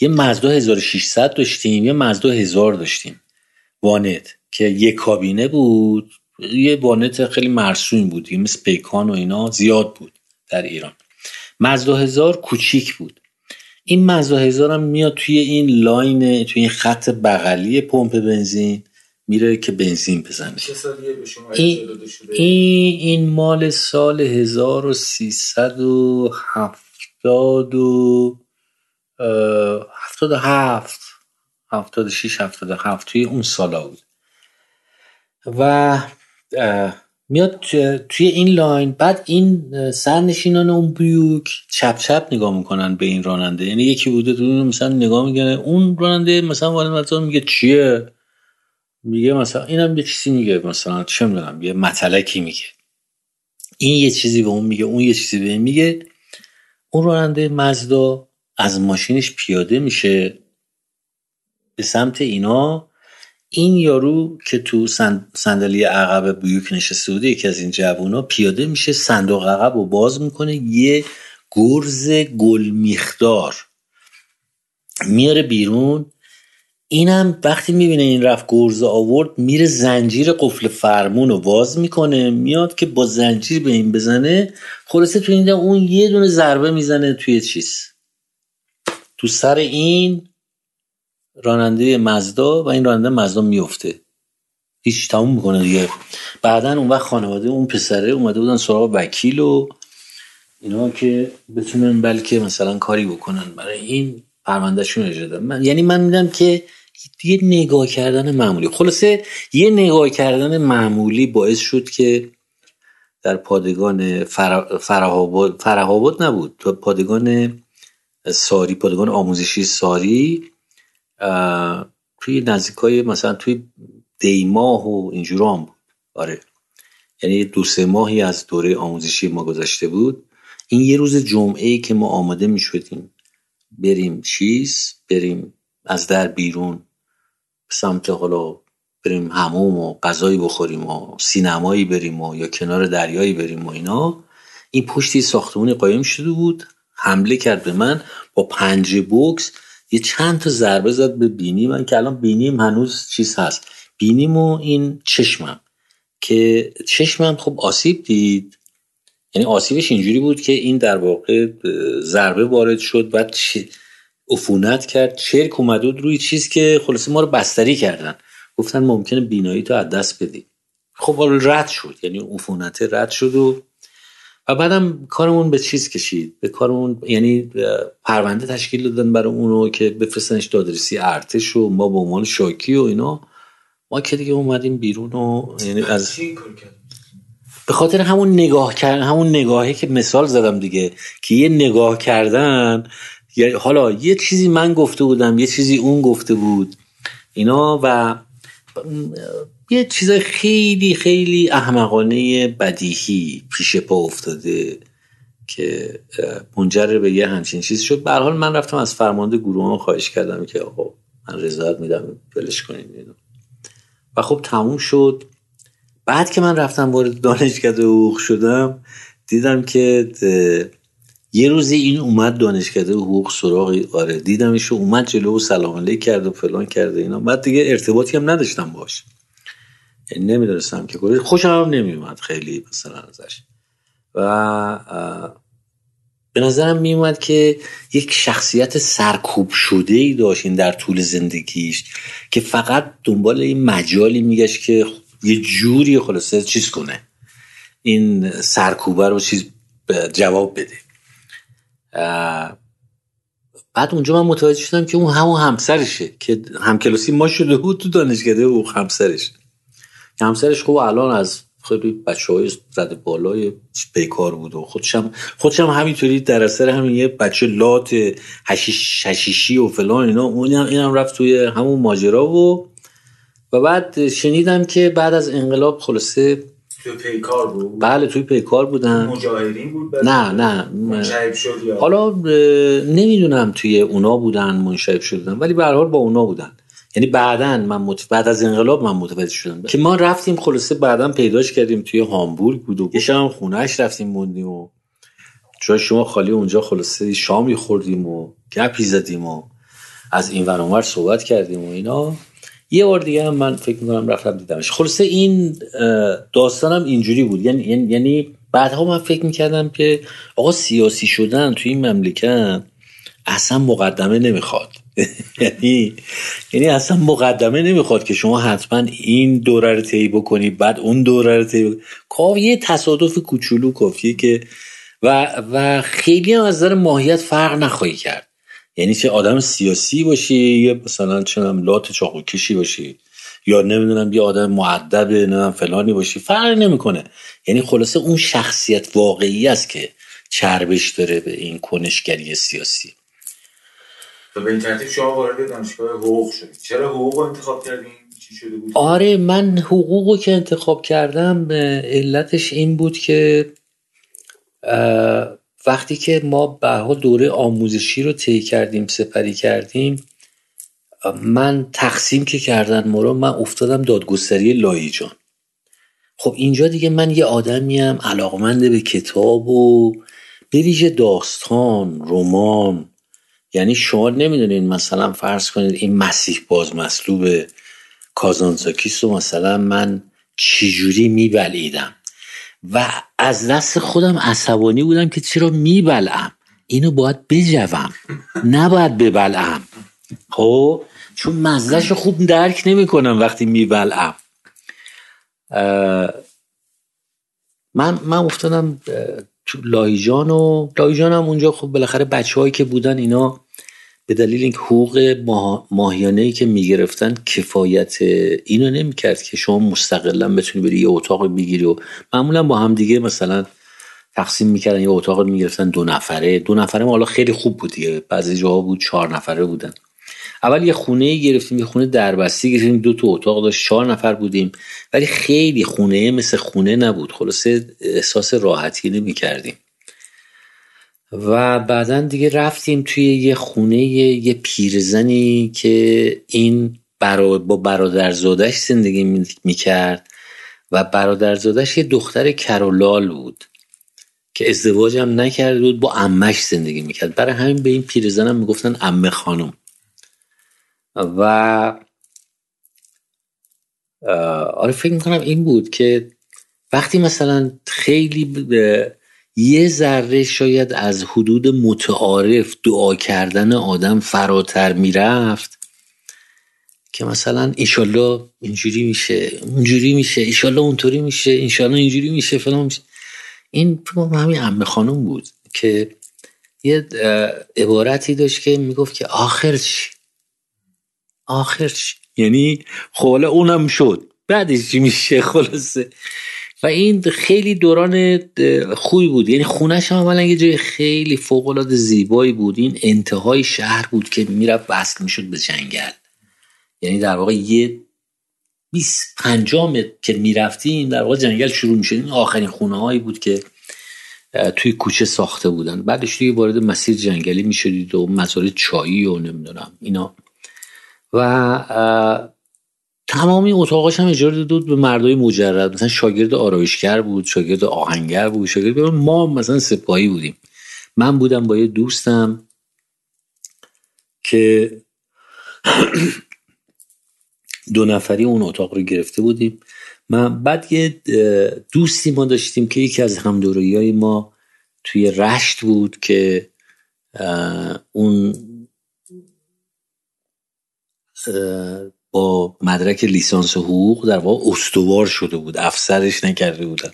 یه مزدا 1600 داشتیم یه مزدا هزار داشتیم. وانت. که یه کابینه بود یه وانت خیلی مرسوم بود مثل پیکان و اینا زیاد بود در ایران. مزدا هزار کوچیک بود. این مزدا هزار هم میاد توی این line توی این خط بغلی پمپ بنزین میره که بنزین بزنه. این, این, این مال سال 1370 و 77 76 77 توی اون سالا بود. و میاد توی این لاین بعد این سرنشینان اون بیوک چپ چپ نگاه می‌کنن به این راننده. یعنی یکی بوده تو مثلا نگاه می‌کنه اون راننده مثلا وارد میگه چیه؟ میگه مثلا اینم یه چیزی میگه مثلا چه می‌دونم یه مطلقی میگه. این یه چیزی به اون میگه اون یه چیزی به این میگه. اون راننده مزدا از ماشینش پیاده میشه به سمت اینا. این یارو که تو صندلی عقب بیوک نشسته بوده یکی از این جوونا پیاده میشه صندوق عقب رو باز می‌کنه یه گرز گل میخدار میاره بیرون. اینم وقتی می‌بینه این رفت گرز آورد میره زنجیر قفل فرمون رو باز می‌کنه میاد که با زنجیر به این بزنه. خلاصه تو این اون یه دونه ضربه می‌زنه توی چیز. تو سر این راننده مزدا و این راننده مزدا میفته. هیچ تموم می‌کنه دیگه. بعدا اون وقت خانواده اون پسره اومده بودن سراغ وکیل و اینا که بتونن بلکه مثلا کاری بکنن. برای این پروندهشون اجازه من یعنی من میدم که یه نگاه کردن معمولی. خلاصه یه نگاه کردن معمولی باعث شد که در پادگان فرهاباد نبود. پادگان ساری پادگان آموزشی ساری توی نزدیکای مثلا توی دیماه و اینجور هم بود. آره. یعنی دو سه ماهی از دوره آموزشی ما گذشته بود. این یه روز جمعه ای که ما آماده می شدیم بریم چیز بریم از در بیرون سمت حالا بریم هموم و غذایی بخوریم و سینمایی بریم و یا کنار دریایی بریم و اینا. این پشتی ساختمونی قایم شده بود. حمله کرد به من با پنج بوکس. یه چند تا ضربه زد به بینی من که الان بینیم هنوز چیز هست. بینیم و این چشمم که چشمم خب آسیب دید. یعنی آسیبش اینجوری بود که این در واقع ضربه وارد شد بعد عفونت کرد. چرک اومده بود روی چیز که خلاصه ما رو بستری کردن. گفتن ممکنه بینایی تو از دست بدی. خب حالا رد شد. یعنی عفونت رد شد و و بعدم کارمون به چیز کشید. به کارمون یعنی پرونده تشکیل دادن برای اونو که بفرستنش دادرسی ارتش و ما به عنوان شاکی و اینا. ما که دیگه اومدیم بیرون و یعنی از به خاطر همون نگاه کردن همون نگاهی که مثال زدم دیگه که یه نگاه کردن حالا یه چیزی من گفته بودم یه چیزی اون گفته بود. اینا و یه چیز خیلی خیلی احمقانه بدیهی پیش پا افتاده که منجر به یه همچین چیز شد. به حال من رفتم از فرمانده گروه خواهش کردم که آقا من رضایت میدم ولش کنین و خب تموم شد. بعد که من رفتم وارد دانشکده حقوق شدم دیدم که یه روزی این اومد دانشکده حقوق سراغ آره دیدمش اومد جلو و سلام علیک کرد و فلان کرده اینا. بعد دیگه ارتباطی هم نداشتم باش. نمی‌دونستم که خوشم هم نمیومد خیلی مثلا ازش. و به نظرم میومد که یک شخصیت سرکوب شده ای داشت این در طول زندگیش که فقط دنبال این مجالی میگشت که یه جوری خلاصه چیز کنه. این سرکوبه رو چیز جواب بده. بعد اونجا من متوجه شدم که اون همون همسرشه که همکلاسی ما شده بود تو دانشکده او همسرش همسرش خب الان از خیلی بچه های زده بالای بیکار بود و خودشم خودشم همینطوری در اثر همین یه بچه لات هشیش هشیشی و فلان اینا اون هم اینم رفت توی همون ماجرا و و بعد شنیدم که بعد از انقلاب خلاصه توی پیکار بود؟ بله توی پیکار بودن. مجاهدین بود نه نه. منشعب شد یا حالا نمی‌دونم توی اونا بودن منشعب شدن ولی به حال با اونا بودن. یعنی بعدا من مت... بعد از انقلاب من متوجه شدم. که ما رفتیم خلاصه بعدا پیداش کردیم توی هامبورگ بود و یه شب خونهش رفتیم موندیم و جای شما خالی اونجا خلاصه شامی خوردیم و گپی زدیم و از این ور صحبت کردیم و اینا. یه بار دیگه هم من فکر می‌کنم رفتم دیدمش. خلاصه این داستانم اینجوری بود. یعنی یعنی بعدها من فکر می‌کردم که آقا سیاسی شدن توی این مملکت اصلا مقدمه نمی‌خواد. یعنی یعنی اصلا مقدمه نمی‌خواد که شما حتما این دوره رو طی بکنی بعد اون دوره رو طی کافی یه تصادف کوچولو کافیه که و و خیلی هم از نظر ماهیت فرق نخواهی کرد. یعنی چه آدم سیاسی باشی یا مثلا چه لات چاقو کشی باشی یا نمی‌دونم یه آدم معدب نمی‌دونم فلانی باشی فرق نمی‌کنه. یعنی خلاصه اون شخصیت واقعی است که چربش داره به این کنشگری سیاسی. و به این ترتیب شما وارد دانشگاه حقوق شدید. چرا حقوق انتخاب کردین؟ چی شده بود؟ آره من حقوق رو که انتخاب کردم علتش این بود که وقتی که ما به دوره آموزشی رو طی کردیم سپری کردیم من تقسیم که کردن ما رو من افتادم دادگستری لایجان خب اینجا دیگه من یه آدمیم علاقمنده به کتاب و به ویژه داستان رمان یعنی شما نمی‌دونین مثلا فرض کنید این مسیح باز مسلوب کازانزاکیس رو مثلا من چجوری میبلیدم؟ و از دست خودم عصبانی بودم که چرا میبلعم؟ اینو باید بجوم نباید ببلعم. خب؟ چون مزدش خوب درک نمی‌کنم وقتی میبلعم. من من افتادم لایجان و لایجان هم اونجا خب بالاخره بچه هایی که بودن اینا به دلیل اینکه حقوق ماهیانه ای که می‌گرفتن کفایت اینو نمی‌کرد که شما مستقلا بتونی بری یه اتاق بگیری و معمولا با هم دیگه مثلا تقسیم می‌کردن یه اتاق می‌گرفتن دو نفره. دو نفره حالا خیلی خوب بود دیگه. بعضی جاها بود چهار نفره بودن. اول یه خونه گرفتیم یه خونه دربستی گرفتیم دو تا اتاق داشت چهار نفر بودیم ولی خیلی خونه مثل خونه نبود. خلاصه احساس راحتی نمی کردیم و بعدا دیگه رفتیم توی یه خونه یه پیرزنی که این برا با برادرزادش زندگی می‌کرد و برادرزادش یه دختر کرولال بود که ازدواج هم نکرده بود با امش زندگی می‌کرد. برای همین به این پیرزن هم می‌گفتن امه خانم. و آره فکر می‌کنم این بود که وقتی مثلا خیلی یه ذره شاید از حدود متعارف دعا کردن آدم فراتر می‌رفت که مثلا ایشالله اینجوری میشه اونجوری میشه ایشالله اونطوری میشه ایشالله اینجوری میشه فلان میشه. این همین امه خانم بود که یه عبارتی داشت که می‌گفت که آخر آخر چی یعنی خاله اونم شد. بعدش چی میشه؟ خلاصه. و این خیلی دوران خوبی بود. یعنی خونش هم اولا یه جای خیلی فوق العاده زیبایی بود. این انتهای شهر بود که می‌رفت وصل می‌شد به جنگل. یعنی در واقع یه 20 50 که می‌رفتیم در واقع جنگل شروع می‌شد. این آخرین خونه هایی بود که توی کوچه ساخته بودن. بعدش دیگه وارد مسیر جنگلی می‌شدید و مزارع چایی و نمی‌دونم اینا. و تمامی اتاقاش هم اجاره داده بود به مردای مجرد. مثلا شاگرد آرایشگر بود شاگرد آهنگر بود شاگرد ما مثلا سپاهی بودیم. من بودم با یه دوستم که دو نفری اون اتاق رو گرفته بودیم. من بعد یه دوستی ما داشتیم که یکی از همدوری ما توی رشت بود که اون با مدرک لیسانس حقوق در واقع استوار شده بود افسرش نکرده بودن.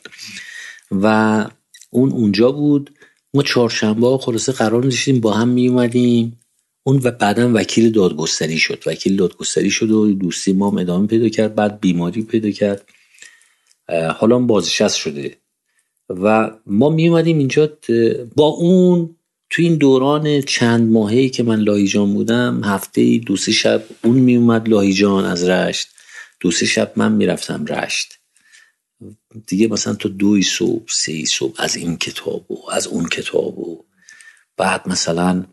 و اون اونجا بود ما چهارشنبه خلاصه قرار داشتیم با هم می اومدیم اون و بعدا وکیل دادگستری شد. وکیل دادگستری شد و دوستی ما ادامه پیدا کرد بعد بیماری پیدا کرد. حالا بازنشست شده. و ما می اومدیم اینجا با اون تو این دوران چند ماهی که من لاهیجان بودم هفته دو سه شب اون می اومد لاهیجان از رشت. دو سه شب من می‌رفتم رشت. دیگه مثلا تا دوی صبح سه صبح از این کتاب و از اون کتاب و بعد مثلا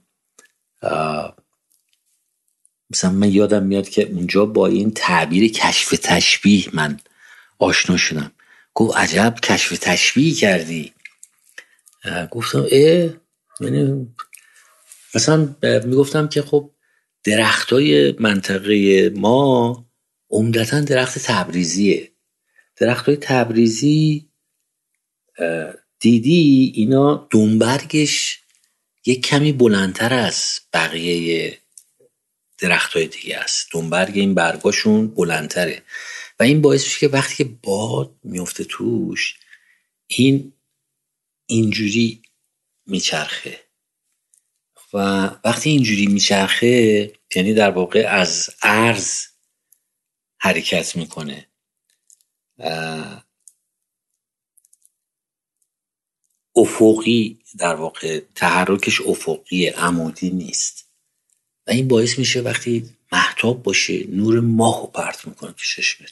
مثلا من یادم میاد که اونجا با این تعبیر کشف تشبیه من آشنا شدم. گفت عجب کشف تشبیه کردی. گفتم اه یعنی مثلا می‌گفتم که خب درخت های منطقه ما عمدتا درخت تبریزیه. درخت های تبریزی دیدی اینا دنبرگش یک کمی بلندتر از بقیه درخت های دیگه است. دنبرگ این برگاشون بلندتره. و این باعث میشه که وقتی که باد میفته توش این اینجوری میچرخه. و وقتی اینجوری میچرخه یعنی در واقع از عرض حرکت می‌کنه. افقی در واقع تحرکش افقی عمودی نیست. و این باعث میشه وقتی محتاب باشه نور ماه رو پرت می‌کنه تو چشمت.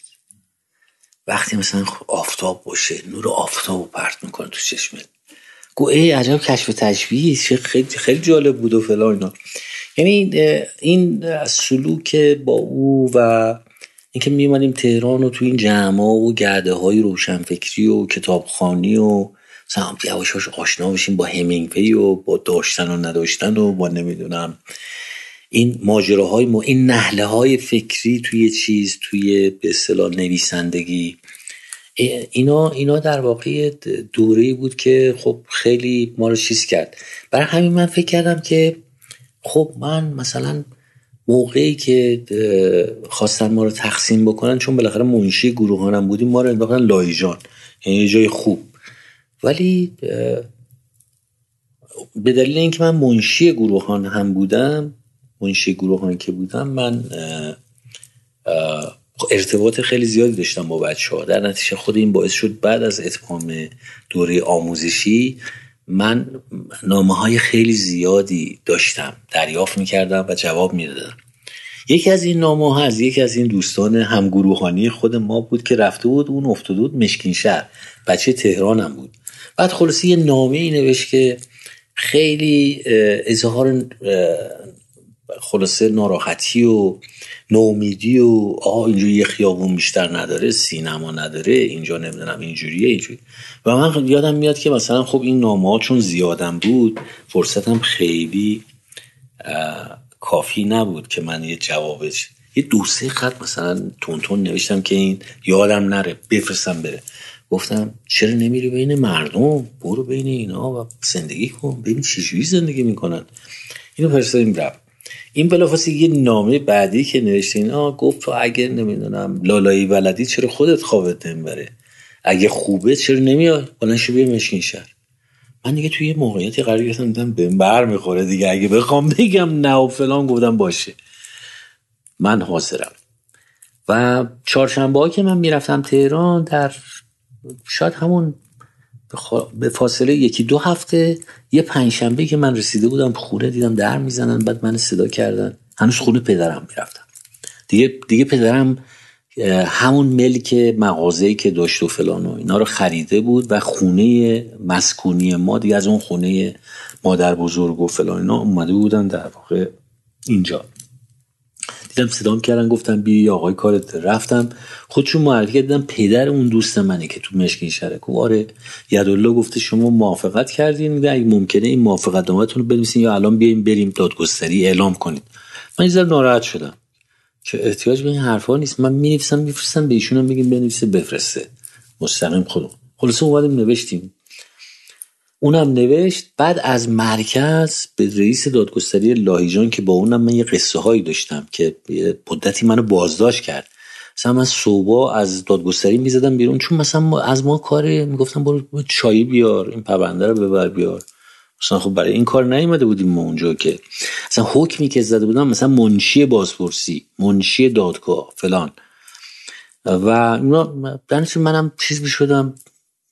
وقتی مثلا آفتاب باشه نور آفتاب رو پرت می‌کنه تو چشمت. گو ای عجب کشف تشبیه خیلی خیلی جالب بود و فلان اینا. یعنی این سلوک با او و اینکه میمانیم تهران و تو این جمع و گرده های روشنفکری و کتابخانی و مثلا یواش آشنا بشیم با همینگوی و با داشتن و نداشتن و با نمی‌دونم این ماجراهای ما این نهله های فکری توی چیز توی به اصطلاح نویسندگی. اینا اینا در واقع دوره بود که خب خیلی ما رو چیز کرد. برای همین من فکر کردم که خب من مثلا موقعی که خواستن ما رو تقسیم بکنن چون بالاخره منشی گروهانم بودیم ما رو انداختن لایجان یعنی یه جای خوب. ولی به دلیل اینکه من منشی گروهان هم بودم منشی گروهان که بودم من ارتباط خیلی زیادی داشتم با بچه ها در نتیجه خود این باعث شد بعد از اتمام دوره آموزشی من نامه های خیلی زیادی داشتم دریافت می‌کردم و جواب می‌دادم. یکی از این نامه ها از یکی از این دوستان همگروهانی خود ما بود که رفته بود اون افتاده بود مشکین شهر. بچه تهران هم بود. بعد خلاصی یه نامه ای که خیلی اظهار خلاصه ناراحتی و نومیدی و آه اینجا یه خیابون بیشتر نداره سینما نداره اینجا نمی‌دونم اینجوریه اینجوری. و من یادم میاد که مثلا خب این نامه ها چون زیادم بود فرصتم خیلی کافی نبود که من یه جوابش یه دو سه خط مثلا تون نوشتم که این یادم نره بفرستم بره. گفتم چرا نمیری بین مردم؟ برو بین اینا و زندگی کن ببین چجوری زندگی می‌کنن. اینو فرستادیم رفت. این بلافاصله یه نامه بعدی که نوشتین آه گفت تو اگه نمی‌دونم لالایی ولدی چرا خودت خوابت نمی‌بره؟ اگه خوبه چرا نمیای؟ بلنشو بیا مشکین شهر. من دیگه توی یه موقعیتی قرار گرفتم دیدم به بر می‌خوره دیگه. اگه بخوام بگم نه و فلان گفتم باشه. من حاضرم. و چهارشنبه که من می‌رفتم تهران در شاید همون به فاصله یکی دو هفته یه پنجشنبه که من رسیده بودم خونه دیدم در می‌زنن بعد من صدا کردن. هنوز خونه پدرم می‌رفتم. دیگه دیگه پدرم همون ملک مغازه‌ای که داشت و فلان و اینا رو خریده بود و خونه مسکونی ما دیگه از اون خونه مادر بزرگ و فلان اینا اومده بودن در واقع اینجا. دیدم صدام کردن گفتم بیا آقای کارت. رفتم. خودشون معرفی دیدم پدر اون دوست منه که تو مشکین شهره گفت آره. یدالله گفته شما موافقت کردین. اگه ممکنه این موافقت نامتون رو بنویسین یا الان بیایم بریم دادگستری اعلام کنید. من یه ناراحت شدم. که احتیاج به این حرفا نیست. من می‌نویسم میفرستم به ایشون بگیم بنویسه بفرسته. مستقیم خودم خلاص اومدیم نوشتیم. اونم نوشت بعد از مرکز به رئیس دادگستری لاهیجان که با اونم من یه قصه هایی داشتم که مدتی منو بازداشت کرد. مثلا من صبح از دادگستری می‌زدم بیرون چون مثلا از ما کار می‌گفتم برو چایی بیار این پرونده رو ببر بیار. مثلا خب برای این کار نیومده بودیم ما اونجا که. مثلا حکمی که زده بودم مثلا منشی بازپرسی منشی دادگاه فلان. و اینا منم چیز می‌شدم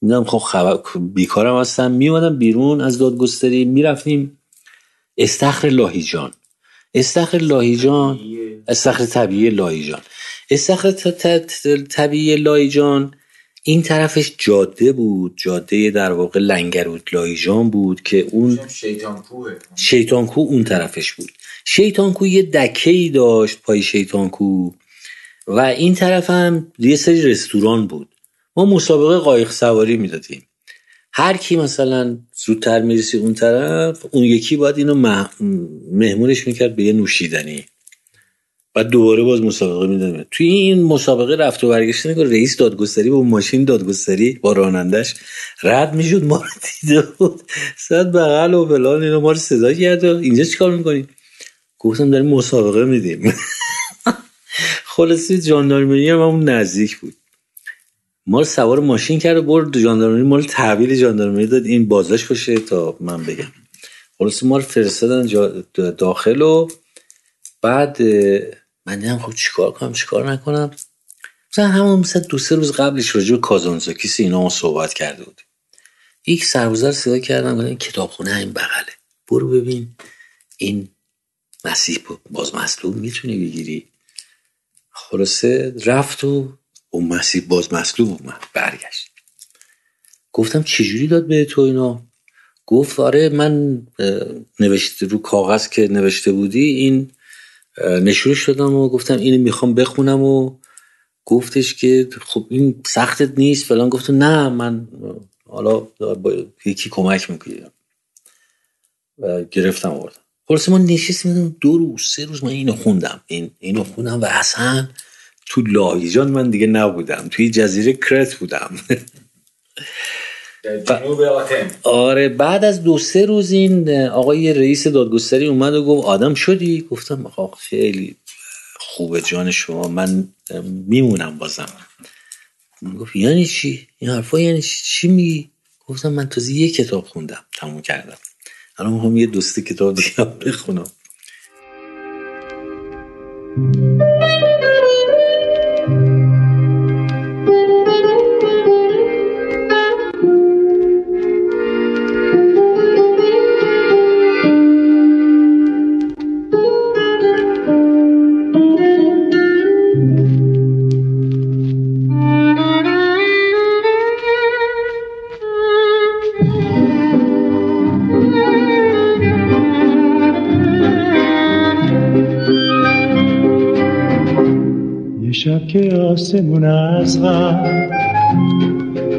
می‌دونم خب خبر بیکارم هستم. میومدم بیرون از دادگستری می‌رفتیم استخر لاهیجان. استخر لاهیجان استخر طبیعی لاهیجان. استخر طبیعی لاهیجان این طرفش جاده بود. جاده در واقع لنگرود لایجان بود که اون شیطانکو اون طرفش بود. شیطانکو یه دکه ای داشت پای شیطانکو و این طرف هم یه سری رستوران بود. ما مسابقه قایق سواری می‌دادیم. هر کی مثلا زودتر می‌رسی اون طرف اون یکی باید اینو مهمونش می‌کرد به یه نوشیدنی. بعد دوباره باز مسابقه می‌دادیم. توی این مسابقه رفت و برگشت نگاه رئیس دادگستری با ماشین دادگستری با رانندش رد می‌شد ما رو دیده بود. صد بغل و فلان اینو ما رو صدا کرد و اینجا چیکار می‌کنیم؟ گفتم داریم مسابقه میدیم. خلاصی جاندارمری هم اون نزدیک بود. ما رو سوار ماشین کرد و برد جاندارمری ما رو تحویل جاندارمری داد. این بازش باشه تا من بگم. خلاصی ما رو فرستادن داخل و بعد من دیدم خب چیکار کنم چیکار نکنم. مثلا همون مثلا دو سه روز قبلش راجع به کازانزاکیس اینا صحبت کرده بود یک سربازر صدا کردم گفتم کتابخونه این بغله. برو ببین. این مسیح باز مصلوب می‌تونی بگیری. خلاصه رفت و اون مسیح باز مصلوب اومد. برگشت. گفتم چجوری داد به تو اینا؟ گفت آره من نوشته رو کاغذ که نوشته بودی این نشونش دادم و گفتم اینو می‌خوام بخونم و گفتش که خب این سختت نیست فلان. گفت نه من حالا با یکی کمک می‌کنم و گرفتم آوردم. خلاص ما نشستیم دو روز سه روز من اینو خوندم. این اینو خوندم و اصلا تو لاهیجان من دیگه نبودم. توی جزیره کرت بودم. آره بعد از دو سه روز این آقای رئیس دادگستری اومد و گفت آدم شدی؟ گفتم آقا خیلی خوبه جان شما من میمونم بازم. گفت یعنی چی؟ این حرفا یعنی چی؟ میگی؟ گفتم من تازه یه کتاب خوندم تموم کردم. الان هم یه دوستی کتاب دیگه بخونم. از غم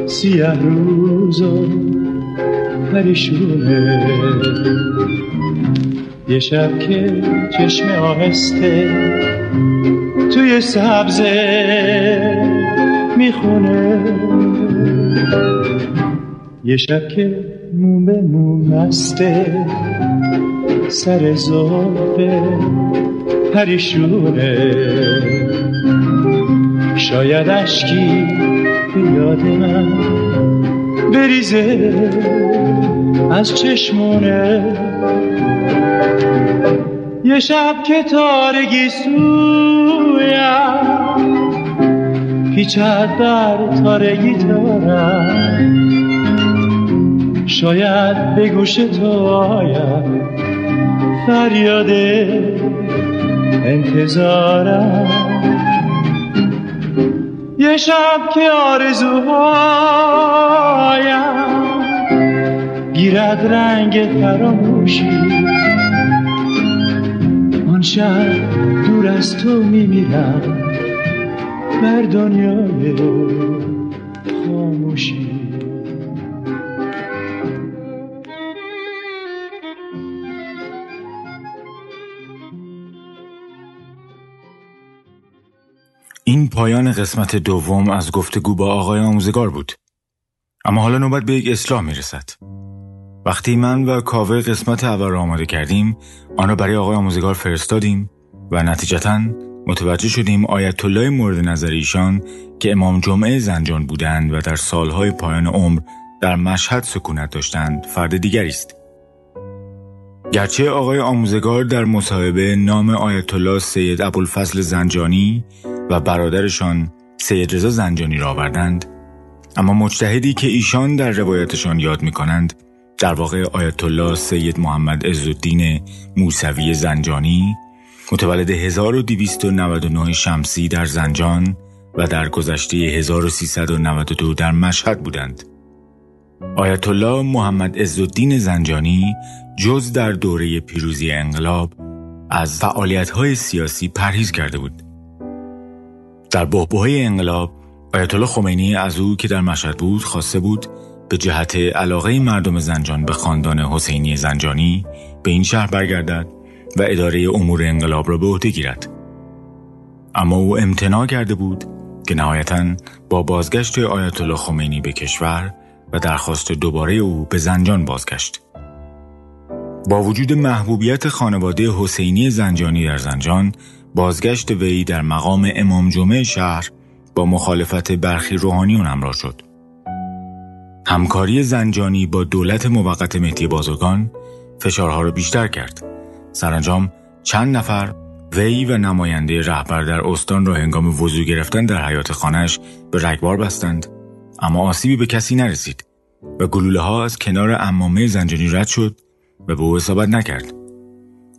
سیه روز و پریشونه یه شب که چشم آهسته توی سبزه می‌خونه. یه شب که موم به موم مسته سر زلفه پریشونه شاید اشکی به یاد من. بریزه از چشمونه. یه شب که تارگی سویم پیچت بر تارگی تارم شاید به گوش تو آیم فریاد انتظارم. شب که آرزوهایم. گیرد رنگ فراموشی. آن شب دور از تو میمیرم. بر دنیای قسمت دوم از گفتگو با آقای آموزگار بود. اما حالا نوبت به یک اصلاح می رسد. وقتی من و کاوه قسمت اول را آماده کردیم آن را برای آقای آموزگار فرستادیم و نتیجتا متوجه شدیم آیت الله مورد نظر ایشان که امام جمعه زنجان بودند و در سالهای پایان عمر در مشهد سکونت داشتند فرد دیگری است. گرچه آقای آموزگار در مصاحبه نام آیت الله سید ابوالفضل زنجانی و برادرشان سید رضا زنجانی را آوردند اما مجتهدی که ایشان در روایتشان یاد می کنند در واقع آیت الله سید محمد عزالدین موسوی زنجانی متولد 1299 شمسی در زنجان و در گذشته 1392 در مشهد بودند. آیت الله محمد عزالدین زنجانی جز در دوره پیروزی انقلاب از فعالیت‌های سیاسی پرهیز کرده بود. در بحبوهای انقلاب آیت الله خمینی از او که در مشهد بود خواسته بود به جهت علاقه مردم زنجان به خاندان حسینی زنجانی به این شهر برگردد و اداره امور انقلاب را به عهده گیرد. اما او امتناع کرده بود که نهایتا با بازگشت آیت الله خمینی به کشور و درخواست دوباره او به زنجان بازگشت. با وجود محبوبیت خانواده حسینی زنجانی در زنجان بازگشت وی در مقام امام جمعه شهر با مخالفت برخی روحانیون همراه شد. همکاری زنجانی با دولت موقت مهدی بازرگان فشارها را بیشتر کرد. سرانجام چند نفر وی و نماینده رهبر در استان را هنگام وضوع گرفتن در حیات خانش به رگبار بستند اما آسیبی به کسی نرسید و گلوله ها از کنار امامه زنجانی رد شد و به او اصابت نکرد.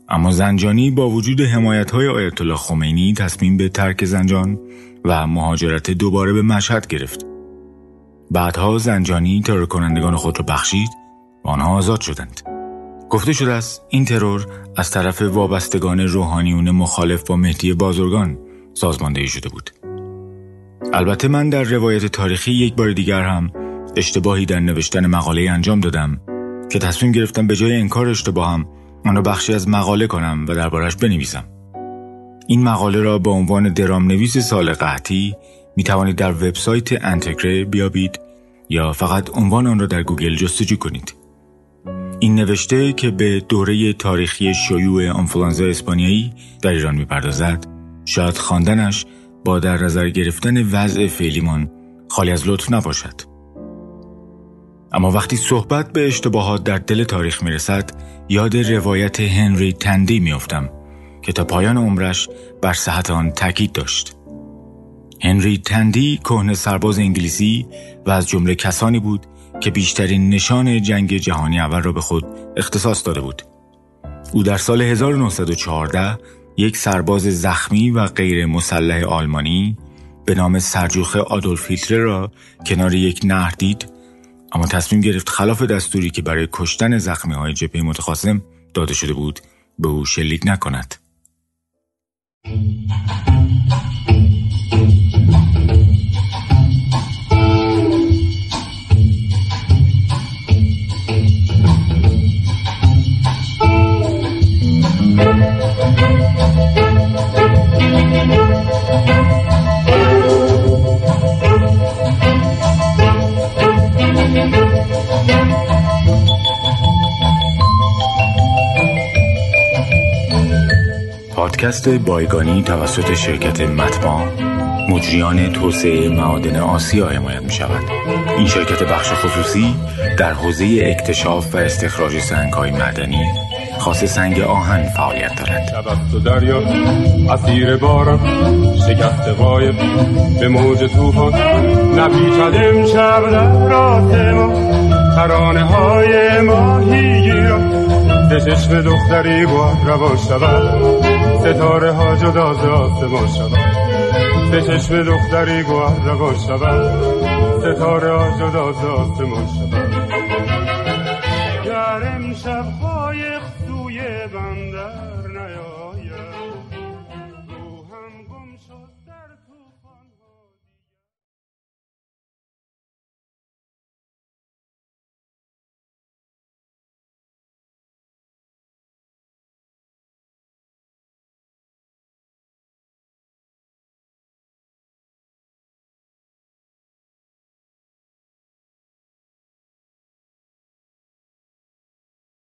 اما زنجانی با وجود حمایت های آیت الله خمینی تصمیم به ترک زنجان و مهاجرت دوباره به مشهد گرفت. بعدها زنجانی ترور کنندگان خود را بخشید و آنها آزاد شدند. گفته شده است این ترور از طرف وابستگان روحانیون مخالف با مهدی بازرگان سازماندهی شده بود. البته من در روایت تاریخی یک بار دیگر هم اشتباهی در نوشتن مقاله انجام دادم که تصمیم گرفتم به جای انکار اشتباهم آن بخشی از مقاله کنم و دربارش بنویسم. این مقاله را با عنوان درام نویس سال قحطی می توانید در وبسایت انتگره بیابید یا فقط عنوان آن را در گوگل جستجو کنید. این نوشته که به دوره تاریخی شیوع آنفولانزا اسپانیایی در ایران می‌پردازد شاید خواندنش با در نظر گرفتن وضع فعلیمان خالی از لطف نباشد. اما وقتی صحبت به اشتباهات در دل تاریخ می رسد یاد روایت هنری تندی میافتم که تا پایان عمرش بر صحت آن تاکید داشت. هنری تندی کهنه سرباز انگلیسی و از جمله کسانی بود که بیشترین نشان جنگ جهانی اول را به خود اختصاص داده بود. او در سال 1914 یک سرباز زخمی و غیر مسلح آلمانی به نام سرجوخه آدولف هیتلر را کنار یک نهر دید اما تصمیم گرفت خلاف دستوری که برای کشتن زخمی های جبهه متخاصم داده شده بود به او شلیک نکند. thank you پادکست بایگانی توسط شرکت متما مجریان توسعه معادن آسیا حمایت می شود این شرکت بخش خصوصی در حوزه اکتشاف و استخراج سنگ های معدنی خاص سنگ آهن فعالیت دارد. که چشم دختری بود روا شود ستاره ها جدا ز آسمان شود به چشم دختری بود روا شود ستاره ها جدا ز آسمان شود شب خود